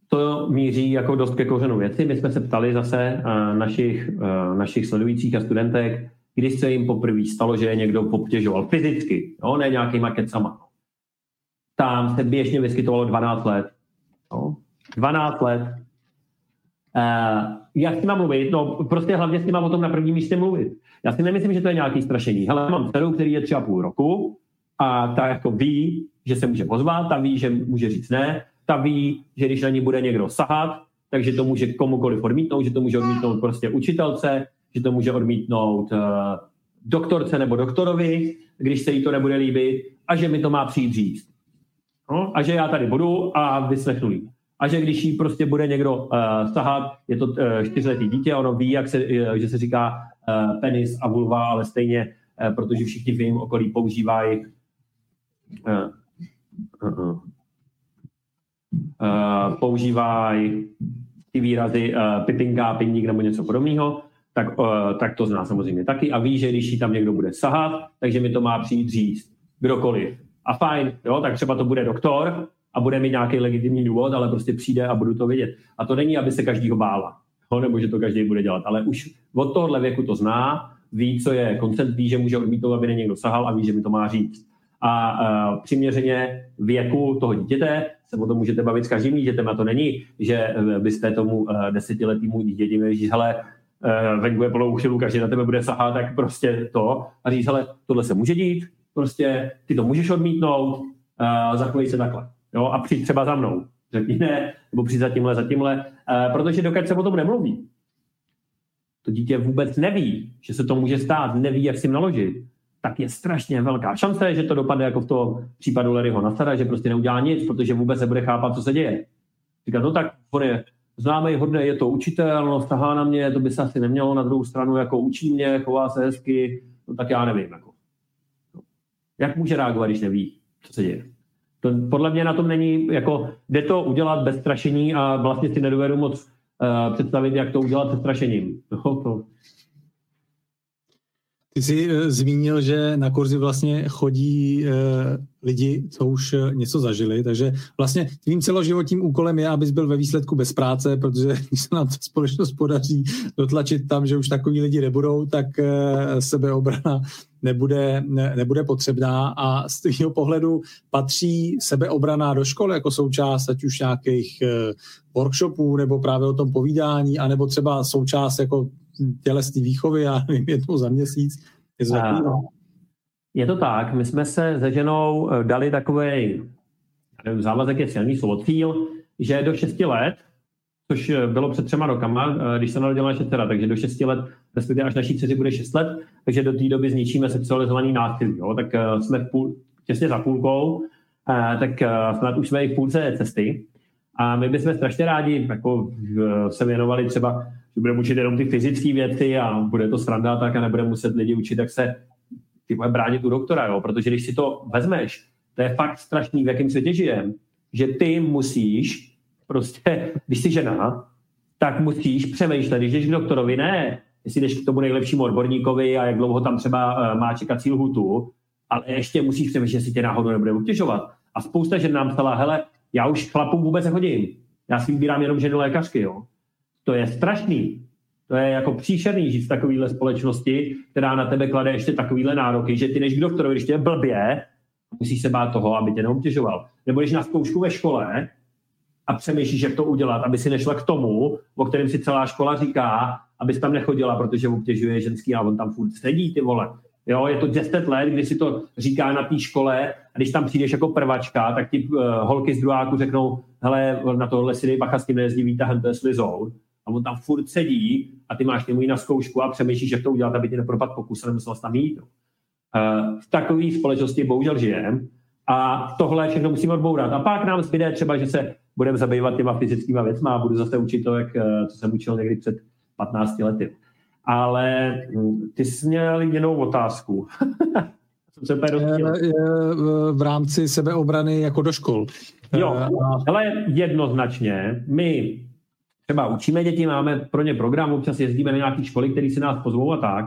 to míří jako dost ke kořenu věci. My jsme se ptali zase uh, našich, uh, našich sledujících a studentek, když se jim poprvé stalo, že je někdo obtěžoval fyzicky, jo, ne nějakýma kecama. Tam se běžně vyskytovalo 12 let. Jo. 12 let. Uh, jak s nima mluvit? No, prostě hlavně s nima o tom na prvním místě mluvit. Já si nemyslím, že to je nějaký strašení. Hele, mám dceru, který je tři a půl roku a ta jako ví, že se může pozvat, ta ví, že může říct ne, ta ví, že když na ní bude někdo sahat, takže to může komukoliv odmítnout, že to může odmítnout prostě učitelce, že to může odmítnout uh, doktorce nebo doktorovi, když se jí to nebude líbit a že mi to má přijít říct. No, a že já tady budu a vyslechnu jí. A že když jí prostě bude někdo uh, sahat, je to uh, čtyřletý dítě, ono ví, jak se, uh, že se říká uh, penis a vulva, ale stejně, uh, protože všichni v jejím okolí používají uh, uh, uh. Uh, používají ty výrazy uh, pipinka, pinník nebo něco podobného, tak, uh, tak to zná samozřejmě taky a ví, že když tam někdo bude sahat, takže mi to má přijít říct kdokoliv. A fajn, jo, tak třeba to bude doktor a bude mít nějaký legitimní důvod, ale prostě přijde a budu to vidět. A to není, aby se každýho bála, jo, nebo že to každý bude dělat, ale už od tohohle věku to zná, ví, co je koncent, ví, že může odmítnout, aby někdo sahal a ví, že mi to má říct. A uh, přiměřeně věku toho dítěte se o tom můžete bavit s každým dítětem a to není, že byste tomu uh, desetiletýmu dítěti říct, hele, uh, venku je plnou uchylů, každý na tebe bude sahat, tak prostě to a říct, hele, tohle se může dít, prostě ty to můžeš odmítnout, uh, zachovej se takhle. Jo, a přijď třeba za mnou. Řekni ne, nebo přijď za tímhle, za tímhle, uh, protože dokud se o tom nemluví, to dítě vůbec neví, že se to může stát, neví, jak s tím naložit, tak je strašně velká šance, že to dopadne jako v tom případu Larryho Nasara, že prostě neudělá nic, protože vůbec nebude chápat, co se děje. Říká, no tak on je známý, hodně, je to učitel, no, stahá na mě, to by se asi nemělo na druhou stranu, jako učí mě, chová se hezky, no tak já nevím. Jako. Jak může reagovat, když neví, co se děje? To podle mě na tom není, jako jde to udělat bez strašení a vlastně si nedovedu moc uh, představit, jak to udělat se strašením. No, to, ty jsi uh, zmínil, že na kurzy vlastně chodí uh, lidi, co už uh, něco zažili, takže vlastně tvým celoživotním úkolem je, abys byl ve výsledku bez práce, protože když se nám ta společnost podaří dotlačit tam, že už takový lidi nebudou, tak sebeobrana nebude, ne, nebude potřebná. A z tvého pohledu patří sebeobrana do školy jako součást ať už nějakých workshopů nebo právě o tom povídání, anebo třeba součást jako tělesné výchovy, já nevím, jednou za měsíc. Je to, je to tak, my jsme se se ženou eh, dali takový závazek je silný slovo, cíl, že do 6 let, což eh, bylo před třema rokama, eh, když se narodila naše dcera, takže do 6 let, respektive až naší dceři bude 6 let, takže do té doby zničíme sexualizovaný násilí. Jo? Tak jsme v půl, těsně za půlkou, tak snad už jsme i v půlce cesty. A my bychom strašně rádi jako, se věnovali třeba že budeme učit jenom ty fyzické věci a bude to sranda tak a nebude muset lidi učit, jak se ty bude bránit u doktora, jo? protože když si to vezmeš, to je fakt strašný, v jakém světě žijem, že ty musíš prostě, když jsi žena, tak musíš přemýšlet, když jdeš k doktorovi, ne, jestli jdeš k tomu nejlepšímu odborníkovi a jak dlouho tam třeba uh, má čekací lhutu, ale ještě musíš přemýšlet, jestli tě náhodou nebude obtěžovat. A spousta žen nám psala, hele, já už chlapům vůbec nechodím. Já si vybírám jenom ženy lékařky, jo. To je strašný. To je jako příšerný žít v takovéhle společnosti, která na tebe klade ještě takovéhle nároky, že ty než k doktorovi, když tě je blbě, musíš se bát toho, aby tě neobtěžoval. Nebo když na zkoušku ve škole a přemýšlíš, jak to udělat, aby si nešla k tomu, o kterém si celá škola říká, abys tam nechodila, protože obtěžuje ženský a on tam furt sedí, ty vole. Jo, je to 10 let, kdy si to říká na té škole a když tam přijdeš jako prvačka, tak ti uh, holky z druháku řeknou, hele, na tohle si dej bacha s tím nejezdí výtahem, to je slizou a on tam furt sedí a ty máš němu na zkoušku a přemýšlíš, jak to udělat, aby ti nepropad pokus a nemusel tam jít. Uh, v takové společnosti bohužel žijeme a tohle všechno musíme odbourat. A pak nám zbyde třeba, že se budeme zabývat těma fyzickými věcmi a budu zase učit to, jak, eh, co jsem učil někdy před 15 lety. Ale ty jsi měl jinou otázku. se v rámci sebeobrany jako do škol. Jo, ale jednoznačně my třeba učíme děti, máme pro ně program, občas jezdíme na nějaké školy, které si nás pozvou a tak.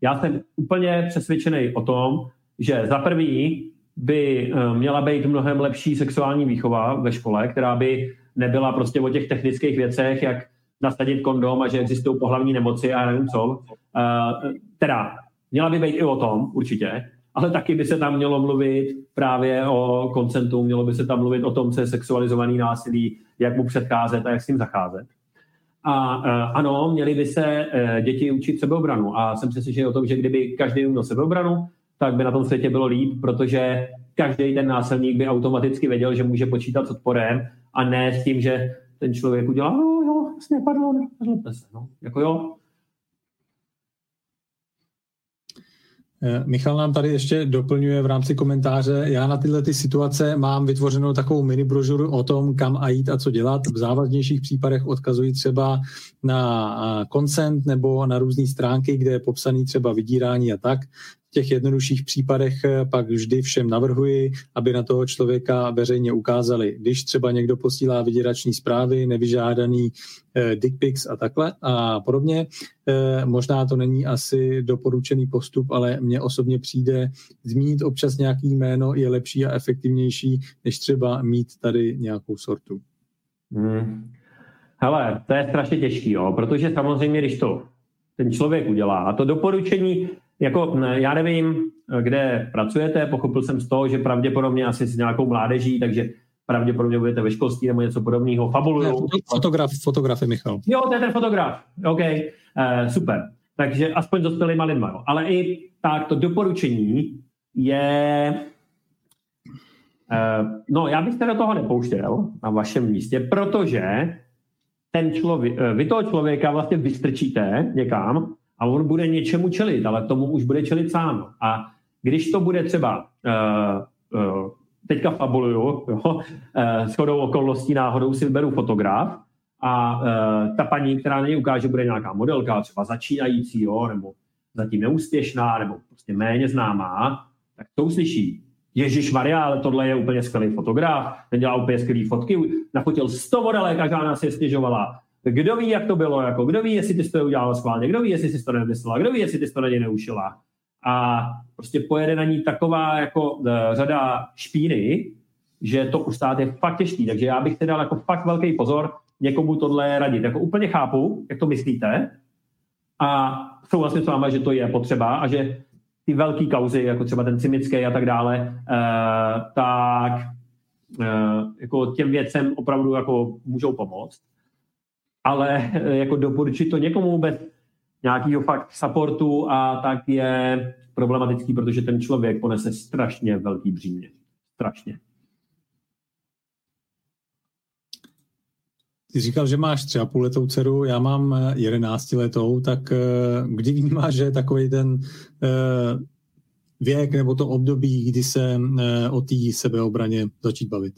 Já jsem úplně přesvědčený o tom, že za prvý by eh, měla být mnohem lepší sexuální výchova ve škole, která by nebyla prostě o těch technických věcech, jak nasadit kondom a že existují pohlavní nemoci a nevím co. Uh, teda, měla by být i o tom, určitě, ale taky by se tam mělo mluvit právě o koncentu, mělo by se tam mluvit o tom, co je sexualizovaný násilí, jak mu předcházet a jak s ním zacházet. A uh, ano, měli by se uh, děti učit sebeobranu. A jsem přesvědčený o tom, že kdyby každý uměl sebeobranu, tak by na tom světě bylo líp, protože každý ten násilník by automaticky věděl, že může počítat s odporem a ne s tím, že ten člověk udělá, no vlastně, pardon, nezlobte se. No. Jako jo, Eh, Michal nám tady ještě doplňuje v rámci komentáře. Já na tyhle ty situace mám vytvořenou takovou mini brožuru o tom, kam a jít a co dělat. V závaznějších případech odkazují třeba na consent nebo na různé stránky, kde je popsaný třeba vydírání a tak. Těch jednodušších případech eh, pak vždy všem navrhuji, aby na toho člověka veřejně ukázali. Když třeba někdo posílá vyděrační zprávy, nevyžádaný eh, dick pics a takhle a podobně, eh, možná to není asi doporučený postup, ale mně osobně přijde zmínit občas nějaký jméno je lepší a efektivnější, než třeba mít tady nějakou sortu. Hmm. Hele, to je strašně těžký, jo, protože samozřejmě, když to ten člověk udělá, a to doporučení, jako já nevím, kde pracujete, pochopil jsem z toho, že pravděpodobně asi s nějakou mládeží, takže pravděpodobně budete ve školství nebo něco podobného. Fabuluju. Fotograf, fotograf je Michal. Jo, to je ten fotograf. OK, uh, super. Takže aspoň dospělýma lidma. Jo. Ale i tak to doporučení je... Uh, no, já bych se do toho nepouštěl na vašem místě, protože ten člověk, eh, vy toho člověka vlastně vystrčíte někam a on bude něčemu čelit, ale tomu už bude čelit sám. A když to bude třeba, uh, uh, teďka fabuluju, jo, uh, shodou okolností náhodou si vyberu fotograf a ta paní, která na něj ukáže, bude nějaká modelka, třeba začínající, jo, nebo zatím neúspěšná, nebo prostě méně známá, tak to uslyší. Ježíš Maria, ale tohle je úplně skvělý fotograf, ten dělá úplně skvělý fotky, nafotil 100 modelek a žádná se stěžovala. Kdo ví, jak to bylo, jako, kdo ví, jestli ty to udělala schválně, kdo ví, jestli jsi to nemyslela, kdo ví, jestli ty to na něj neušila. A prostě pojede na ní taková jako uh, řada špíny, že to ustát je fakt těžký. Takže já bych teda jako fakt velký pozor někomu tohle radit. Jako úplně chápu, jak to myslíte a souhlasím s váma, že to je potřeba a že ty velké kauzy, jako třeba ten Cimický a tak dále, uh, tak uh, jako těm věcem opravdu jako můžou pomoct. Ale uh, jako doporučit to někomu bez nějakého fakt supportu a tak je problematický, protože ten člověk ponese strašně velký břímě. Strašně. Ty říkal, že máš třeba půl letou dceru, já mám eh, jedenácti letou, tak eh, kdy vnímáš, že takový ten eh, věk nebo to období, kdy se o té sebeobraně začít bavit?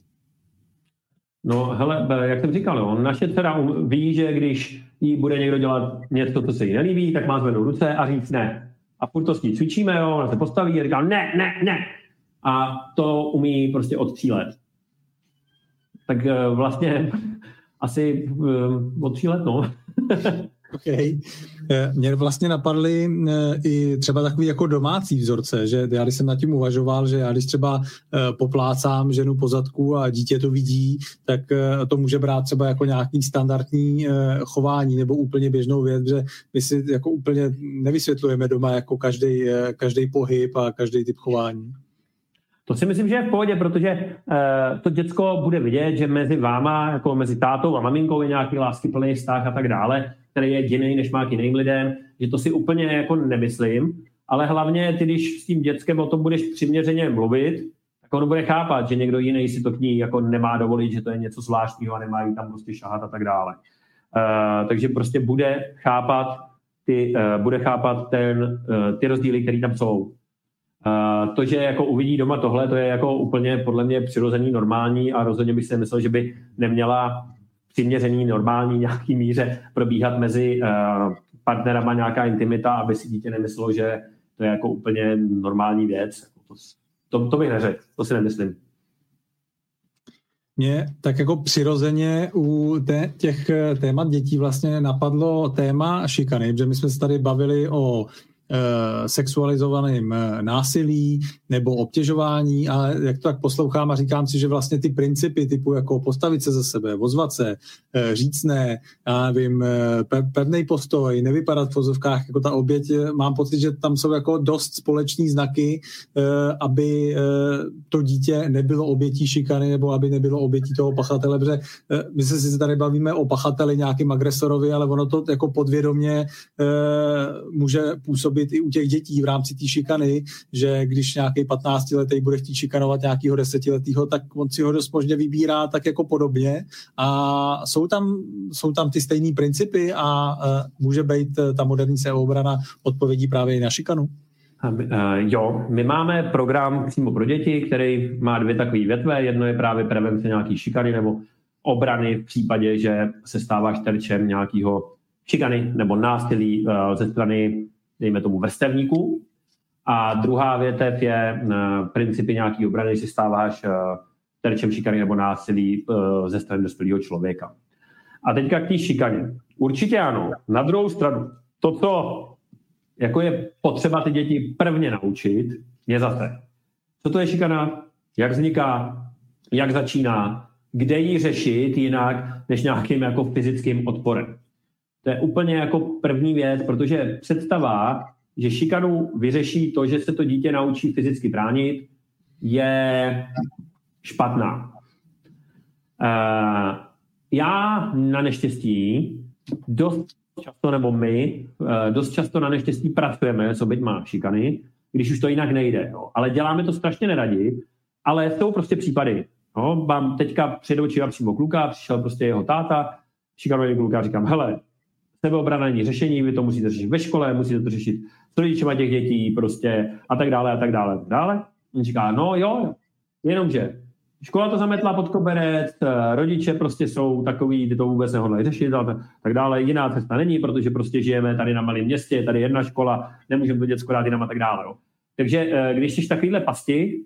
No hele, jak jsem říkal, no, naše dcera ví, že když jí bude někdo dělat něco, co se jí nelíbí, tak má zvednout ruce a říct ne. A furt to s ní cvičíme, jo, ona se postaví a říká ne, ne, ne. A to umí prostě od tří let. Tak vlastně asi uh, od tří let, no. OK. Eh, mě vlastně napadly eh, i třeba takový jako domácí vzorce, že já když jsem nad tím uvažoval, že já když třeba poplácám ženu po zadku a dítě to vidí, tak to může brát třeba jako nějaký standardní chování nebo úplně běžnou věc, že my si jako úplně nevysvětlujeme doma jako každý, každý pohyb a každý typ chování. To si myslím, že je v pohodě, protože uh, to děcko bude vidět, že mezi váma, jako mezi tátou a maminkou je nějaký láskyplný vztah a tak dále, který je jiný, než má k jiným lidem, že to si úplně jako nemyslím, ale hlavně ty, když s tím dětskem o tom budeš přiměřeně mluvit, tak on bude chápat, že někdo jiný si to k ní jako nemá dovolit, že to je něco zvláštního a nemá jí tam prostě šahat a tak dále. Uh, takže prostě bude chápat ty, uh, bude chápat ten, uh, ty rozdíly, které tam jsou to, že jako uvidí doma tohle, to je jako úplně podle mě přirozený, normální a rozhodně bych si myslel, že by neměla přiměřený, normální nějaký míře probíhat mezi uh, partnerama nějaká intimita, aby si dítě nemyslelo, že to je jako úplně normální věc. To, to, bych neřekl, to si nemyslím. Mě tak jako přirozeně u té, těch témat dětí vlastně napadlo téma šikany, protože my jsme se tady bavili o Eh, sexualizovaným eh, násilí nebo obtěžování a jak to tak poslouchám a říkám si, že vlastně ty principy typu jako postavit se za sebe, ozvat se, eh, říct ne, já nevím, pevný postoj, nevypadat v pozovkách jako ta oběť, mám pocit, že tam jsou jako dost společný znaky, aby to dítě nebylo obětí šikany nebo aby nebylo obětí toho pachatele, protože my se si tady bavíme o pachateli nějakým agresorovi, ale ono to jako podvědomě může působit působit i u těch dětí v rámci té šikany, že když nějaký 15 letý bude chtít šikanovat nějakého desetiletého, tak on si ho dost možně vybírá tak jako podobně a jsou tam, jsou tam ty stejné principy a uh, může být uh, ta moderní sebeobrana odpovědí právě i na šikanu. Uh, jo, my máme program přímo pro děti, který má dvě takové větve. Jedno je právě prevence nějaký šikany nebo obrany v případě, že se stáváš terčem nějakého šikany nebo násilí ze strany dejme tomu vrstevníků. A druhá větev je principy nějaký obrany, když si stáváš terčem šikany nebo násilí ze strany dospělého člověka. A teďka k té šikaně. Určitě ano. Na druhou stranu, to, co jako je potřeba ty děti prvně naučit, je zase, co to je šikana, jak vzniká, jak začíná, kde ji řešit jinak, než nějakým jako fyzickým odporem. To je úplně jako první věc, protože představa, že šikanu vyřeší to, že se to dítě naučí fyzicky bránit, je špatná. Uh, já na neštěstí dost často, nebo my, uh, dost často na neštěstí pracujeme s oběťma šikany, když už to jinak nejde. Jo. Ale děláme to strašně neradi, ale jsou prostě případy. No, mám teďka před očima přímo kluka, přišel prostě jeho táta, šikanuje kluka, říkám, hele, sebeobrana není řešení, vy to musíte řešit ve škole, musíte to řešit s rodičima těch dětí, prostě a tak dále, a tak dále, a tak dále. On říká, no jo, jenomže škola to zametla pod koberec, rodiče prostě jsou takový, ty to vůbec nehodlají řešit a tak dále. Jiná cesta není, protože prostě žijeme tady na malém městě, tady jedna škola, nemůžeme to děcko dát jinam a tak dále. Jo. Takže eh, když jsi takovýhle pasti,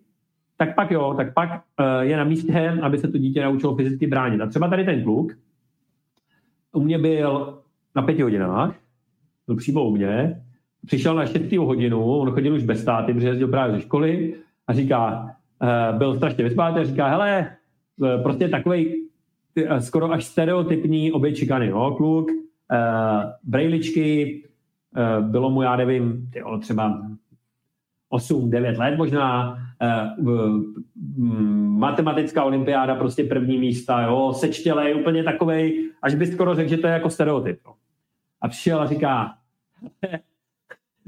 tak pak jo, tak pak uh, je na místě, aby se to dítě naučilo fyzicky bránit. A třeba tady ten kluk u mě byl na pěti hodinách, byl přímo u mě, přišel na šestou hodinu, on chodil už bez státy, protože jezdil právě ze školy a říká, uh, byl strašně vyspátý a říká, hele, uh, prostě takový uh, skoro až stereotypní oběť šikany, no, kluk, brejličky, bylo mu, já nevím, tyjo, třeba 8-9 let možná, uh, matematická olympiáda, prostě první místa, jo, sečtělej, úplně takovej, až by skoro řekl, že to je jako stereotyp. Jo. A přišel a říká,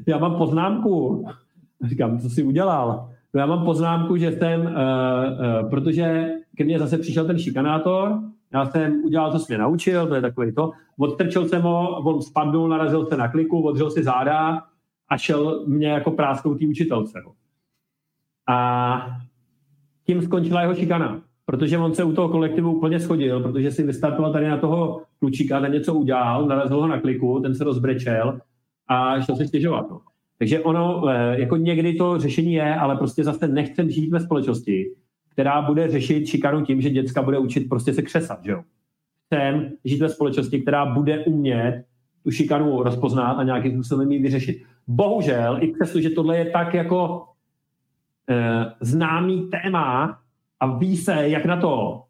já mám poznámku. A říkám, co jsi udělal? No já mám poznámku, že jsem, uh, uh, protože ke mně zase přišel ten šikanátor, já jsem udělal, co jsem mě naučil, to je takový to, odtrčil jsem ho, on spadnul, narazil se na kliku, odřel si záda a šel mě jako práskou tý učitelce. A tím skončila jeho šikana, protože on se u toho kolektivu úplně schodil, protože si vystartoval tady na toho klučíka, ten něco udělal, narazil ho na kliku, ten se rozbrečel a šel se stěžovat. No. Takže ono, eh, jako někdy to řešení je, ale prostě zase nechcem žít ve společnosti, která bude řešit šikanu tím, že děcka bude učit prostě se křesat, že jo. Chcem žít ve společnosti, která bude umět tu šikanu rozpoznat a nějakým způsobem ji vyřešit. Bohužel, i přesto, že tohle je tak jako e, známý téma a ví se, jak na to,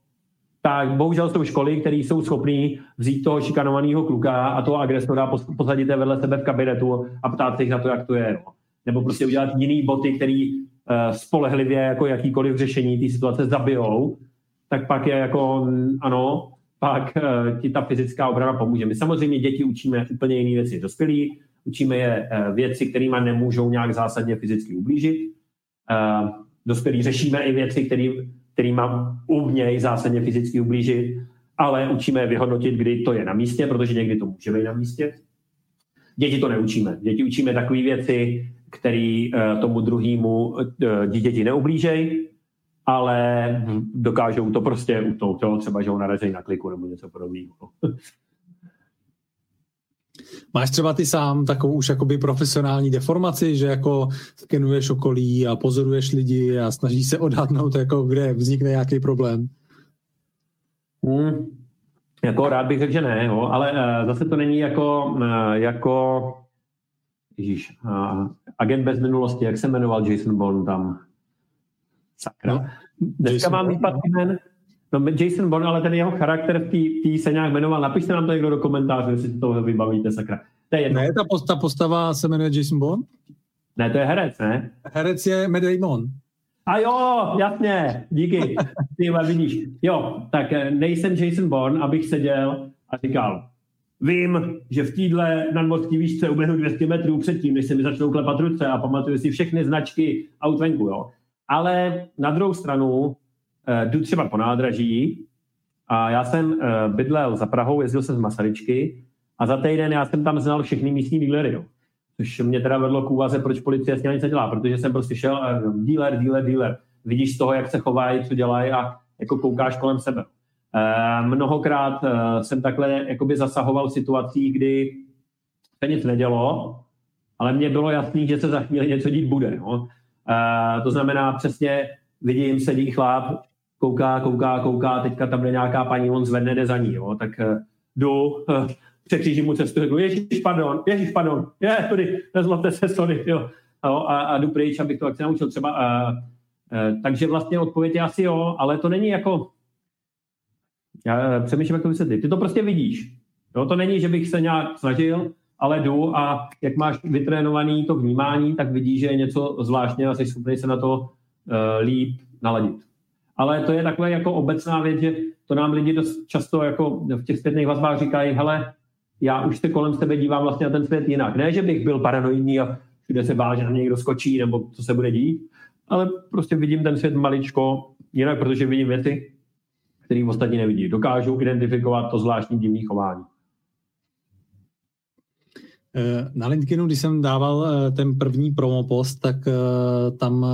tak bohužel jsou školy, které jsou schopné vzít toho šikanovaného kluka a toho agresora posadit vedle sebe v kabinetu a ptát se jich na to, jak to je. No. Nebo prostě udělat jiný boty, který e, spolehlivě jako jakýkoliv řešení té situace zabijou, tak pak je jako, ano, pak e, ti ta fyzická obrana pomůže. My samozřejmě děti učíme úplně jiné věci. Dospělí učíme je e, věci, kterými nemůžou nějak zásadně fyzicky ublížit. E, dospělí řešíme i věci, který, kterými umějí zásadně fyzicky ublížit, ale učíme je vyhodnotit, kdy to je na místě, protože někdy to může být na místě. Děti to neučíme. Děti učíme takové věci, které tomu druhému děti neublížejí, ale dokážou to prostě utnout, jo? třeba, že ho narazí na kliku nebo něco podobného. Máš třeba ty sám takovou už jakoby profesionální deformaci, že jako skenuješ okolí a pozoruješ lidi a snažíš se odhadnout, jako kde vznikne nějaký problém? Hmm. Jako rád bych řekl, že ne, jo, ale uh, zase to není jako, uh, jako Ježíš, uh, agent bez minulosti, jak se jmenoval Jason Bourne tam? Sakra. No, Dneska mám výpad jmen. No, Jason Bourne, ale ten jeho charakter v té se nějak jmenoval. Napište nám to někdo do komentářů, jestli si toho vybavíte, sakra. To je jedno. Ne, ta, posta, postava se jmenuje Jason Bourne? Ne, to je herec, ne? Herec je Matt Damon. A jo, jasně, díky. Ty vidíš. Jo, tak eh, nejsem Jason Bourne, abych seděl a říkal, vím, že v týdle nadmořské výšce uběhnu 200 metrů předtím, než se mi začnou klepat ruce a pamatuju si všechny značky aut venku, jo. Ale na druhou stranu jdu třeba po nádraží a já jsem eh, bydlel za Prahou, jezdil jsem z Masaryčky a za týden já jsem tam znal všechny místní dílery. Jo. Což mě teda vedlo k úvaze, proč policie s něco dělá, protože jsem prostě šel a díler, díler, díler. Vidíš z toho, jak se chovají, co dělají a jako koukáš kolem sebe. E, mnohokrát jsem takhle jakoby zasahoval v situacích, kdy se nic nedělo ale mně bylo jasný, že se za chvíli něco dít bude. No. To znamená přesně, vidím, sedí chlap, kouká, kouká, kouká, teďka tam jde nějaká paní, on zvedne, jde za ní, jo, tak uh, jdu, uh, překřížím mu cestu, řeknu, ježiš, pardon, ježiš, pardon, je, tudy, nezlobte se, sorry, jo, jo a, a jdu pryč, abych to akci naučil třeba. Uh, uh, takže vlastně odpověď je asi jo, ale to není jako, já přemýšlím, jak to vysvětlit. Ty to prostě vidíš. Jo, to není, že bych se nějak snažil, ale jdu a jak máš vytrénovaný to vnímání, tak vidíš, že je něco zvláštně a jsi schopný se na to uh, líp naladit. Ale to je takové jako obecná věc, že to nám lidi dost často jako v těch zpětných vazbách říkají, hele, já už se kolem sebe dívám vlastně na ten svět jinak. Ne, že bych byl paranoidní a všude se bál, že na mě někdo skočí nebo co se bude dít, ale prostě vidím ten svět maličko jinak, protože vidím věci, které ostatní nevidí. Dokážu identifikovat to zvláštní divné chování. Eh, na LinkedInu, když jsem dával eh, ten první promo post, tak eh, tam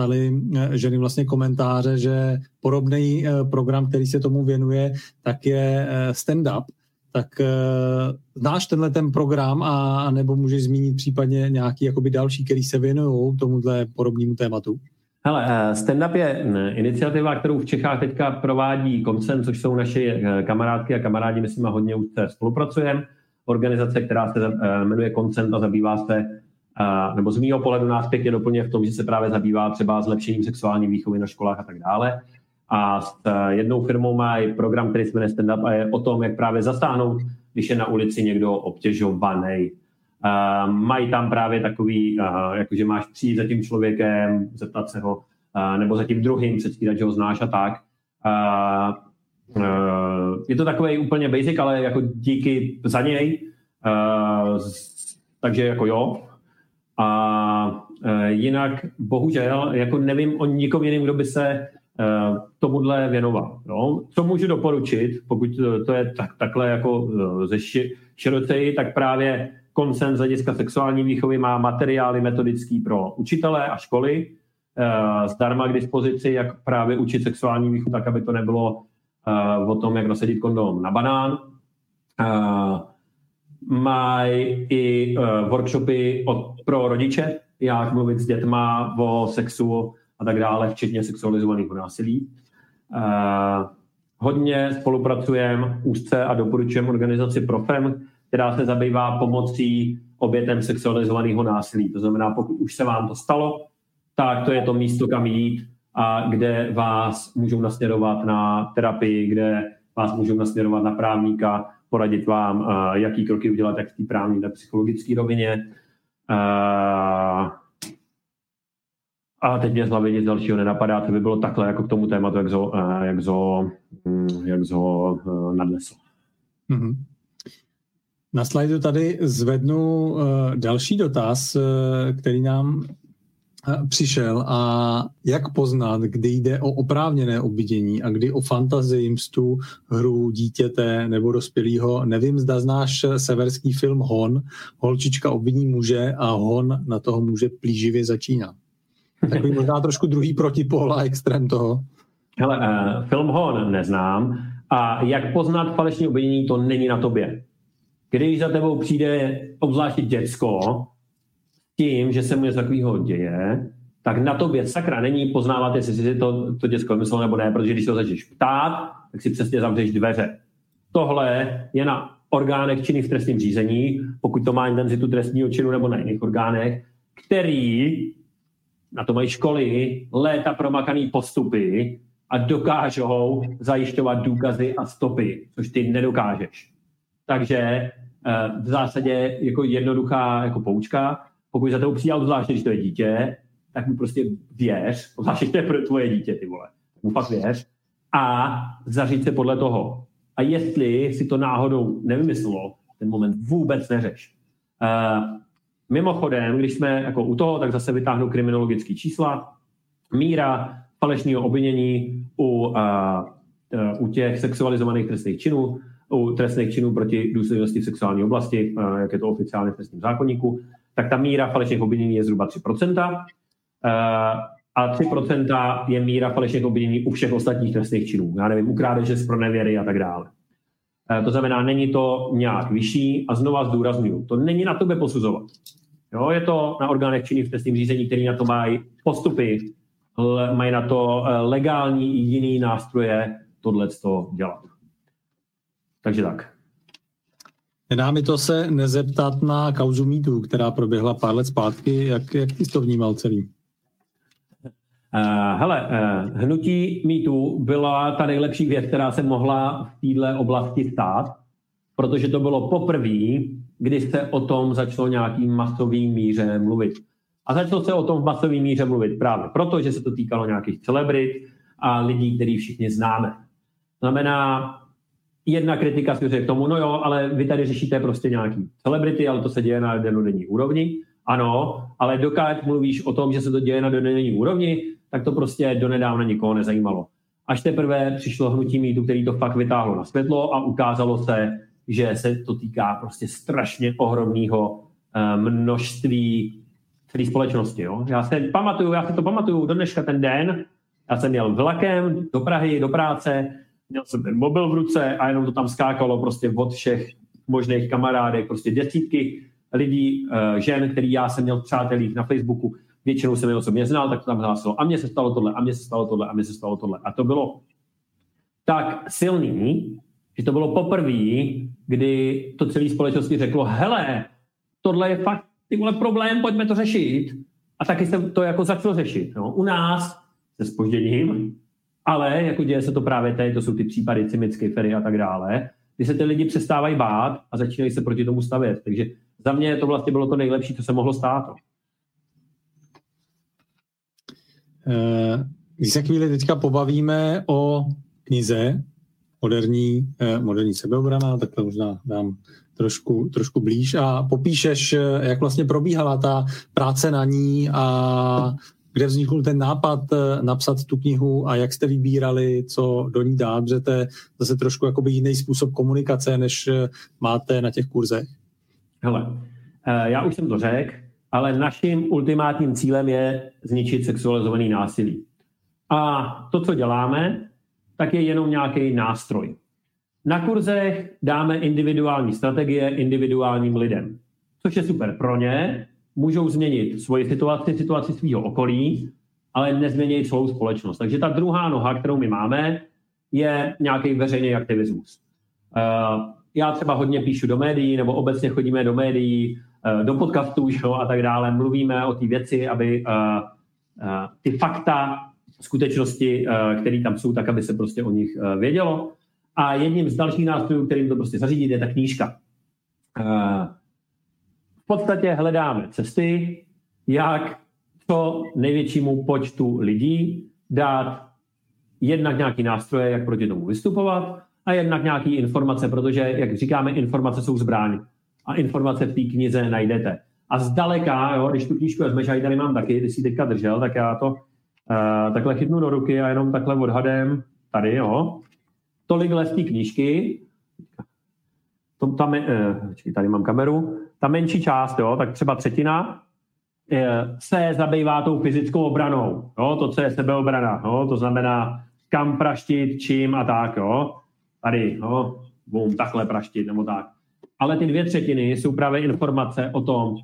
psali ženy vlastně komentáře, že podobný program, který se tomu věnuje, tak je stand-up. Tak znáš tenhle ten program a nebo můžeš zmínit případně nějaký jakoby další, který se věnují tomuhle podobnému tématu? Hele, stand-up je hm, iniciativa, kterou v Čechách teďka provádí Koncen, což jsou naše kamarádky a kamarádi, my s nimi hodně už spolupracujeme organizace, která se eh, jmenuje Koncent a zabývá se, eh, nebo z mého pohledu nás pěkně doplně v tom, že se právě zabývá třeba zlepšením sexuální výchovy na školách a tak dále. A s eh, jednou firmou má i program, který se jmenuje Stand Up a je o tom, jak právě zasáhnout, když je na ulici někdo obtěžovaný. Mají tam právě takový, jakože máš přijít za tím člověkem, zeptat se ho, nebo za tím druhým, předstírat, že ho znáš a tak. Je to takový úplně basic, ale jako díky za něj. Takže jako jo. A uh, jinak bohužel jako nevím o nikom jiným, kdo by se uh, tomuhle věnoval. Jo? Co můžu doporučit, pokud to, je tak, takhle jako uh, ze ši, široceji, tak právě koncent z hlediska sexuální výchovy má materiály metodický pro učitele a školy, zdarma k dispozici, jak právě učit sexuální výchovu, tak aby to nebylo o tom, jak nasadit kondom na banán. Mají i uh, workshopy od, pro rodiče, jak mluvit s dětma o sexu a tak dále, včetně sexualizovaného násilí. Uh, hodně spolupracujeme úzce a doporučujeme organizaci Profem, která se zabývá pomocí obětem sexualizovaného násilí. To znamená, pokud už se vám to stalo, tak to je to místo, kam jít a kde vás můžou nasměrovat na terapii, kde vás můžou nasměrovat na právníka, poradit vám, jaký kroky udělat, jak v té právní, tak psychologické rovině. A teď mě z hlavy nic dalšího nenapadá, to by bylo takhle jako k tomu tématu, jak zo, jak zo, hm, jak zo nadnesl. Mm-hmm. Na slajdu tady zvednu další dotaz, který nám přišel a jak poznat, kdy jde o oprávněné obvidění a kdy o fantazii, mstu, hru dítěte nebo dospělého. Nevím, zda znáš severský film Hon. Holčička obviní muže a Hon na toho muže plíživě začíná. Takový možná trošku druhý protipol a extrém toho. Hele, uh, film Hon neznám a jak poznat falešné obvinění, to není na tobě. Když za tebou přijde obzvláště děcko, tím, že se mu něco takového děje, tak na tobě sakra není poznávat, jestli si to, to děcko myslel nebo ne, protože když se ho začneš ptát, tak si přesně zavřeš dveře. Tohle je na orgánech činných v trestním řízení, pokud to má intenzitu trestního činu nebo na jiných orgánech, který na to mají školy, léta promakaný postupy a dokážou zajišťovat důkazy a stopy, což ty nedokážeš. Takže eh, v zásadě jako jednoduchá jako poučka, pokud za to přijde, zvláště když to je dítě, tak mu prostě věř, zvláště to je pro tvoje dítě, ty vole, mu fakt věř a zaříct se podle toho. A jestli si to náhodou nevymyslelo, ten moment vůbec neřeš. Uh, mimochodem, když jsme jako u toho, tak zase vytáhnu kriminologické čísla. Míra falešného obvinění u, uh, uh, u těch sexualizovaných trestných činů, u trestných činů proti důstojnosti v sexuální oblasti, uh, jak je to oficiálně v trestním zákonníku, tak ta míra falešných obvinění je zhruba 3%. Eh, a 3% je míra falešných obvinění u všech ostatních trestných činů. Já nevím, u krádeže z pronevěry a tak dále. Eh, to znamená, není to nějak vyšší a znova zdůraznuju, to není na tebe posuzovat. Jo, je to na orgánech činných v trestním řízení, který na to mají postupy, mají na to eh, legální i jiný nástroje tohle dělat. Takže tak. Nedá mi to se nezeptat na kauzu mýtu, která proběhla pár let zpátky. Jak, jak jsi to vnímal celý? Uh, hele, uh, hnutí mýtu byla ta nejlepší věc, která se mohla v této oblasti stát, protože to bylo poprvé, kdy se o tom začalo nějaký masový míře mluvit. A začalo se o tom v masový míře mluvit právě proto, že se to týkalo nějakých celebrit a lidí, který všichni známe. Znamená, jedna kritika si řekl tomu, no jo, ale vy tady řešíte prostě nějaký celebrity, ale to se děje na denodenní úrovni. Ano, ale dokud mluvíš o tom, že se to děje na denodenní úrovni, tak to prostě donedávna nikoho nezajímalo. Až teprve přišlo hnutí mítu, který to fakt vytáhlo na světlo a ukázalo se, že se to týká prostě strašně ohromného eh, množství celé společnosti. Jo? Já se pamatuju, já si to pamatuju do dneška ten den, já jsem jel vlakem do Prahy, do práce, měl jsem ten mobil v ruce a jenom to tam skákalo prostě od všech možných kamarádek, prostě desítky lidí, eh, žen, který já jsem měl v přátelích na Facebooku, většinou jsem je osobně znal, tak to tam hlásilo a mně se stalo tohle, a mně se stalo tohle, a mně se stalo tohle. A to bylo tak silný, že to bylo poprvé, kdy to celé společnosti řeklo, hele, tohle je fakt ty vole problém, pojďme to řešit. A taky se to jako začalo řešit. No. U nás se spožděním, ale jako děje se to právě teď, to jsou ty případy cymické fery a tak dále, kdy se ty lidi přestávají bát a začínají se proti tomu stavět. Takže za mě to vlastně bylo to nejlepší, co se mohlo stát. Eh, když se chvíli teďka pobavíme o knize moderní, eh, moderní sebeobrana, tak to možná dám trošku, trošku blíž a popíšeš, eh, jak vlastně probíhala ta práce na ní a kde vznikl ten nápad eh, napsat tu knihu a jak jste vybírali, co do ní dát, že to je zase trošku jakoby jiný způsob komunikace, než eh, máte na těch kurzech? Hele, já už jsem to řekl, ale naším ultimátním cílem je zničit sexualizovaný násilí. A to, co děláme, tak je jenom nějaký nástroj. Na kurzech dáme individuální strategie individuálním lidem, což je super pro ně, můžou změnit svoji situaci, situaci svého okolí, ale nezměnit celou společnost. Takže ta druhá noha, kterou my máme, je nějaký veřejný aktivismus. Eh, já třeba hodně píšu do médií, nebo obecně chodíme do médií, eh, do podcastů a tak dále, mluvíme o té věci, aby eh, ty fakta, skutečnosti, které tam jsou, tak aby se prostě o nich vědělo. A jedním z dalších nástrojů, kterým to prostě zařídit, je ta knížka. Podstatě hledáme cesty, jak co největšímu počtu lidí dát jednak nějaký nástroje, jak proti tomu vystupovat, a jednak nějaký informace, protože, jak říkáme, informace jsou zbraň. A informace v té knize najdete. A zdaleka, jo, když tu knížku vezmeš, a tady mám taky, když si teďka držel, tak já to uh, takhle chytnu do ruky a jenom takhle odhadem, tady, jo, tolik z té knížky, to, tam, eh, tady mám kameru, ta menší část, jo, tak třeba třetina, eh, se zabývá tou fyzickou obranou, jo, to, co je sebeobrana, jo, to znamená, kam praštit, čím a tak, jo. Tady, jo, bum, takhle praštit, nebo tak. Ale ty dvě třetiny jsou právě informace o tom,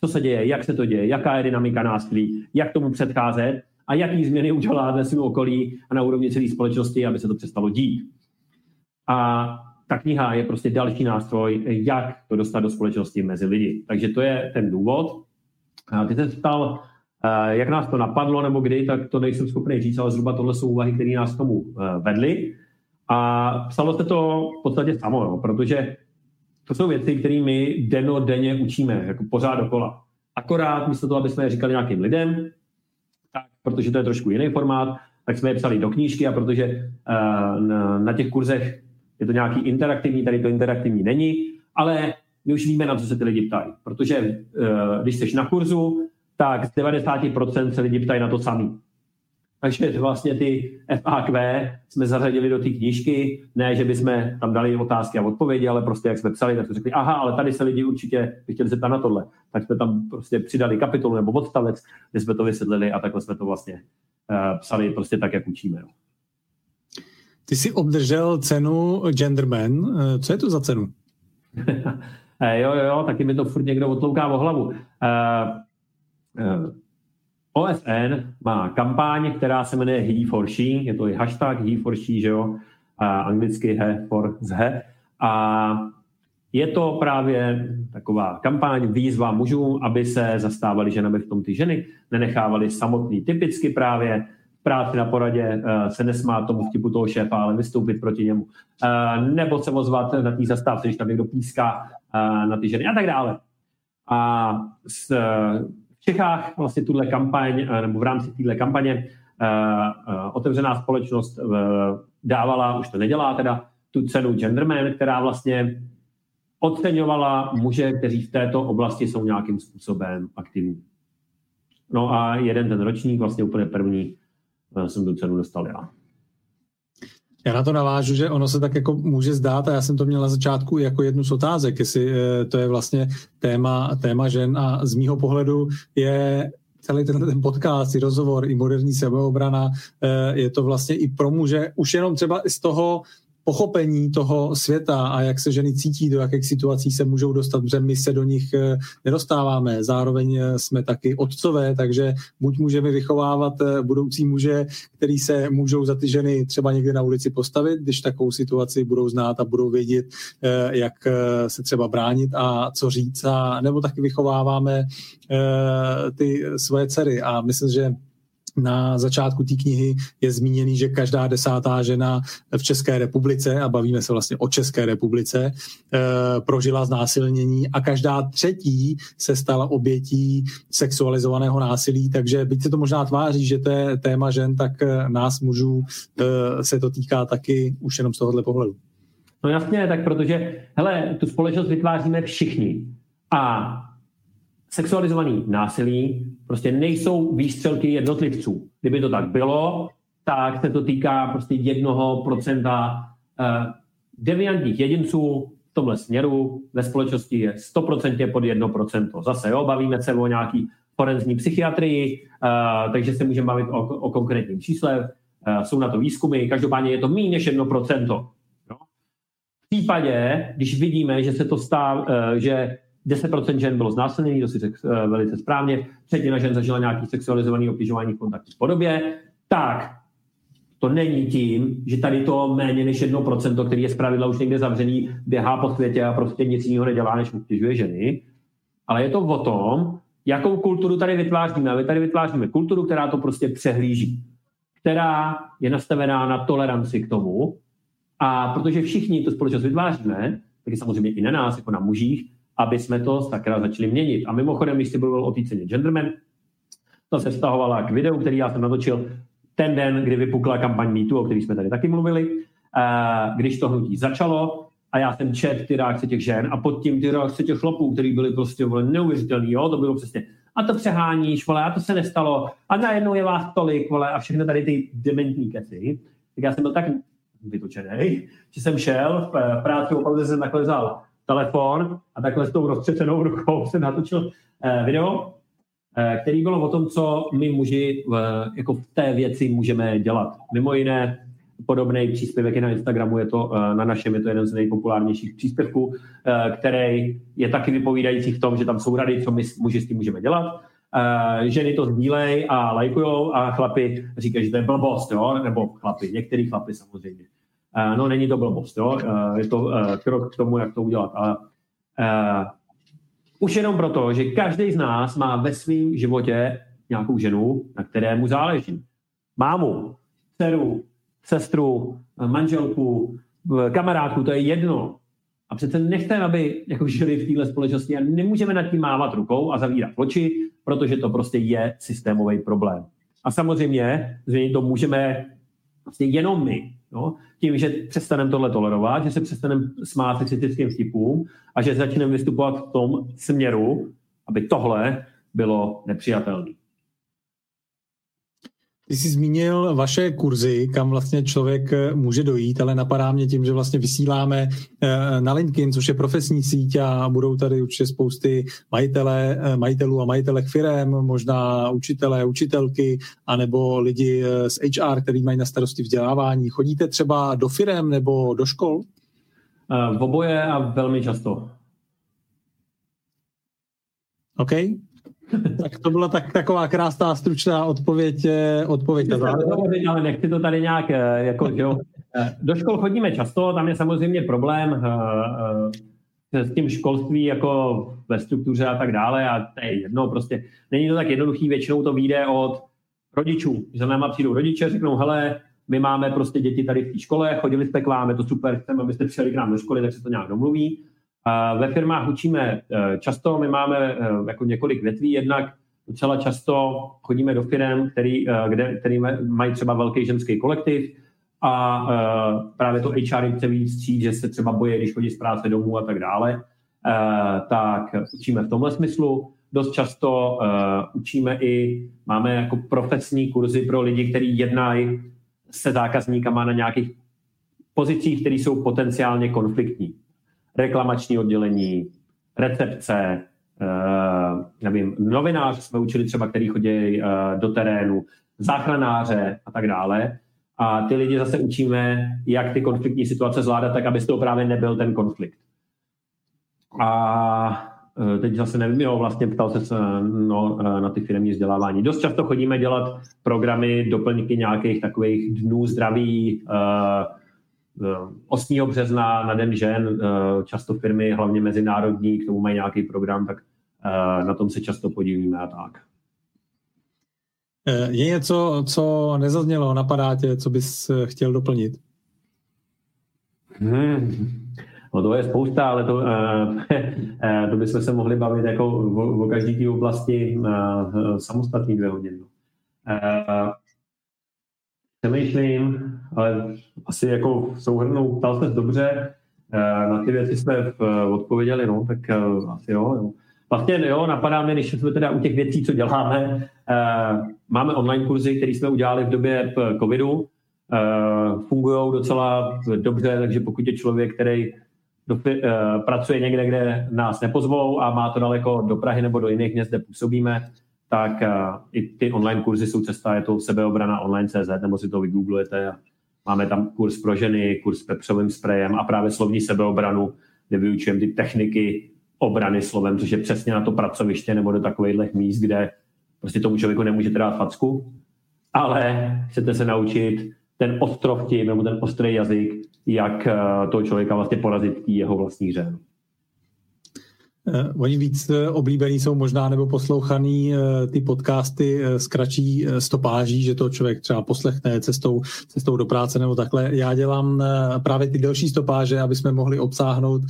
co se děje, jak se to děje, jaká je dynamika násilí, jak tomu předcházet a jaký změny udělat ve svém okolí a na úrovni celé společnosti, aby se to přestalo dít. A ta kniha je prostě další nástroj, jak to dostat do společnosti mezi lidi. Takže to je ten důvod. Ty se ptal, eh, jak nás to napadlo nebo kdy, tak to nejsem schopný říct, ale zhruba tohle jsou úvahy, které nás k tomu eh, vedly. A psalo se to v podstatě samo, jo, protože to jsou věci, které my deno denně učíme, jako pořád dokola. Akorát místo toho, aby jsme je říkali nějakým lidem, tak, protože to je trošku jiný formát, tak jsme je psali do knížky a protože na, na těch kurzech je to nějaký interaktivní, tady to interaktivní není, ale my už víme, na co se ty lidi ptají. Protože uh, když jsi na kurzu, tak z 90% se lidi ptají na to samý. Takže vlastně ty FAQ jsme zařadili do té knížky, ne, že bychom tam dali otázky a odpovědi, ale prostě jak jsme psali, tak jsme řekli, aha, ale tady se lidi určitě by chtěli zeptat na tohle. Tak jsme tam prostě přidali kapitolu nebo odstavec, kde jsme to vysvětlili a takhle jsme to vlastně uh, psali prostě tak, jak učíme. No. Ty jsi obdržel cenu Genderman. Eh, co je to za cenu? E, jo, jo, jo, taky mi to furt někdo otlouká o hlavu. E, e, OSN má kampaň, která se jmenuje He for She, je to i hashtag He for She, že jo, a anglicky He for Zhe. A je to právě taková kampaň, výzva mužům, aby se zastávali ženami v tom ty ženy, nenechávali samotný, typicky právě práci na poradě uh, se nesmát tomu vtipu toho šéfa, ale vystoupit proti němu. Uh, nebo se ozvat na té zastávce, když tam někdo píská uh, na ty ženy a tak dále. A v Čechách vlastně tuhle kampaň, nebo v rámci téhle kampaně otevřená společnost dávala, už to nedělá teda, tu cenu Genderman, která vlastně oceňovala muže, kteří v této oblasti jsou nějakým způsobem aktivní. No a jeden ten ročník, vlastně úplně první, eh, jsem tu cenu dostal já. Já na to navážu, že ono se tak jako může zdát, a já jsem to měl na začátku jako jednu z otázek, jestli eh, to je vlastně téma, téma žen a z mýho pohledu je celý ten, ten podcast, i rozhovor, i moderní sebeobrana, eh, je to vlastně i pro muže, už jenom třeba z toho, pochopení toho světa a jak se ženy cítí, do jakých situací se můžou dostat, protože my se do nich eh, nedostáváme. Zároveň eh, jsme taky otcové, takže buď můžeme vychovávat eh, budoucí muže, který se můžou za ty ženy třeba někde na ulici postavit, když takovou situaci budou znát a budou vědět, jak se třeba bránit a co říct, a nebo taky vychováváme ty svoje dcery. A myslím, že na začátku té knihy je zmíněný, že každá desátá žena v České republice, a bavíme se vlastně o České republice, eh, prožila znásilnění a každá třetí se stala obětí sexualizovaného násilí, takže byť se to možná tváří, že to je téma žen, tak eh, nás mužů eh, se to týká taky už jenom z tohohle pohledu. No jasně, tak protože, hele, tu společnost vytváříme všichni. A sexualizovaný násilí prostě nejsou výstřelky jednotlivců. Kdyby to tak bylo, tak se to týká prostě jednoho procenta uh, deviantních jedinců v tomhle směru ve společnosti je 100% pod 1%. Zase jo, bavíme se o nějaký forenzní psychiatrii, uh, takže se můžeme bavit o, o konkrétním čísle, uh, jsou na to výzkumy, každopádně je to méně než 1%. Jo? V případě, když vidíme, že se to stává, že 10% žen bylo znásilněných, to si řekl uh, velice správně, třetina žen zažila nějaký sexualizovaný obtěžování v kontaktu podobě, tak to není tím, že tady to méně než 1%, který je zpravidla už někde zavřený, běhá po světě a prostě nic jiného nedělá, než obtěžuje ženy, ale je to o tom, jakou kulturu tady vytváříme. A my tady vytváříme kulturu, která to prostě přehlíží, která je nastavená na toleranci k tomu. A protože všichni tu společnost vytváříme, tak je samozřejmě i na nás, jako na mužích, aby jsme to sakra začali měnit. A mimochodem, když jsi mluvil o té ceně Genderman, to se vztahovala k videu, který já jsem natočil ten den, kdy vypukla kampaň MeToo, o který jsme tady taky mluvili, když to hnutí začalo, a já jsem čet ty reakce těch žen a pod tím ty reakce těch chlapů, který byly prostě neuvěřitelný, jo, to bylo přesně, a to přeháníš, vole, a to se nestalo, a najednou je vás tolik, vole, a všechny tady ty dementní keci. Tak já jsem byl tak vytočený, že jsem šel v práci, opravdu jsem vzal telefon a takhle s tou roztřesenou rukou jsem natočil eh, video, eh, který bylo o tom, co my muži jako v té věci můžeme dělat. Mimo jiné, podobný příspěvek je na Instagramu, je to eh, na našem, je to jeden z nejpopulárnějších příspěvků, který je taky vypovídající v tom, že tam jsou rady, co my muži s tím můžeme dělat. Ženy to sdílej a lajkujou a chlapi říkají, že to je blbost, jo? nebo chlapi, některý chlapi samozřejmě. Eh, no není to blbost, jo? Eh, je to eh, krok k tomu, jak to udělat. Ale už jenom proto, že každý z nás má ve svém životě nějakou ženu, na které mu záleží. Mámu, dceru, sestru, manželku, kamarádku, to je jedno. A přece nechceme, aby jako žili v téhle společnosti a nemůžeme nad tím mávat rukou a zavírat oči, protože to prostě je systémový problém. A samozřejmě zřejmě to můžeme vlastně jenom my. No, tím, že přestaneme tohle tolerovat, že se přestaneme smát sexistickým vtipům a že začneme vystupovat v tom směru, aby tohle bylo nepřijatelné. Ty jsi zmínil vaše kurzy, kam vlastně člověk eh, může dojít, ale napadá mě tím, že vlastně vysíláme eh, na LinkedIn, což je profesní síť a budou tady určitě spousty majitele, eh, majitelů a majitelek firem, možná učitelé, učitelky, anebo lidi z HR, který mají na starosti vzdělávání. Chodíte třeba do firem nebo do škol? V oboje a velmi často. OK. Tak to byla tak, taková krásná, stručná odpověď. Eh, odpověď ale nechci to tady nějak, eh, jako, jo. Eh, do škol chodíme často, tam je samozřejmě problém s tím školství jako ve struktuře a tak dále a to je jedno, prostě není to tak jednoduchý, většinou to vyjde od rodičů. Za náma přijdou rodiče, řeknou, hele, my máme prostě děti tady v té škole, chodili jste k vám, je to super, chceme, abyste přijeli k nám do školy, tak se to nějak domluví. Ve firmách učíme eh, často, my máme eh, jako několik větví, jednak docela často chodíme do firm, který, eh, kde, který mají třeba velký ženský kolektiv a právě to HR jim chce víc stříd, že se třeba boje, když chodí z práce domů a tak dále, tak učíme v tomhle smyslu. Dost často učíme i, máme jako profesní kurzy pro lidi, kteří jednají se zákazníkama na nějakých pozicích, které jsou potenciálně konfliktní. Reklamační oddělení, recepce, uh, nevím, novinář jsme učili třeba, který chodí uh, do terénu, záchranáře a tak dále. A ty lidi zase učíme, jak ty konfliktní situace zvládat, tak aby z toho právě nebyl ten konflikt. A Eh, teď zase nevím, jo, vlastně ptal se no, na ty firmní vzdělávání. Dost často chodíme dělat programy, doplňky nějakých takových dnů zdraví, 8. Eh, března na Den žen, často firmy, hlavně mezinárodní, k tomu mají nějaký program, tak na tom se často podílíme a tak. Je něco, co nezaznělo, napadá tě, co bys chtěl doplnit? Hmm. No to je spousta, ale to, uh, to bychom se mohli bavit jako o, o každý té oblasti uh, samostatný dvě hodiny. Uh, přemýšlím, ale asi jako souhrnou, ptal se dobře, uh, na ty věci jsme v, odpověděli, no, tak uh, asi jo, jo. Vlastně jo, napadá mě, když jsme teda u těch věcí, co děláme, máme online kurzy, které jsme udělali v době covidu, fungují docela dobře, takže pokud je člověk, který pracuje někde, kde nás nepozvou a má to daleko do Prahy nebo do jiných měst, kde působíme, tak i ty online kurzy jsou cesta, je to sebeobrana online.cz, nebo si to vygooglujete. Máme tam kurz pro ženy, kurz pepřovým sprejem a právě slovní sebeobranu, kde vyučujeme ty techniky obrany slovem, což je přesně na to pracoviště nebo do takových míst, kde prostě tomu člověku nemůžete dát facku, ale chcete se naučit ten ostrov tím, nebo ten ostrý jazyk, jak eh, toho člověka vlastně porazit v jeho vlastní hře. Uh, oni víc uh, oblíbený jsou možná nebo poslouchaný uh, ty podcasty s kratší stopáží, že to člověk třeba poslechne cestou, cestou do práce nebo takhle. Já dělám právě ty delší stopáže, aby jsme mohli obsáhnout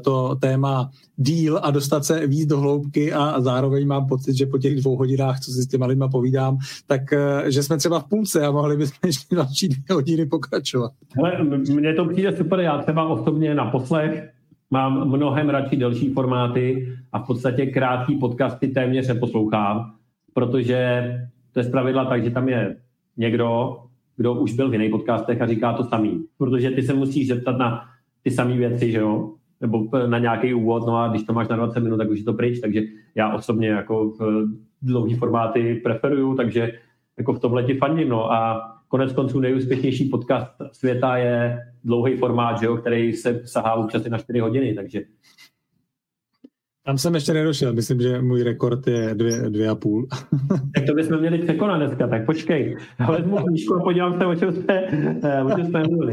to téma díl a dostat se víc do hloubky a zároveň mám pocit, že po těch dvou hodinách, co si s těma lidma povídám, tak že jsme třeba v půlce a mohli bychom ještě další dvě hodiny pokračovat. Hele, mně to přijde super, já třeba osobně na poslech mám mnohem radši delší formáty a v podstatě krátký podcasty téměř neposlouchám, protože to je zpravidla tak, že tam je někdo, kdo už byl v jiných podcastech a říká to samý. Protože ty se musíš zeptat na ty samé věci, že jo? Nebo na nějaký úvod, no a když to máš na 20 minut, tak už je to pryč, takže já osobně jako dlouhý formáty preferuju, takže jako v tomhle ti fandím, no a konec konců nejúspěšnější podcast světa je dlouhý formát, že jo, který se sahá občas na 4 hodiny, takže tam jsem ještě nedošel, myslím, že můj rekord je dvě, dvě a půl. tak to bychom měli překonat dneska, tak počkej. Vezmu knížku a podívám se, o čem jsme, eh, o čem jsme mluvili.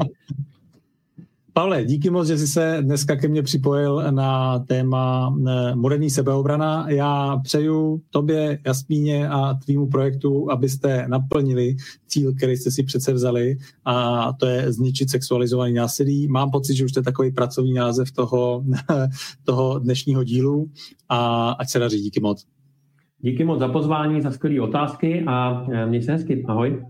Pavle, díky moc, že jsi se dneska ke mně připojil na téma eh, moderní sebeobrana. Já přeju tobě, Jasmíně a tvýmu projektu, abyste naplnili cíl, který jste si přece vzali a to je zničit sexualizovaný násilí. Mám pocit, že už to je takový pracovní název toho, toho dnešního dílu a ať se daří. Díky moc. Díky moc za pozvání, za skvělé otázky a eh, měj se hezky. Ahoj.